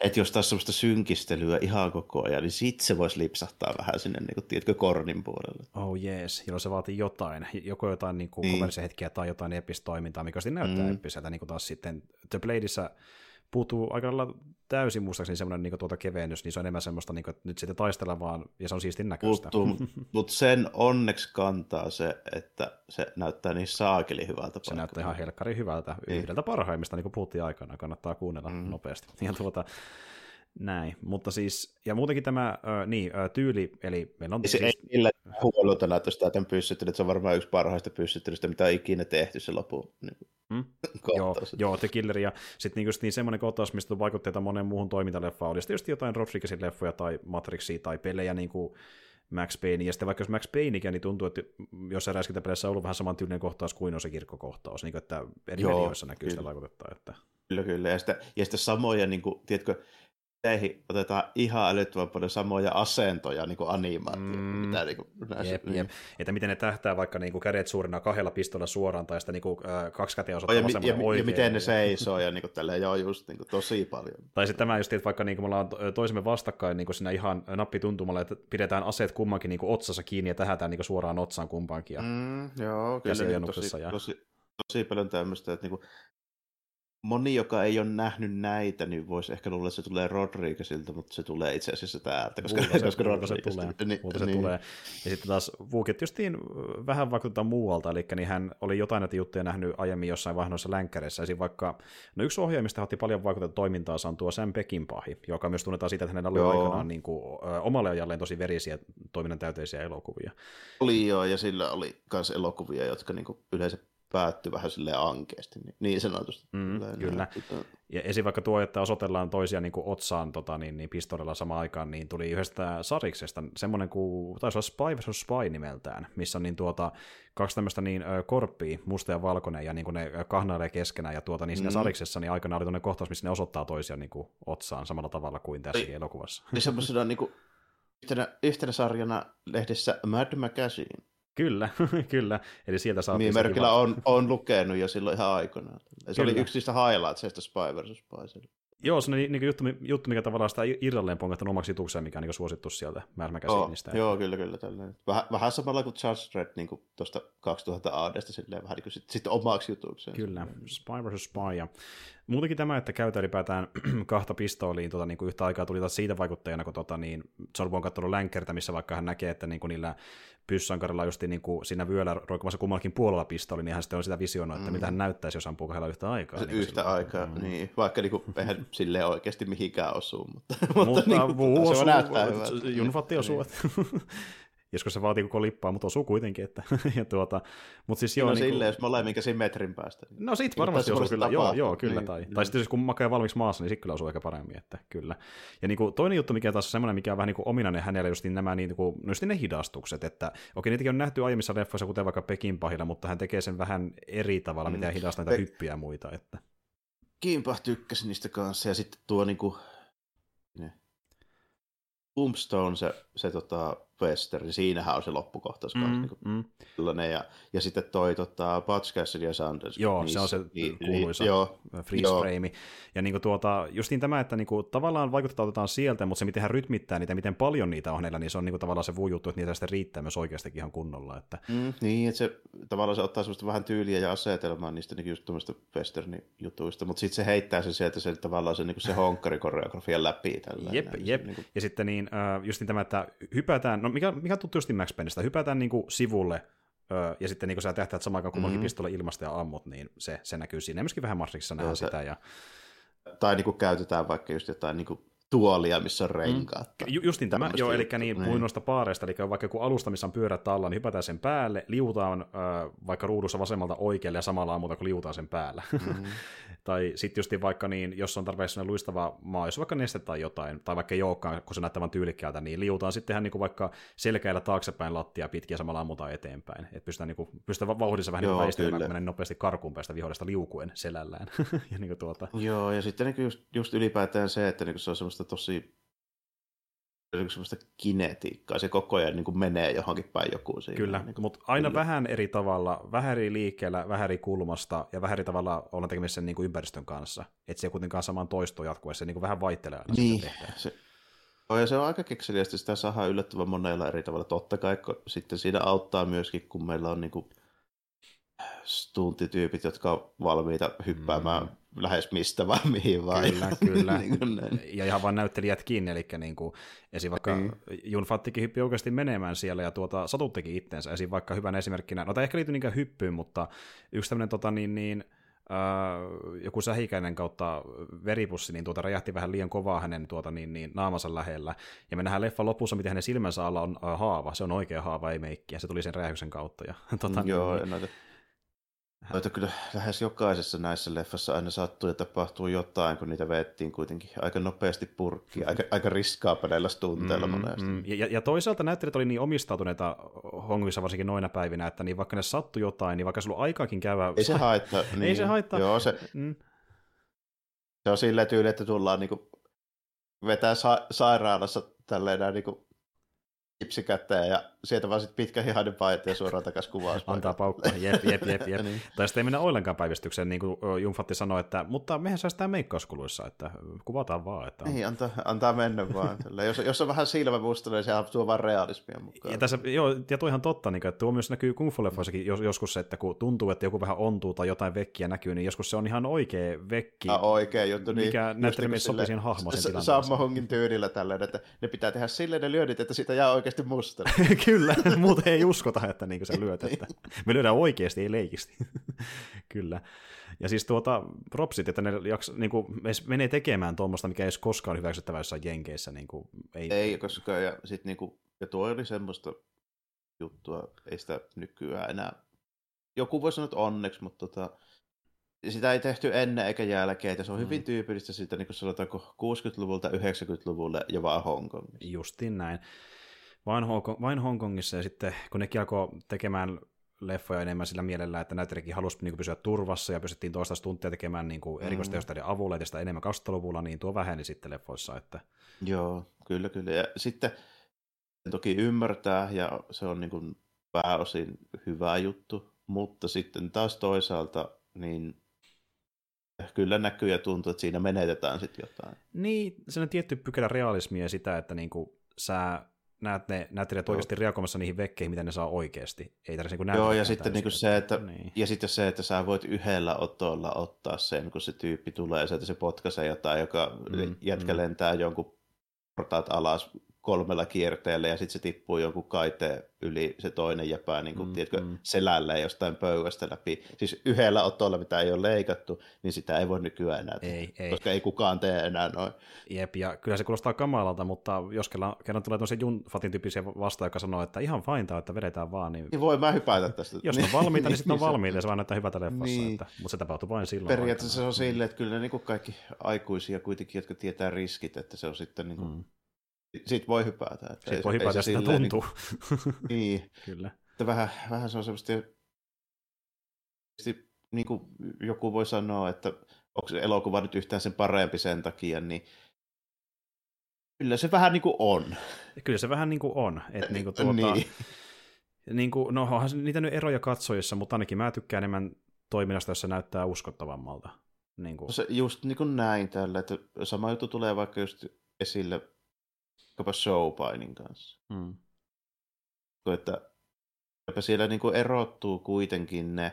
että jos taas semmoista synkistelyä ihan koko ajan, niin sit se voisi lipsahtaa vähän sinne, niin kuin, tiedätkö, kornin puolelle. Oh jees, jolloin se vaatii jotain, joko jotain niin kuin niin. hetkiä tai jotain epistoimintaa, mikä sitten näyttää mm. episeltä, niin kuin taas sitten The Bladeissa puuttuu aika lailla täysin muistaakseni semmoinen niin tuota kevennys, niin se on enemmän semmoista, niin kuin, että nyt sitten taistella vaan, ja se on siistin näköistä. Puuttuu, mutta *laughs* sen onneksi kantaa se, että se näyttää niin saakeli hyvältä. Se näyttää ihan helkkari hyvältä, niin. yhdeltä parhaimmista, niin kuin puhuttiin aikana, kannattaa kuunnella mm. nopeasti. Ja tuota, näin, mutta siis, ja muutenkin tämä äh, niin, äh, tyyli, eli meillä on... Se siis... ei millään huolulta näyttää sitä tämän pyssyttelyä, se on varmaan yksi parhaista pyssyttelystä, mitä on ikinä tehty se lopu. Niin, mm? *laughs* joo, joo, The Killer, ja sitten niin, niin semmoinen kohtaus, mistä on vaikutteita monen muuhun toimintaleffaan, oli sitten just jotain Rodriguezin leffoja tai Matrixia tai pelejä, niin kuin Max Payne, ja sitten vaikka jos Max Payneikään, niin tuntuu, että jossain räiskintäpeleissä on ollut vähän samantyylinen kohtaus kuin on se kirkkokohtaus, niin kuin, että eri Joo, näkyy kyllä. sitä vaikutetta. Että... Kyllä, kyllä, ja sitten, ja sitten samoja, niin kuin, tiedätkö, peleihin otetaan ihan älyttömän paljon samoja asentoja niin kuin animaatio. Mm, mitä, niin kuin, näissä, jep, niin. jep. Että miten ne tähtää vaikka niin kuin kädet suurina kahdella pistolla suoraan tai sitten niin kuin, äh, kaksi käteen osoittaa ja, ja, ja, ja, miten ne seisoo ja niin kuin, tälleen, joo, just niin kuin, tosi paljon. Tai sitten tämä just, että vaikka niin kuin, me ollaan toisemme vastakkain niin kuin siinä ihan nappituntumalla, että pidetään aseet kummankin niin kuin, otsassa kiinni ja tähätään niin kuin, suoraan otsaan kumpaankin. Ja mm, joo, kyllä. Niin, tosi, ja... tosi, tosi paljon tämmöistä, että niin kuin, moni, joka ei ole nähnyt näitä, niin voisi ehkä luulla, että se tulee Rodriguezilta, mutta se tulee itse asiassa täältä, koska, se, koska se tulee. Niin, se niin. tulee. Ja sitten taas Vuukit justiin vähän vaikuttaa muualta, eli niin hän oli jotain näitä juttuja nähnyt aiemmin jossain vaiheessa länkkäreissä, esim. vaikka, no yksi ohjaamista otti paljon vaikutetta toimintaansa on tuo Sam Peckinpahi, joka myös tunnetaan siitä, että hänellä oli joo. aikanaan niin kuin, omalle ajalleen tosi verisiä toiminnan täyteisiä elokuvia. Oli joo, ja sillä oli myös elokuvia, jotka niin kuin yleensä päättyi vähän sille ankeasti, niin, niin sanotusti. Mm, kyllä. Ja esim. vaikka tuo, että osoitellaan toisia niin kuin otsaan tota, niin, niin pistolilla samaan aikaan, niin tuli yhdestä sariksesta semmoinen kuin, taisi olla Spy vs. Spy nimeltään, missä on niin tuota, kaksi tämmöistä niin korppia, musta ja valkoinen, ja niin kuin ne kahnailee keskenään, ja tuota, niin siinä mm. sariksessa niin aikana oli tuonne kohtaus, missä ne osoittaa toisia niin kuin otsaan samalla tavalla kuin tässä Ei, elokuvassa. Niin semmoisena niin kuin, yhtenä, yhtenä sarjana lehdessä Mad Magazine Kyllä, *laughs* kyllä. Eli sieltä saa. Nimimerkillä on, on lukenut jo silloin ihan aikoinaan. Se kyllä. oli yksi niistä highlightsista Spy vs. Spy. Joo, se on niin, niin juttu, juttu, mikä tavallaan sitä irralleen ponkattanut omaksi jutukseen, mikä on niin suosittu sieltä Mad Magazineista. Oh, joo, kyllä, kyllä. Tällainen. Vähän, vähän samalla kuin Judge Dredd niin tuosta 2000 ADsta, silleen vähän niin kuin sit, sit omaksi jutukseen. Kyllä, Spy vs. Spy. Ja muutenkin tämä, että käytetään ylipäätään *clears throat* kahta pistooliin tota, niin kuin yhtä aikaa tuli taas siitä vaikuttajana, kun tota, niin, Zorbo on katsonut länkkertä, missä vaikka hän näkee, että niin kuin niillä pyssankarilla just niin kuin siinä vyöllä roikkumassa kummallakin puolella pistooli, niin hän sitten on sitä visioinut, että mm. mitä hän näyttäisi, jos ampuu kahdella yhtä aikaa. Niin yhtä sillä, aikaa, mm. niin. Vaikka niin kuin, eihän *laughs* silleen oikeasti mihinkään osuu, mutta, mutta, mutta niin kuin, osuu, se näyttää hyvältä. Junfatti osuu. Niin *laughs* joskus se vaatii koko lippaa, mutta osuu kuitenkin. Että, *laughs* ja tuota, mutta siis joo, no niin silleen, jos molemmin käsin metrin päästä. Niin. No sit varmasti osuu kyllä, joo, joo, kyllä. Niin, tai, niin. tai sitten jos kun makaa valmiiksi maassa, niin sitten kyllä osuu ehkä paremmin, että kyllä. Ja niin kuin, toinen juttu, mikä taas on semmoinen, mikä on vähän niin kuin ominainen hänelle, just niin nämä niin kuin, no just ne hidastukset, että okei, niitäkin on nähty aiemmissa leffoissa, kuten vaikka Pekin pahilla, mutta hän tekee sen vähän eri tavalla, mm. miten hidastaa niitä hyppiä ja muita. Että. Kimpa tykkäsi niistä kanssa, ja sitten tuo niin kuin, ne. Tombstone, se, se tota, western, niin siinähän on se loppukohtaus mm, kanssa, niin mm. ja, ja sitten toi tota, Butch Cassidy ja Sanders. Joo, niissä, se on se niin, kuuluisa niin, joo, freeze joo. frame. Ja niin kuin tuota, justiin tämä, että niin kuin, tavallaan vaikuttaa otetaan sieltä, mutta se miten hän rytmittää niitä, miten paljon niitä on hänellä, niin se on niin kuin, tavallaan se juttu, että niitä sitten riittää myös oikeastikin ihan kunnolla. Että... Mm, niin, että se tavallaan se ottaa semmoista vähän tyyliä ja asetelmaa niistä niin just tuommoista western-jutuista, mutta sitten se heittää se sieltä se, tavallaan se, niin kuin se honkkari-koreografian läpi. Tällä jep, jep. Niin kuin... Ja sitten niin, uh, just niin tämä, että hypätään, no mikä, mikä tuttu just Max Payneista, hypätään niin kuin sivulle, öö, ja sitten niin kuin sä tähtäät samaan aikaan kummankin mm-hmm. pistolle ilmasta ja ammut, niin se, se näkyy siinä. Ja myöskin vähän Matrixissa nähdään sitä. Ja... Tai niin kuin käytetään vaikka just jotain niin kuin tuolia, missä on renkaat. Mm. Ju- justin tämä, joo, eli niin, niin. puhuin noista paareista, eli vaikka joku alusta, missä on pyörät alla, niin hypätään sen päälle, liutaan äh, vaikka ruudussa vasemmalta oikealle ja samalla ammuta, kun liutaan sen päällä. *laughs* Mm-hmm. Tai sitten just vaikka niin, jos on tarpeeksi luistava maa, jos vaikka neste tai jotain, tai vaikka ei olekaan, kun se näyttää vain tyylikkäältä, niin liutaan sitten ihan niin vaikka selkeällä taaksepäin lattia pitkin ja samalla ammutaan eteenpäin. Että pystytään, niin kuin, pystytään vauhdissa vähän Joo, niin kun nopeasti karkuun päästä vihollista liukuen selällään. *laughs* ja niin tuota. Joo, ja sitten niin just, just ylipäätään se, että niin se on semmoista tosi semmoista kinetiikkaa, se koko ajan niin kuin menee johonkin päin joku siinä. Kyllä, niin kuin, mutta aina kyllä. vähän eri tavalla, vähän eri liikkeellä, vähän eri kulmasta ja vähän eri tavalla ollaan tekemisissä sen niin kuin ympäristön kanssa. Että se ei kuitenkaan samaan toisto jatkuessa, se niin kuin vähän vaihtelee aina niin, se, ja se on aika kekseliästi, sitä saa yllättävän monella eri tavalla. Totta kai sitten siinä auttaa myöskin, kun meillä on niin kuin stuntityypit, jotka on valmiita hyppäämään mm. Lähes mistä vaan *laughs* mihin vaan. Kyllä, kyllä. *laughs* niin ja ihan vain näyttelijät kiinni, eli niin kuin, esim. vaikka mm. Jun Fattikin hyppi oikeasti menemään siellä ja tuota, satuttikin itsensä. Esim. vaikka hyvän esimerkkinä, no tämä ehkä liittyy niinkään hyppyyn, mutta yksi tämmöinen tota, niin, niin, Uh, joku sähikäinen kautta veripussi, niin tuota räjähti vähän liian kovaa hänen tuota, niin, niin, naamansa lähellä. Ja me nähdään leffan lopussa, miten hänen silmänsä alla on uh, haava. Se on oikea haava, ei meikki. Ja se tuli sen räjähdyksen kautta. Ja, *laughs* tuota, Joo, niin, noita kyllä lähes jokaisessa näissä leffassa aina sattuu ja tapahtuu jotain, kun niitä vettiin kuitenkin aika nopeasti purkkiin, aika, *laughs* aika riskaapeneilla stunteilla mm, monesti. Mm. Ja, ja toisaalta näyttelijät oli niin omistautuneita Hongissa varsinkin noina päivinä, että niin vaikka ne sattui jotain, niin vaikka sulla aikaakin käydä... Ei se haittaa. niin. *laughs* Ei se haittaa. Joo, se, mm. se on sillä tyyli, että tullaan niinku vetää sa- sairaalassa tälleen niinku kipsi käteen ja sieltä vaan sitten pitkä hihainen paita ja suoraan takaisin kuvaus. Antaa paukkua, jep, jep, jep, jep. *laughs* niin. Tai sitten ei mennä ollenkaan päivystykseen, niin kuin Jumfatti sanoi, että mutta mehän säästää meikkauskuluissa, että kuvataan vaan. Että on... Niin, antaa, antaa mennä vaan. jos, jos on vähän silmä musta, niin se tuo vaan realismia mukaan. Ja, tässä, joo, ja tuo ihan totta, niin, että tuo myös näkyy kung fu jos, joskus se, että kun tuntuu, että joku vähän ontuu tai jotain vekkiä näkyy, niin joskus se on ihan oikea vekki, ah, oikea juttu, niin, mikä näyttelijä niin sopii siihen hahmoon. Sammo Hongin tyylillä tällainen, että ne pitää tehdä silleen ne lyödit, että sitä jää oikeasti musta. *laughs* Kyllä, *laughs* muuten ei uskota, että niin sä lyöt. Että me lyödään oikeasti, ei leikisti. *laughs* Kyllä. Ja siis tuota, propsit, että ne jaks, niin kuin, menee tekemään tuommoista, mikä ei edes koskaan hyväksyttävä jossain Jenkeissä. Niin kuin, ei... ei koskaan. Ja, sit, niin kuin, ja tuo oli semmoista juttua, ei sitä nykyään enää. Joku voi sanoa, että onneksi, mutta tota, sitä ei tehty ennen eikä jälkeen, että se on mm. hyvin tyypillistä siitä, niin kuin sanotaanko 60-luvulta 90-luvulle ja vaan Hongkongissa. Justiin näin vain, Hong- vain Hongkongissa ja sitten kun nekin alkoi tekemään leffoja enemmän sillä mielellä, että näyttelijäkin halusi niin kuin, pysyä turvassa ja pystyttiin toista tuntia tekemään niin kuin, erikoisteosteiden mm. avulla ja sitä enemmän 2000-luvulla, niin tuo väheni sitten leffoissa. Että... Joo, kyllä, kyllä. Ja sitten toki ymmärtää ja se on niin kuin, pääosin hyvä juttu, mutta sitten taas toisaalta niin kyllä näkyy ja tuntuu, että siinä menetetään sitten jotain. Niin, se on tietty pykälä realismia sitä, että niin kuin, sä näet ne näyttelijät oikeasti reagoimassa niihin vekkeihin, mitä ne saa oikeasti. Ei tarvitse niin Joo, ja sitten niin se, että, niin. ja sitten se, että sä voit yhdellä otolla ottaa sen, kun se tyyppi tulee, että se potkaisee jotain, joka mm, jätkä mm. lentää jonkun portaat alas kolmella kierteellä ja sitten se tippuu jonkun kaiteen yli se toinen jäpää niin kuin, mm, tiedätkö, mm. selällä jostain pöydästä läpi. Siis yhdellä otolla, mitä ei ole leikattu, niin sitä ei voi nykyään enää tehdä, ei, ei. koska ei kukaan tee enää noin. Jep, ja kyllä se kuulostaa kamalalta, mutta jos kerran, kerran tulee tosi Junfatin tyyppisiä vasta, joka sanoo, että ihan fainta, että vedetään vaan, niin... niin voi mä hypätä tästä. Jos on valmiita, niin sitten on valmiita, ja se vaan näyttää hyvältä leffassa, niin. että, mutta se tapahtuu vain silloin. Periaatteessa aikana. se on silleen, että kyllä ne niin kuin kaikki aikuisia kuitenkin, jotka tietää riskit, että se on sitten niin kuin, mm siitä voi hypätä. Että siitä voi hypätä, sitä tuntuu. Niin, *laughs* niin. Kyllä. Että vähän, vähän se on semmoista, niin kuin joku voi sanoa, että onko se elokuva nyt yhtään sen parempi sen takia, niin kyllä se vähän niin kuin on. Kyllä se vähän niin kuin on. Että *laughs* niin kuin tuota, niin. Niin kuin, no onhan niitä nyt eroja katsojissa, mutta ainakin mä tykkään enemmän toiminnasta, jossa näyttää uskottavammalta. Niin kuin. Se just niin kuin näin tällä, että sama juttu tulee vaikka just esille vaikkapa showpainin kanssa. Mm. Että siellä niin kuin erottuu kuitenkin ne,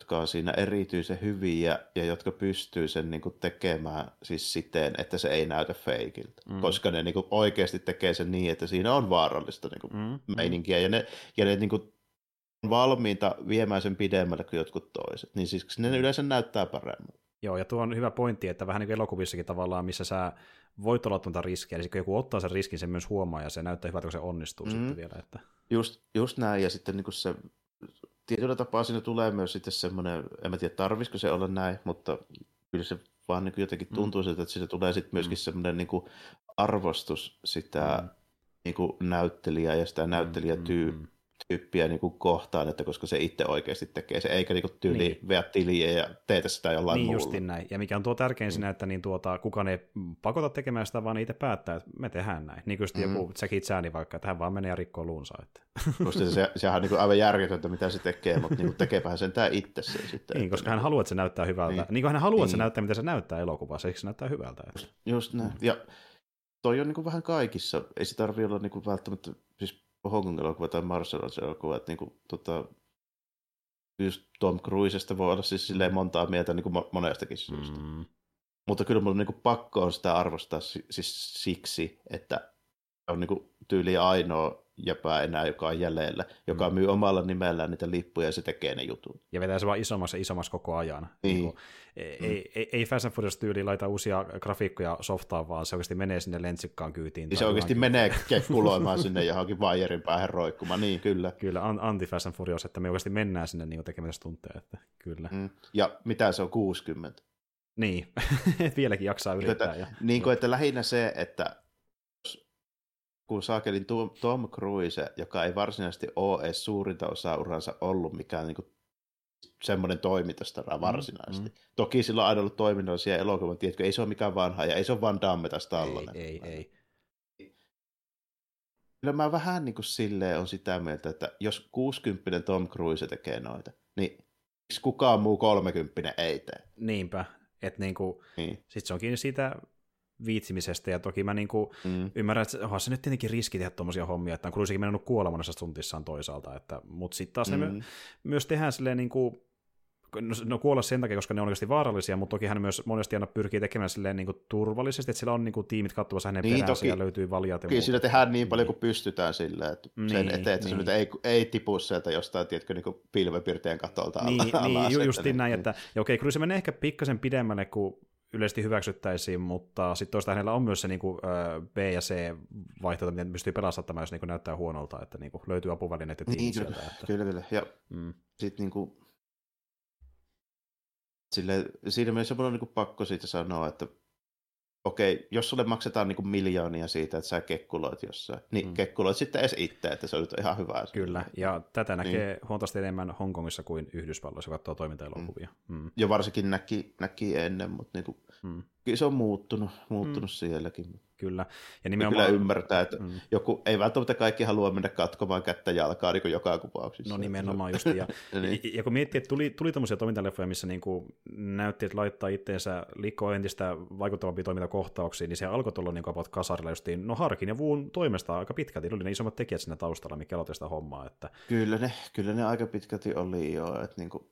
jotka on siinä erityisen hyviä ja jotka pystyy sen niin kuin tekemään siis siten, että se ei näytä feikiltä. Mm. Koska ne niin kuin oikeasti tekee sen niin, että siinä on vaarallista niin kuin mm. meininkiä. Ja ne, ja ne niin kuin on valmiita viemään sen pidemmälle kuin jotkut toiset. Niin siis ne yleensä näyttää paremmin. Joo, ja tuo on hyvä pointti, että vähän niin kuin elokuvissakin tavallaan, missä sä voit olla tuota riskiä, eli kun joku ottaa sen riskin, se myös huomaa, ja se näyttää hyvältä, kun se onnistuu mm. sitten vielä. Että... Just, just näin, ja sitten niin kuin se tietyllä tapaa siinä tulee myös sitten semmoinen, en mä tiedä tarvisiko se olla näin, mutta kyllä se vaan niin jotenkin mm. tuntuu mm. siltä, että siitä tulee sitten myöskin mm. semmoinen niin kuin arvostus sitä mm. niin kuin näyttelijää ja sitä näyttelijätyyppiä tyyppiä niin kuin kohtaan, että koska se itse oikeasti tekee se, eikä niin kuin tyyli niin. vea tiliä ja teetä sitä jollain niin muulla. justin näin. Ja mikä on tuo tärkein mm. siinä, että niin tuota, kukaan ei pakota tekemään sitä, vaan itse päättää, että me tehdään näin. Niin kuin mm. joku Jackie Chan vaikka, että hän vaan menee ja rikkoo luunsa. Että. *laughs* Koska se, sehän on niin kuin aivan järjetöntä, mitä se tekee, mutta niin tekeepähän sen tämä itse sen sitten. Niin, koska hän haluaa, että se näyttää hyvältä. Niin, niin kuin hän haluaa, niin. että se niin. näyttää, mitä se näyttää elokuvassa, eikö se näyttää hyvältä. Että. Just näin. Ja toi on niin kuin vähän kaikissa. Ei se tarvitse olla niin kuin välttämättä, Hongkong-elokuva tai Martial että niin kuin, tota, just Tom Cruisesta voi olla siis silleen montaa mieltä niin kuin monestakin syystä. Mm. Mutta kyllä mulla niin pakko on sitä arvostaa siis siksi, että on niin kuin tyyli ainoa jäpää enää, joka on jäljellä, joka mm. myy omalla nimellään niitä lippuja ja se tekee ne jutut. Ja vetää se vaan isommas ja isommas koko ajan. Niin. Niin kuin, ei, mm. ei, ei, ei Fast and Furious tyyli laita uusia grafiikkoja softaan, vaan se oikeasti menee sinne lentsikkaan kyytiin. Niin se oikeasti johonkin. menee *laughs* kekkuloimaan sinne johonkin vaijerin päähän roikkumaan, niin kyllä. Kyllä, anti Fast and Furious, että me oikeasti mennään sinne niin tekemään tunteja, että kyllä. Mm. Ja mitä se on, 60? Niin, *laughs* vieläkin jaksaa yrittää. Että, ja, niin kuin, että lähinnä se, että kun saakelin Tom Cruise, joka ei varsinaisesti ole edes suurinta osaa uransa ollut mikään niin kuin, semmoinen toimintastara mm, varsinaisesti. Mm, mm. Toki sillä on aina ollut toiminnallisia elokuvia, tiedätkö, ei se ole mikään vanha ja ei se ole Van Damme tästä alla. Ei, ei, ei. Kyllä mä vähän niin kuin silleen on sitä mieltä, että jos 60 Tom Cruise tekee noita, niin miksi kukaan muu 30 ei tee? Niinpä, että niinku, niin. sitten se onkin siitä viitsimisestä, ja toki mä niinku mm. ymmärrän, että onhan se nyt tietenkin riski tehdä tuommoisia hommia, että on Cruisekin mennyt kuolemanassa tuntissaan toisaalta, että, mutta sitten taas mm. ne my, myös tehdään silleen niinku, no, no kuolla sen takia, koska ne on oikeasti vaarallisia, mutta toki hän myös monesti aina pyrkii tekemään silleen niin kuin turvallisesti, että sillä on niin kuin tiimit katsomassa hänen niin, peränsä ja löytyy valjat. Toki sillä tehdään niin paljon kuin pystytään sillä, että niin, sen eteen, että niin. se ei, ei tipu sieltä jostain, tiedätkö, niin pilvepirteen katolta niin, alla, niin, alla justiin näin, että ja okei, kyllä se menee ehkä pikkasen pidemmälle kuin yleisesti hyväksyttäisiin, mutta sitten toista hänellä on myös se niin kuin, B ja C vaihtoehto, miten pystyy pelastamaan, jos niin kuin näyttää huonolta, että niin kuin, löytyy apuvälineet ja niin, kyllä, sieltä. Että... Kyllä, kyllä. Ja mm. sitten niin kuin, sille, siinä mielessä on niin kuin pakko siitä sanoa, että okei, jos sulle maksetaan niin kuin miljoonia siitä, että sä kekkuloit jossain, niin mm. kekkuloit sitten edes itse, että se on ihan hyvä. Kyllä, ja tätä niin. näkee huomattavasti enemmän Hongkongissa kuin Yhdysvalloissa, kun katsoo toimintaelokuvia. Mm. Mm. Ja varsinkin näki, näki ennen, mutta niin kuin, mm. se on muuttunut, muuttunut mm. sielläkin. Kyllä. Ja nimenomaan... kyllä ymmärtää, että mm. joku, ei välttämättä kaikki halua mennä katkomaan kättä jalkaa niin joka kuvauksessa. No nimenomaan just. Ja, *laughs* niin. ja kun miettii, että tuli, tuli tämmöisiä toimintaleffoja, missä niin kuin näytti, että laittaa itteensä liikkoa entistä vaikuttavampia toimintakohtauksia, niin se alkoi tulla niin about kasarilla justiin, no Harkin ja Vuun toimesta aika pitkälti. Ne oli ne isommat tekijät siinä taustalla, mikä aloitti sitä hommaa. Että... Kyllä, ne, kyllä ne aika pitkälti oli jo. Että niin kuin...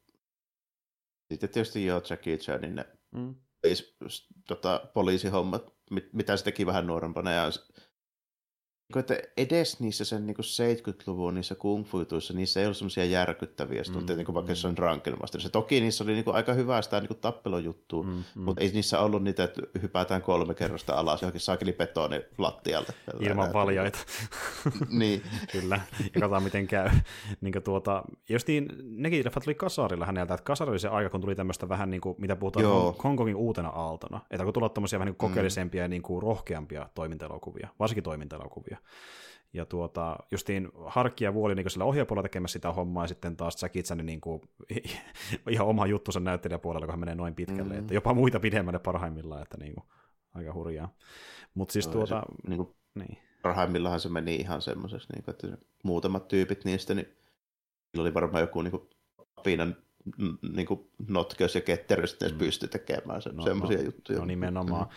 Sitten tietysti jo Jackie Chanin ne mm. Tota, poliisihommat mit, mitä se teki vähän nuorempana. Ja että edes niissä sen niin 70-luvun niissä kung fu niissä ei ollut semmoisia järkyttäviä stunteja, mm, niin kuin vaikka mm. se on Drunken Se Toki niissä oli niin kuin aika hyvää sitä niin tappelujuttua, mm, mm. mutta ei niissä ollut niitä, että hypätään kolme kerrosta alas johonkin saakeli betoni lattialta. Ilman valjaita. *laughs* niin. Kyllä, ja katsotaan miten käy. niin kuin tuota, justiin nekin leffat tuli kasarilla häneltä, että kasari oli se aika, kun tuli tämmöistä vähän niin kuin, mitä puhutaan Joo. Hongkongin uutena aaltona. Että kun tulla tämmöisiä vähän niin kuin mm. kokeellisempia mm. ja niin kuin rohkeampia toimintaelokuvia, varsinkin toimintaelokuvia. Ja tuota, justiin Harkki ja Vuoli niin sillä ohjaapuolella tekemässä sitä hommaa, ja sitten taas Jackie Chan niin kuin, *laughs* ihan oma juttunsa näyttelijäpuolella, kun hän menee noin pitkälle, mm. että jopa muita pidemmälle parhaimmillaan, että niin kuin, aika hurjaa. Mutta siis no, tuota... Se, niin kuin, niin. Parhaimmillaan se meni ihan semmoiseksi, niin kuin, että muutamat tyypit niistä, niin oli varmaan joku niin kuin, piinan niin kuin notkeus ja ketteryys mm. pysty tekemään se, no, semmoisia no, juttuja. No nimenomaan. Mm.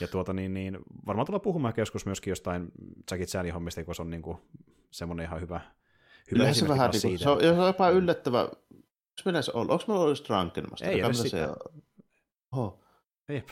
Ja tuota, niin, niin, varmaan tulla puhumaan joskus myöskin jostain Jackie Chanin hommista, kun se on niin kuin, semmoinen ihan hyvä, hyvä se vähän niin kuin, se on, se on jopa yllättävä. Onko meillä se ollut? Onko meillä ollut Drunken Master? Ei ole sitä. Se Oho. Jep.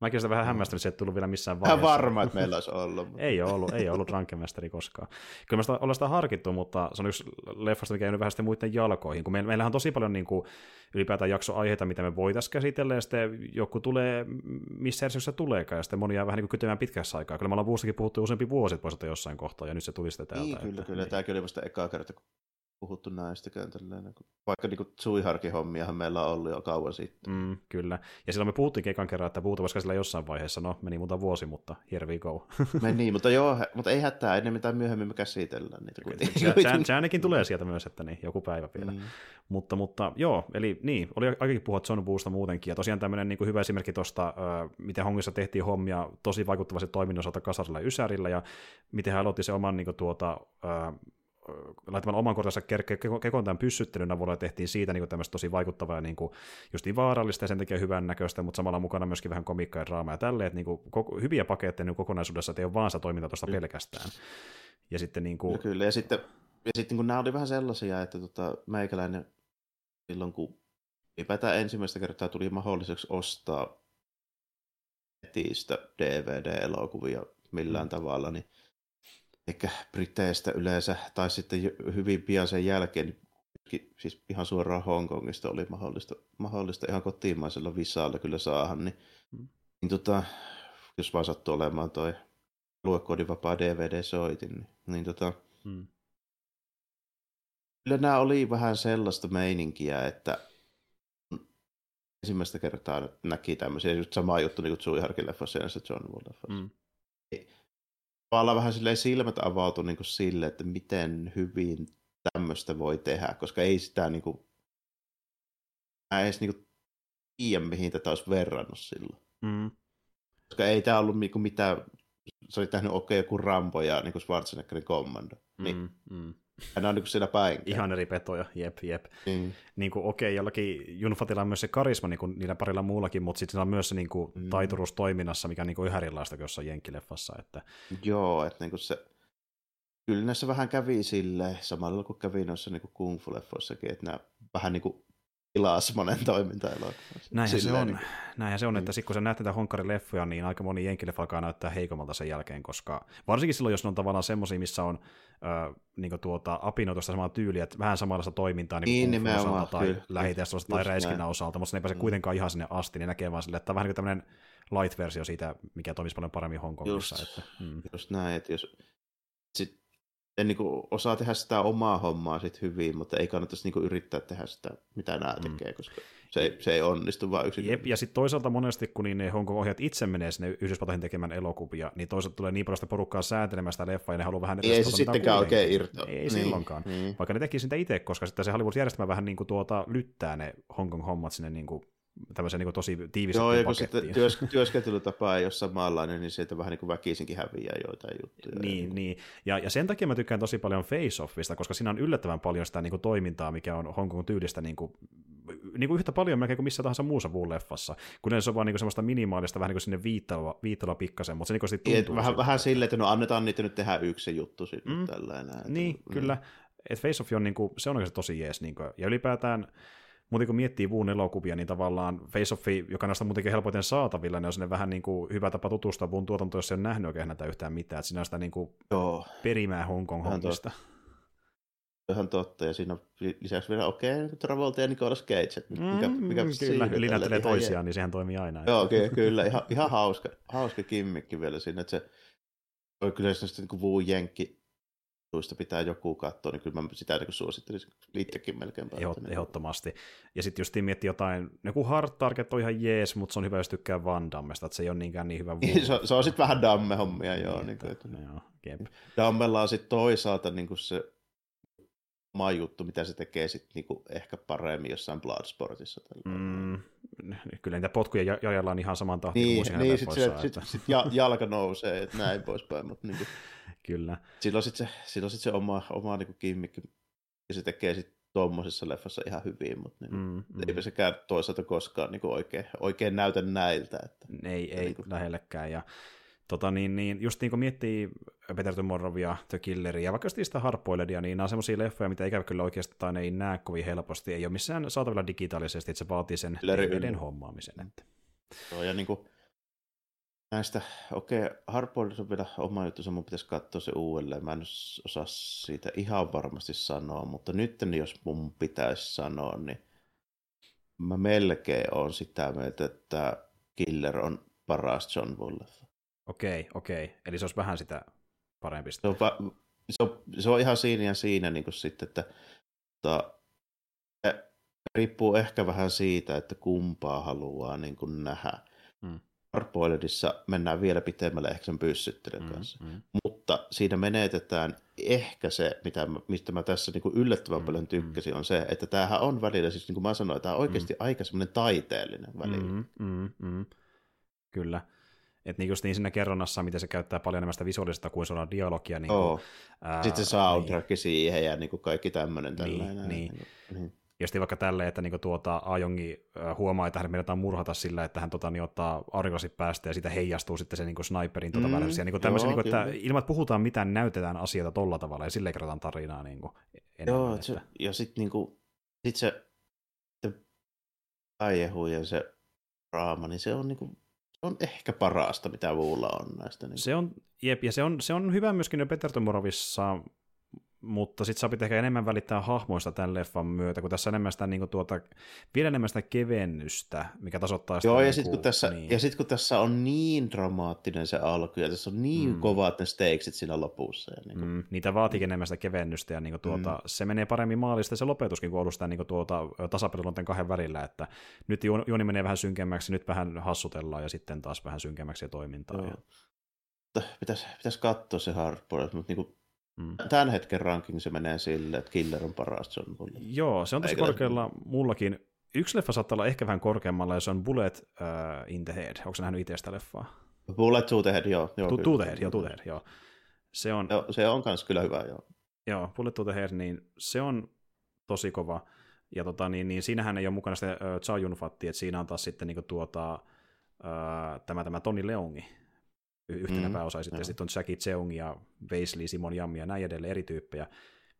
Mäkin sitä vähän hämmästynyt, että ei tullut vielä missään vaiheessa. Ihan varma, että meillä *laughs* olisi ollut. ei ole ollut, ei ole ollut Rankemesteri koskaan. Kyllä me sitä, ollaan sitä harkittu, mutta se on yksi leffasta, mikä ei vähän sitten muiden jalkoihin. Kun meillähän on tosi paljon niin kuin, ylipäätään jaksoaiheita, mitä me voitaisiin käsitellä, ja sitten joku tulee, missä järjestyksessä tuleekaan, ja sitten moni jää vähän niin kytymään pitkässä aikaa. Kyllä me ollaan vuosikin puhuttu useampi vuosi pois jossain kohtaa, ja nyt se tuli sitten täältä. Niin, kyllä, että, kyllä. Niin. Tämäkin oli vasta ekaa kerta, kun puhuttu näistäkään tälleen. Niin vaikka niin Suiharkin hommiahan meillä on ollut jo kauan sitten. Mm, kyllä. Ja silloin me puhuttiin ekan kerran, että puhutaan sillä jossain vaiheessa. No, meni muuta vuosi, mutta here we go. *laughs* meni, mutta joo, mutta ei hätää, ennen mitä myöhemmin me käsitellään niitä. Se, se, se, ainakin tulee sieltä myös, että niin, joku päivä vielä. Mm. Mutta, mutta joo, eli niin, oli aikakin puhua John Boosta muutenkin. Ja tosiaan tämmöinen niin kuin hyvä esimerkki tuosta, miten Hongissa tehtiin hommia tosi vaikuttavasti toiminnon osalta kasarilla Ysärillä, ja miten hän aloitti se oman niin kuin, tuota, laittamaan oman kortansa kekon tämän pyssyttelyn avulla tehtiin siitä niin tämmöistä tosi vaikuttavaa ja niin kuin, just niin vaarallista ja sen takia hyvän näköistä, mutta samalla mukana myöskin vähän komikkaa ja draamaa ja tälleen, että niin kuin, koko, hyviä paketteja niin kokonaisuudessa, että ei ole vaan sitä toimintaa tuosta pelkästään. Ja sitten niin kuin... ja kyllä, ja sitten, ja sitten kun nämä oli vähän sellaisia, että tota, meikäläinen silloin kun ylipäätään ensimmäistä kertaa tuli mahdolliseksi ostaa netistä DVD-elokuvia millään mm. tavalla, niin ehkä Briteistä yleensä, tai sitten hyvin pian sen jälkeen, niin siis ihan suoraan Hongkongista oli mahdollista, mahdollista ihan kotimaisella visalla kyllä saahan, niin, mm. niin tota, jos vaan sattuu olemaan toi luekoodin vapaa DVD-soitin, niin, niin tota, mm. kyllä nämä oli vähän sellaista meininkiä, että ensimmäistä kertaa näki tämmöisiä, just sama juttu niin kuin Tsuiharkin leffassa ja John leffassa. Mm tavallaan vähän silleen silmät avautui niin kuin sille, että miten hyvin tämmöistä voi tehdä, koska ei sitä niin kuin, mä edes niin kuin tiedä, mihin tätä olisi verrannut silloin. Mm. Koska ei tämä ollut niin kuin mitään, se oli tehnyt okei okay, joku Rambo ja niin kuin Schwarzeneggerin Commando. Niin. Mm, mm. Ja ne on niin siellä päin. Ihan eri petoja, jep, jep. Mm. Niin kuin, okei, okay, jollakin Junfatilla on myös se karisma niin kuin niillä parilla muullakin, mutta sitten on myös se niin kuin, mm. taituruus toiminnassa, mikä on niin kuin ihan erilaista kuin jossain Jenkkileffassa. Että... Joo, että niin kuin se, kyllä näissä vähän kävi silleen, samalla kuin kävi noissa niin kung fu-leffoissakin, että nämä vähän niin kuin pilas monen toimintaelokuvassa. Näinhän se on, niin kuin... näinhän se on että sitten kun sä näet näitä Honkarin leffoja, niin aika moni jenkileffa alkaa näyttää heikommalta sen jälkeen, koska varsinkin silloin, jos ne on tavallaan semmoisia, missä on äh, niin tuota, apinoitosta samaa tyyliä, että vähän samanlaista toimintaa niin, niin osalta tai lähitestosta tai räiskinnän osalta, mutta ne ei pääse mm. kuitenkaan ihan sinne asti, niin näkee vaan silleen, että vähän niin tämmöinen light-versio siitä, mikä toimisi paljon paremmin Hongkongissa. Just, että, mm. just näin, että jos sit niin kuin, osaa tehdä sitä omaa hommaa sit hyvin, mutta ei kannattaisi niin kuin, yrittää tehdä sitä, mitä nämä mm. tekee, koska se ei, se ei onnistu vaan yksin. Jep, ja sitten toisaalta monesti, kun niin ne Hongkong-ohjaajat itse menee sinne Yhdysvaltoihin tekemään elokuvia, niin toisaalta tulee niin paljon sitä porukkaa säätelemään sitä leffaa, ja ne haluaa vähän... Ei se sittenkään oikein irtoa. Ei, ei niin, silloinkaan. Niin. Vaikka ne teki sitä itse, koska sitten se Hollywood-järjestelmä vähän niin kuin tuota, lyttää ne Hongkong-hommat sinne niin kuin tämmöisen niin tosi tiiviseen Joo, ja kun sitten työs, *laughs* työskentelytapa ei ole samanlainen, niin sieltä vähän niin kuin väkisinkin häviää joitain juttuja. Niin, niin. Ja, ja sen takia mä tykkään tosi paljon Face-Offista, koska siinä on yllättävän paljon sitä niin kuin toimintaa, mikä on Hong Kong tyylistä niin kuin, niin kuin yhtä paljon melkein kuin missä tahansa muussa Woo-leffassa. Kun se on vaan niin kuin semmoista minimaalista, vähän niin kuin sinne viittalla, viittalla pikkasen, mutta se niin kuin tuntuu. Niin, vähän, vähän silleen, että no annetaan niitä nyt tehdä yksi juttu sitten mm. tällainen. Että, niin, niin, kyllä. Et Face Off on, niin kuin, se on oikeasti tosi jees. Niin kuin, ja ylipäätään mutta kun miettii Wuun elokuvia, niin tavallaan Face Offi, joka näistä on muutenkin helpoiten saatavilla, niin on sinne vähän niin kuin hyvä tapa tutustua Wuun tuotantoon, jos ei ole nähnyt oikein näitä yhtään mitään. Että siinä on sitä niin kuin Joo. perimää Hongkong hommista. Ihan totta, ja siinä on lisäksi vielä okei, okay, Travolta ja Nicolas Cage. Mikä, mm, mikä kyllä, yli näyttelee toisiaan, niin sehän toimii aina. Joo, okay, kyllä, ihan, ihan hauska, hauska kimmikki vielä siinä, että se kyllä se niin kuin Wu Jenkki tuista pitää joku katsoa, niin kyllä mä sitä niin suosittelisin itsekin melkein. Ehot, ehdottomasti. Ja sitten just miettii jotain, joku Hard Target on ihan jees, mutta se on hyvä, jos tykkää Van Dammesta, että se ei ole niinkään niin hyvä *laughs* se, se, on sitten vähän Damme-hommia, joo. Niin kuin, että, joo Dammella on sitten toisaalta niin kuin se oma juttu, mitä se tekee sitten niinku ehkä paremmin jossain Bloodsportissa. Mm, kyllä niitä potkuja jajellaan ihan saman tahtiin niin, kuin niin, sitten sit, sit, sit, ja, jalka nousee, että näin poispäin, mutta niinku, *laughs* Kyllä. Silloin sitten se, silloin sit se oma, oma niinku kimmikki, ja se tekee sitten tuommoisessa leffassa ihan hyvin, mutta niin, mm, mm. eipä sekään toisaalta koskaan niin oikein, oikein näytä näiltä. Että, ei, ei niin kuin... lähellekään. Ja, tota, niin, niin, just niin kuin miettii Peter Tomorrowia, The Killeria ja vaikka sitä Hardboiledia, niin nämä on semmoisia leffoja, mitä ikävä kyllä oikeastaan ei näe kovin helposti. Ei ole missään saatavilla digitaalisesti, että se vaatii sen DVDn hommaamisen. Että. Joo, ja niin kuin, näistä, okei, okay, Hardboiled on vielä oma juttu, mun pitäisi katsoa se uudelleen. Mä en osaa siitä ihan varmasti sanoa, mutta nyt jos mun pitäisi sanoa, niin mä melkein on sitä mieltä, että Killer on paras John Woo Okei, okay, okei. Okay. Eli se olisi vähän sitä parempi. Se on, se on, se on ihan siinä ja siinä niin sitten, että mutta se riippuu ehkä vähän siitä, että kumpaa haluaa niin kuin nähdä. Mm. Hardboiledissa mennään vielä pitemmälle ehkä sen pyssyttelyn Mm, kanssa. mm. Mutta siinä menetetään ehkä se, mitä mistä mä tässä niin kuin yllättävän Mm, paljon mm. tykkäsin, on se, että tämähän on välillä, siis niin kuin mä sanoin, tämä on oikeasti aika semmoinen taiteellinen välillä. Mm, mm, mm. Kyllä. Että niin just niin siinä kerronnassa, miten se käyttää paljon enemmän sitä visuaalista kuin suoraan dialogia. Niin kuin, ää, Sitten se soundtrack siihen ja niin kuin kaikki tämmöinen Niin, tällainen. niin. niin. Ja sitten vaikka tälleen, että niinku tuota, Ajongi huomaa, että hän meidetään murhata sillä, että hän tota, niin ottaa aurinkolasit päästä ja siitä heijastuu sitten se niinku sniperin tuota Mm, niinku tämmöisiä, joo, niinku, että kyllä. ilman, että puhutaan mitään, näytetään asioita tolla tavalla ja silleen kerrotaan tarinaa niinku, enemmän. Joo, että, se, ja sitten niinku, sit se, se aihehu ja se draama, niin se on niinku, se on ehkä parasta, mitä Vuulla on näistä. Niinku. se on, jep, ja se on, se on hyvä myöskin Peter Tomorovissa, mutta sitten saa ehkä enemmän välittää hahmoista tämän leffan myötä, kun tässä on enemmän sitä, niinku tuota, vielä enemmän sitä kevennystä, mikä tasoittaa sitä. Joo, ja niinku- sitten kun, tässä, niin. ja sit, kun tässä on niin dramaattinen se alku, ja tässä on niin Mm. kovat ne stakesit siinä lopussa. Ja niinku, Mm, niitä vaatii enemmän sitä kevennystä ja niinku tuota, mm. se menee paremmin maalista se lopetuskin kuin ollut sitä niinku tuota, kahden välillä, että nyt ju- juoni menee vähän synkemmäksi, nyt vähän hassutellaan ja sitten taas vähän synkemmäksi ja toimintaa. Joo. Ja, Pitäisi pitäis katsoa se Hardboiled, mutta niinku, mm. tämän hetken ranking se menee silleen, että Killer on paras John Bull. Joo, se on tosi Eikä- korkealla mullakin. Yksi leffa saattaa olla ehkä vähän korkeammalla ja se on Bullet uh, in the Head. Onko se nähnyt itse sitä leffaa? Bullet to the Head, joo. joo kyllä. to the Head, joo, to the Head, joo. Se on, Joo, se on kans kyllä hyvä, joo. Joo, Bullet to the Head, niin se on tosi kova. Ja tota, niin, niin siinähän ei ole mukana sitä uh, Chow Yun Fatti, että siinä on taas sitten niin tuota, uh, tämä, tämä Toni Leongi yhtenä Mm, mm, pääosa, ja sitten, joo. on Jackie Cheung ja Wesley, Simon Jammi ja näin edelleen eri tyyppejä.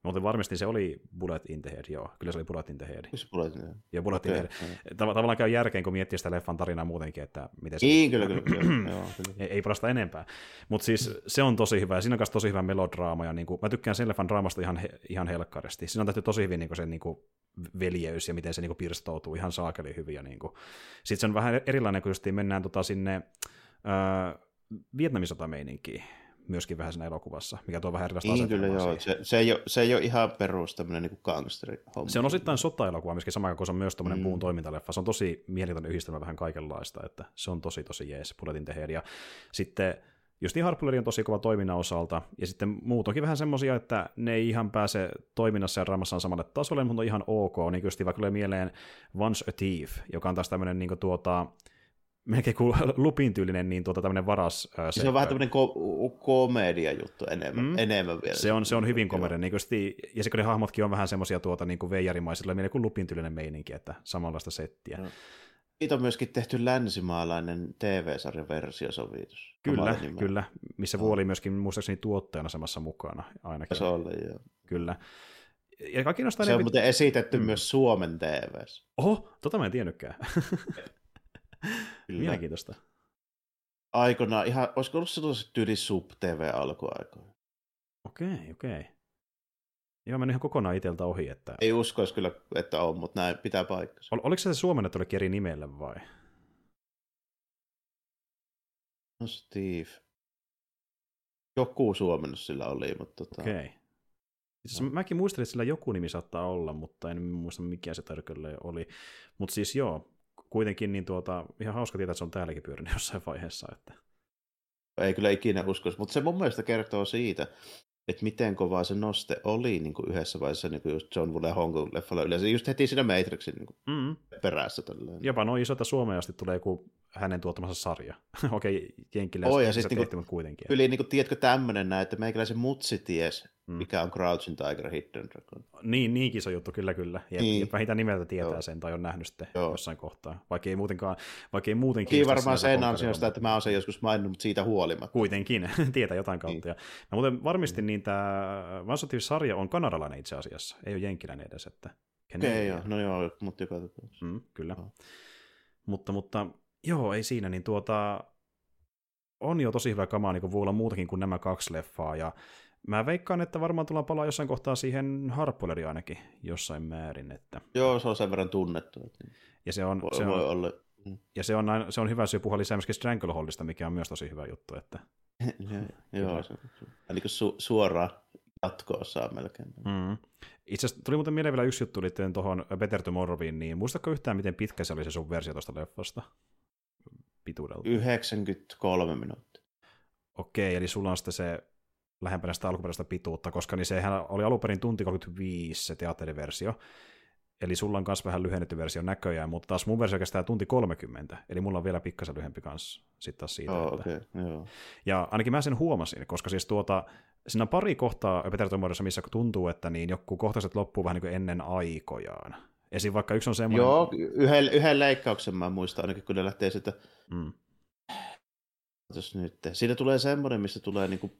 Mutta varmasti se oli Bullet in the Head, joo. Kyllä se oli Bullet in the Head. Missä Bullet in the Head? Ja Bullet in the Head. joo. Tav- tavallaan käy järkeen, kun miettii sitä leffan tarinaa muutenkin, että miten se... Niin, kyllä, kyllä. kyllä. *clears throat* joo, kyllä. ei, ei parasta enempää. Mutta siis se on tosi hyvä, ja siinä on myös tosi hyvä melodraama, ja niinku, mä tykkään sen leffan draamasta ihan, he, ihan helkkaristi. Siinä on tehty tosi hyvin niinku, sen niinku, veljeys ja miten se niinku, pirstoutuu ihan saakeli hyvin. Ja, niinku. Sitten se on vähän erilainen, kun justiin mennään tota, sinne öö, Vietnamin sotameininkiin myöskin vähän siinä elokuvassa, mikä tuo vähän erilaista Niin, kyllä joo. siihen. Se, se, ei ole, se ei ole ihan perus tämmöinen niin gangsteri homma. Se on osittain sota-elokuva myöskin sama kuin se on myös tämmöinen Mm. puun toimintaleffa. Se on tosi mieletön yhdistelmä vähän kaikenlaista, että se on tosi tosi jees, Bulletin tehdä. Ja sitten just niin Harpulleri on tosi kova toiminnan osalta, ja sitten muut onkin vähän semmosia, että ne ei ihan pääse toiminnassa ja raamassaan samalle tasolle, mutta on ihan ok, niin vaikka tulee mieleen Once a Thief, joka on taas tämmöinen niin tuota, melkein kuin *laughs* lupin tyylinen, niin tuota tämmöinen varas. ää, se on vähän tämmöinen ko- komedia juttu enemmän, Mm. mm. enemmän vielä. se on, se on hyvin komedia, niin justi, ja se kun ne hahmotkin on vähän semmoisia tuota, niin kuin veijarimaisilla, mieleen kuin lupin tyylinen meininki, että samanlaista settiä. Joo. Siitä on myöskin tehty länsimaalainen TV-sarjan versiosovitus. Kyllä, nimellä. kyllä, missä Joo. Vuoli myöskin muistaakseni tuottajana samassa mukana ainakin. Se oli, joo. Kyllä. Ja kaikki Se on ne... muuten esitetty Mm. myös Suomen TV:ssä. Oho, tota mä en tiennytkään. *laughs* Kyllä. Mielenkiintoista. Aikoinaan ihan, olisiko ollut sellaiset tyyli sub-TV alkuaikoina? Okei, okei. Joo, mennyt ihan kokonaan iteltä ohi, että... Ei uskoisi kyllä, että on, mutta näin pitää paikkansa. Ol, oliko se suomennettu jollekin eri nimelle vai? No Steve. Joku suomennos sillä oli, mutta tota, Okei. Okay. Siis mäkin muistelin, että sillä joku nimi saattaa olla, mutta en muista mikä se tarkalleen oli. Mutta siis joo, kuitenkin niin tuota, ihan hauska tietää, että se on täälläkin pyörinyt *laughs* jossain vaiheessa. Että... ei kyllä ikinä uskoisi. Mutta se mun mielestä kertoo siitä, että miten kova se noste oli niin kuin yhdessä vaiheessa niin kuin just John Woo Hong leffalla yleensä, just heti siinä Matrixin niin kuin Mm. perässä. Tälleen. Jopa noin iso, että Suomeen asti tulee joku hänen tuottamansa sarja. *laughs* Okei, Jenkkilä Oi, ja se siis tehty, niinku- kuitenkin. Yli, niin kuin, tiedätkö, tämmöinen näin, että meikäläisen mutsi ties, Mm. mikä on Crouching Tiger, Hidden Dragon. Niin, niinkin iso juttu, kyllä, kyllä. Ja, Niin. niin. vähintään nimeltä tietää Joo. sen tai on nähnyt sitten Joo. jossain kohtaa. Vaikka ei muutenkaan, vaikka ei muuten Kiin varmaan sen ansiosta, että mä oon sen joskus maininnut, mutta siitä huolimatta. Kuitenkin, *laughs* tietää jotain kautta. Niin. Ja, muuten varmistin, niin tämä sarja on kanadalainen itse asiassa, ei ole jenkkiläinen edes. Että Okei, okay, joo. no joo, mutta joka tapauksessa. Mm, kyllä. Joo. Mutta, mutta joo, ei siinä, niin tuota, on jo tosi hyvä kamaa, niin kuin voi olla muutakin kuin nämä kaksi leffaa, ja mä veikkaan, että varmaan tullaan palaa jossain kohtaa siihen Harppoleri ainakin jossain määrin, että, Joo, se on sen verran tunnettu. Että ja se on, voi, se voi on, olla. Mm. ja se on, aina, se on hyvä syy puhua lisää myöskin Strangleholdista, mikä on myös tosi hyvä juttu, että *laughs* joo, se, se, niin su, suoraan jatkoossa melkein. Mm. Itse asiassa tuli muuten mieleen vielä yksi juttu liittyen tuohon Better Tomorrowiin, niin muistatko yhtään, miten pitkä se oli se sun versio tuosta leffasta? Pituudelta. 93 minuuttia. Okei, eli sulla on sitten se lähempänä sitä alkuperäistä pituutta, koska niin sehän oli alun perin tunti 35 se teatteriversio, eli sulla on myös vähän lyhennetty versio näköjään, mutta taas mun versio kestää tunti 30, eli mulla on vielä pikkasen lyhempi kanssa sitten taas siitä. Oh, että... okay, joo. Ja ainakin mä sen huomasin, koska siis tuota, siinä on pari kohtaa Epetertomuodossa, missä tuntuu, että niin joku kohtaset loppuu vähän niin kuin ennen aikojaan. Esim. vaikka yksi on semmoinen... Joo, yhden, yhden leikkauksen mä muistan ainakin, kun ne lähtee sitä... Mm. nyt. Siinä tulee semmoinen, missä tulee niin kuin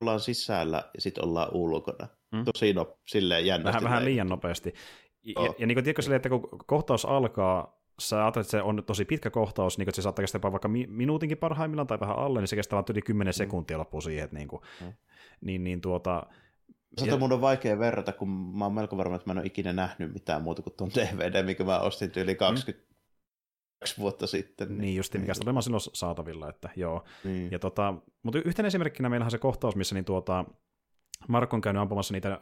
ollaan sisällä ja sitten ollaan ulkona. Mm. Tosi no, silleen jännästi. Vähän, vähän liian nopeasti. Ja, oh. ja niin kuin tiedätkö silleen, että kun kohtaus alkaa, sä ajattelet, että se on tosi pitkä kohtaus, niin kuin, että se saattaa kestää vaikka minuutinkin parhaimmillaan tai vähän alle, niin se kestää vain yli 10 mm. sekuntia loppuu siihen, että niin, kuin, mm. niin, niin tuota, Sata mun on vaikea verrata, kun mä oon melko varma, että mä en ole ikinä nähnyt mitään muuta kuin tuon *laughs* DVD, mikä mä ostin yli 20 mm vuotta sitten. Niin, niin just mikä niin. silloin saatavilla, että joo. Niin. Ja tota, mutta yhtenä esimerkkinä meillä on se kohtaus, missä niin tuota, Mark on käynyt ampumassa niitä äh,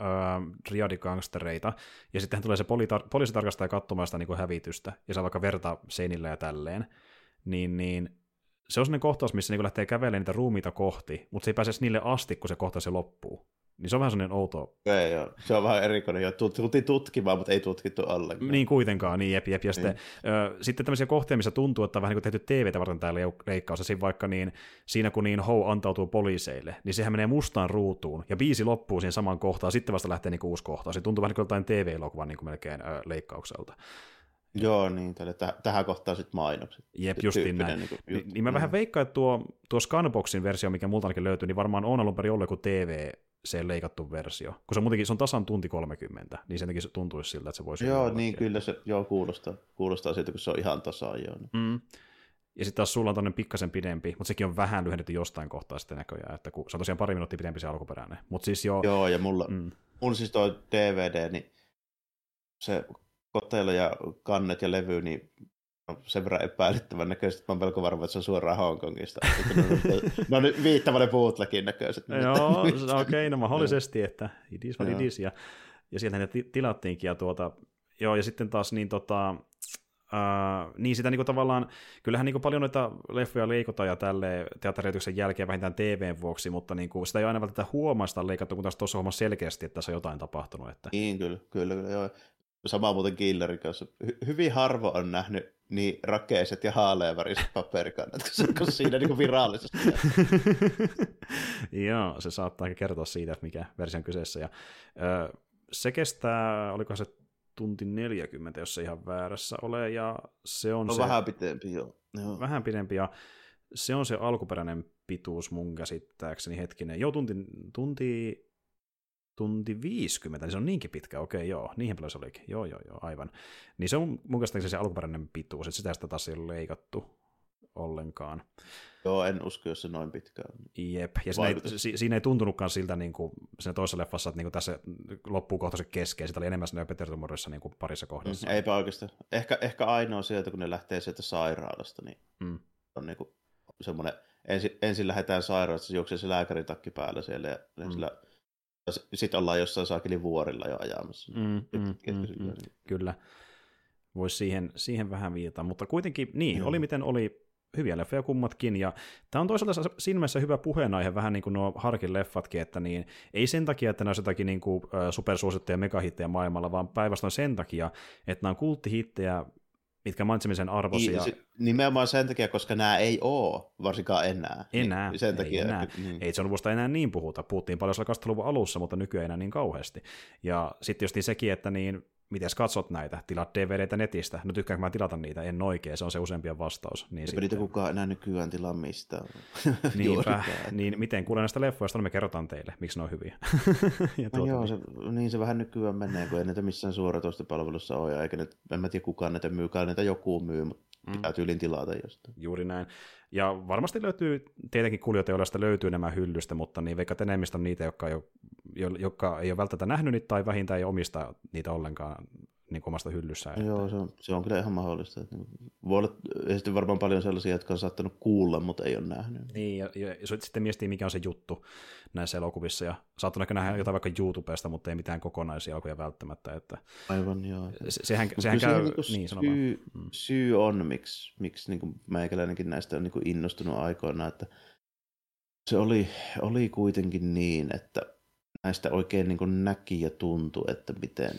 riadikangstereita, ja sitten tulee se politar- poliisitarkastaja katsomaan sitä niin kuin hävitystä, ja saa vaikka verta seinillä ja tälleen, niin, niin se on sellainen kohtaus, missä niin lähtee kävelemään niitä ruumiita kohti, mutta se ei pääse niille asti, kun se kohtaus loppuu. Niin se on vähän sellainen outo. Ei, joo. Se on vähän erikoinen. Jo. Tultiin tutkimaan, mutta ei tutkittu ollenkaan. Niin kuitenkaan, niin jep, jep. Ja sitten, niin. ö, sitten tämmöisiä kohtia, missä tuntuu, että on vähän niin kuin tehty TVtä varten tämä leikkaus. Siinä vaikka niin, siinä kun niin Ho antautuu poliiseille, niin sehän menee mustaan ruutuun. Ja biisi loppuu siihen samaan kohtaan, sitten vasta lähtee niin kuin uusi kohtaus. Se tuntuu vähän niin kuin jotain TV-elokuvan niin kuin melkein ö, leikkaukselta. Joo, niin, tälle, täh- tähän kohtaan sitten mainokset. Jep, justiin näin. Niin, niin, niin mä vähän veikkaan, että tuo, tuo Scanboxin versio, mikä multa ainakin löytyy, niin varmaan on alun perin ollut joku TV se leikattu versio. Kun se on muutenkin se on tasan tunti 30, niin sen se tuntuisi siltä, että se voisi Joo, niin oikein. kyllä se joo, kuulostaa, kuulostaa siltä, kun se on ihan tasan joo. Mm. Ja sitten taas sulla on tämmöinen pikkasen pidempi, mutta sekin on vähän lyhennetty jostain kohtaa sitten näköjään, että kun, se on tosiaan pari minuuttia pidempi se alkuperäinen. Mut siis jo, joo, ja mulla, mm. mulla siis toi DVD, niin se kotelo ja kannet ja levy, niin sen verran epäilyttävän näköiset, että mä oon melko varma, että se on suoraan Hongkongista. no nyt viittävälle bootlegin näköiset. *laughs* Joo, okei, okay, no mahdollisesti, että it is what it is. Ja, ja sieltä ne tilattiinkin. Ja, tuota, joo, ja sitten taas niin tota, Uh, niin sitä niinku tavallaan, kyllähän niinku paljon noita leffoja leikotaan ja tälle teatterijutyksen jälkeen vähintään TVn vuoksi, mutta niinku sitä ei aina välttämättä huomaa sitä leikattu, kun taas tuossa hommassa selkeästi, että tässä on jotain tapahtunut. Että... Niin, kyllä, kyllä, kyllä joo. Sama muuten Killerin kanssa. Hy- hyvin harvo on nähnyt niin rakeiset ja haaleaväriset paperikannat, *laughs* kun siinä niin virallisesti. *laughs* Joo, se saattaa kertoa siitä, mikä versio on kyseessä. Ja, ö, se kestää, oliko se tunti 40, jos se ihan väärässä ole, ja se on no, se... vähän pidempi, joo. joo. Vähän pidempi, ja se on se alkuperäinen pituus mun käsittääkseni hetkinen. Joo, tunti, tunti tunti 50, niin se on niinkin pitkä, okei joo, niihin paljon se olikin, joo joo joo, aivan. Niin se on mun mielestä se alkuperäinen pituus, että sitä sitä taas ei ole leikattu ollenkaan. Joo, en usko, jos se noin pitkä on. Jep, ja siinä ei, si, siinä ei tuntunutkaan siltä niin kuin siinä toisessa leffassa, että niin kuin tässä loppuu kohta se keskeä, sitä oli enemmän siinä Petertumorissa niin kuin parissa kohdassa. Mm, eipä oikeastaan. Ehkä, ehkä ainoa sieltä, kun ne lähtee sieltä sairaalasta, niin mm. on niin kuin semmoinen, ensin, ensin lähdetään sairaalasta, se juoksee se lääkäritakki päällä siellä, ja mm. sillä sitten ollaan jossain saakeli vuorilla jo ajamassa. Mm, mm, mm, mm, kyllä. Voisi siihen, siihen vähän viitata, mutta kuitenkin niin, Joo. oli miten oli hyviä leffoja kummatkin, ja tämä on toisaalta siinä mielessä hyvä puheenaihe, vähän niin kuin nuo Harkin leffatkin, että niin, ei sen takia, että nämä on jotakin niin kuin, supersuosittuja megahittejä maailmalla, vaan päinvastoin sen takia, että nämä on kulttihittejä, mitkä mainitsemisen arvoisia. Niin, nimenomaan sen takia, koska nämä ei ole varsinkaan enää. Niin enää, niin, sen takia, ei enää. Että, niin. Ei se on enää niin puhuta. Puhuttiin paljon 2000-luvun alussa, mutta nykyään enää niin kauheasti. Ja sitten just niin sekin, että niin miten katsot näitä, tilaat DVDtä netistä, no tykkäänkö mä tilata niitä, en oikein, se on se useampien vastaus. Niin Eipä niitä kukaan enää nykyään tilaa mistään. *laughs* Niinpä, niin miten kuulen näistä leffoista, niin me kerrotaan teille, miksi ne on hyviä. *laughs* ja no joo, se, niin se vähän nykyään menee, kun ei näitä missään suoratoistopalvelussa ole, eikä ne, en mä tiedä kukaan näitä myy, näitä joku myy, mutta mm. pitää tyylin tilata jostain. Juuri näin. Ja varmasti löytyy, tietenkin joilla löytyy nämä hyllystä, mutta niin vaikka enemmistö on niitä, jotka ei, ole, jotka ei ole välttämättä nähnyt niitä tai vähintään ei omista niitä ollenkaan niin omasta hyllyssä. Että... Joo, se on, se on kyllä ihan mahdollista. Että niin voi olla sitten varmaan paljon sellaisia, jotka on saattanut kuulla, mutta ei ole nähnyt. Niin, ja, ja, ja sitten miettii, mikä on se juttu näissä elokuvissa, ja saattaa ehkä nähdä jotain vaikka YouTubesta, mutta ei mitään kokonaisia elokuvia välttämättä. Että... Aivan, joo. Se, sehän, sehän käy... Niin, niin syy, mm. syy on, miksi, miksi niin meikäläinenkin näistä on niin innostunut aikoina, että se oli, oli kuitenkin niin, että näistä oikein niin näki ja tuntui, että miten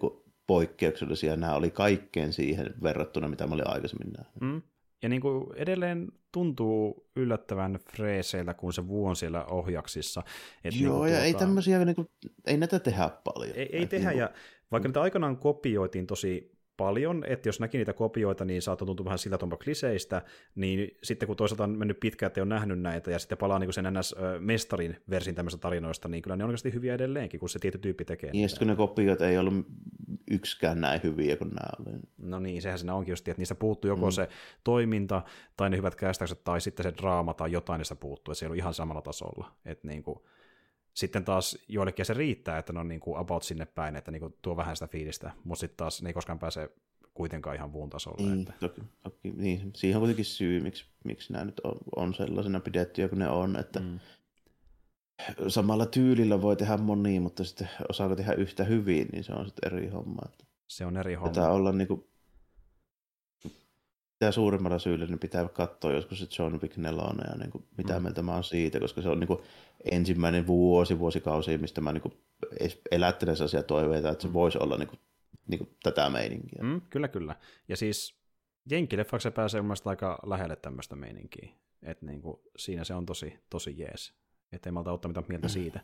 niin poikkeuksellisia nämä oli kaikkeen siihen verrattuna, mitä mä olin aikaisemmin nähnyt. Mm. Ja niin kuin edelleen tuntuu yllättävän freeseiltä, kun se vuon siellä ohjaksissa. Et Joo, niin ja tuota... ei tämmöisiä, niin kuin, ei näitä tehdä paljon. Ei, ei tehdä, niin kuin... ja vaikka niitä aikanaan kopioitiin tosi paljon, että jos näki niitä kopioita, niin saattaa tuntua vähän siltä tuonpa kliseistä, niin sitten kun toisaalta on mennyt pitkään, että on nähnyt näitä, ja sitten palaa niin sen NS-mestarin versin tämmöistä tarinoista, niin kyllä ne on oikeasti hyviä edelleenkin, kun se tietty tyyppi tekee. Niin, kun ne kopiot ei ollut yksikään näin hyviä kuin nämä oli. No niin, sehän siinä onkin just, että niistä puuttuu joko mm. se toiminta, tai ne hyvät kästäykset, tai sitten se draama, tai jotain niistä puuttuu, että se ei ollut ihan samalla tasolla. Että niin kuin, sitten taas joillekin se riittää, että ne on niin kuin about sinne päin, että niin kuin tuo vähän sitä fiilistä, mutta sitten taas ne ei koskaan pääse kuitenkaan ihan vuun tasolle. Niin, että... toki, toki, niin, siihen on kuitenkin syy, miksi, miksi nämä nyt on, on sellaisena pidettyjä kuin ne on, että mm. samalla tyylillä voi tehdä monia, mutta sitten osaako tehdä yhtä hyvin, niin se on sitten eri homma. Että se on eri homma. Pitää olla niin kuin, mitä suurimmalla syyllä niin pitää katsoa joskus se John Wick 4 ja niin kuin, mitä mm. mieltä mä oon siitä, koska se on niin kuin, ensimmäinen vuosi, vuosikausi, mistä mä niin kuin, elättelen sellaisia toiveita, että se mm. voisi olla niin kuin, niin kuin, tätä meininkiä. Mm, kyllä, kyllä. Ja siis Jenkkileffaksi se pääsee mun aika lähelle tämmöistä meininkiä. Että niin kuin, siinä se on tosi, tosi jees. Että ei malta ottaa mitään mieltä *laughs* mm.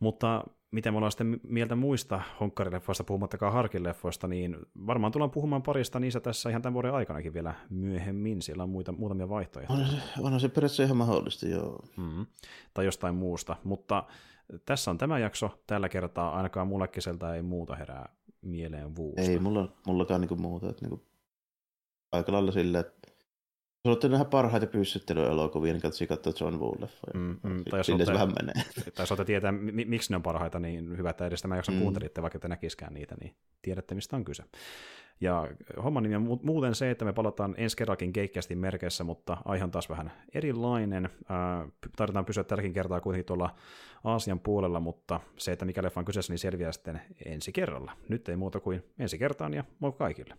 Mutta miten me ollaan sitten mieltä muista honkkarileffoista, puhumattakaan harkileffoista, niin varmaan tullaan puhumaan parista niissä tässä ihan tämän vuoden aikanakin vielä myöhemmin. Siellä on muita, muutamia vaihtoehtoja. On se, on se periaatteessa ihan mahdollista, joo. Mm-hmm. Tai jostain muusta. Mutta tässä on tämä jakso. Tällä kertaa ainakaan mulle keseltä ei muuta herää mieleen vuusta. Ei mulla, mullakaan niinku muuta. Että niinku, aika lailla silleen, että jos olette nähdä parhaita pyssyttelyelokuvia, niin katsotaan katsoa John Woo-leffoja. Mm, mm, tai jos olette, vähän menee. Tai jos tietää, miksi ne on parhaita, niin hyvä, että edes tämä jakson mm. kuuntelitte, vaikka te näkiskään niitä, niin tiedätte, mistä on kyse. Ja homman nimi on muuten se, että me palataan ensi kerrakin keikkästi merkeissä, mutta aihe on taas vähän erilainen. tarvitaan pysyä tälläkin kertaa kuitenkin tuolla Aasian puolella, mutta se, että mikä leffa on kyseessä, niin selviää sitten ensi kerralla. Nyt ei muuta kuin ensi kertaan ja moi kaikille.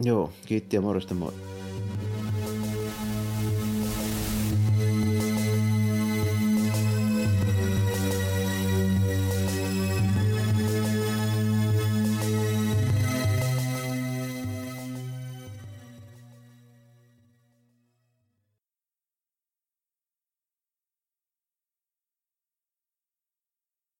Joo, kiitti ja morjesta moi.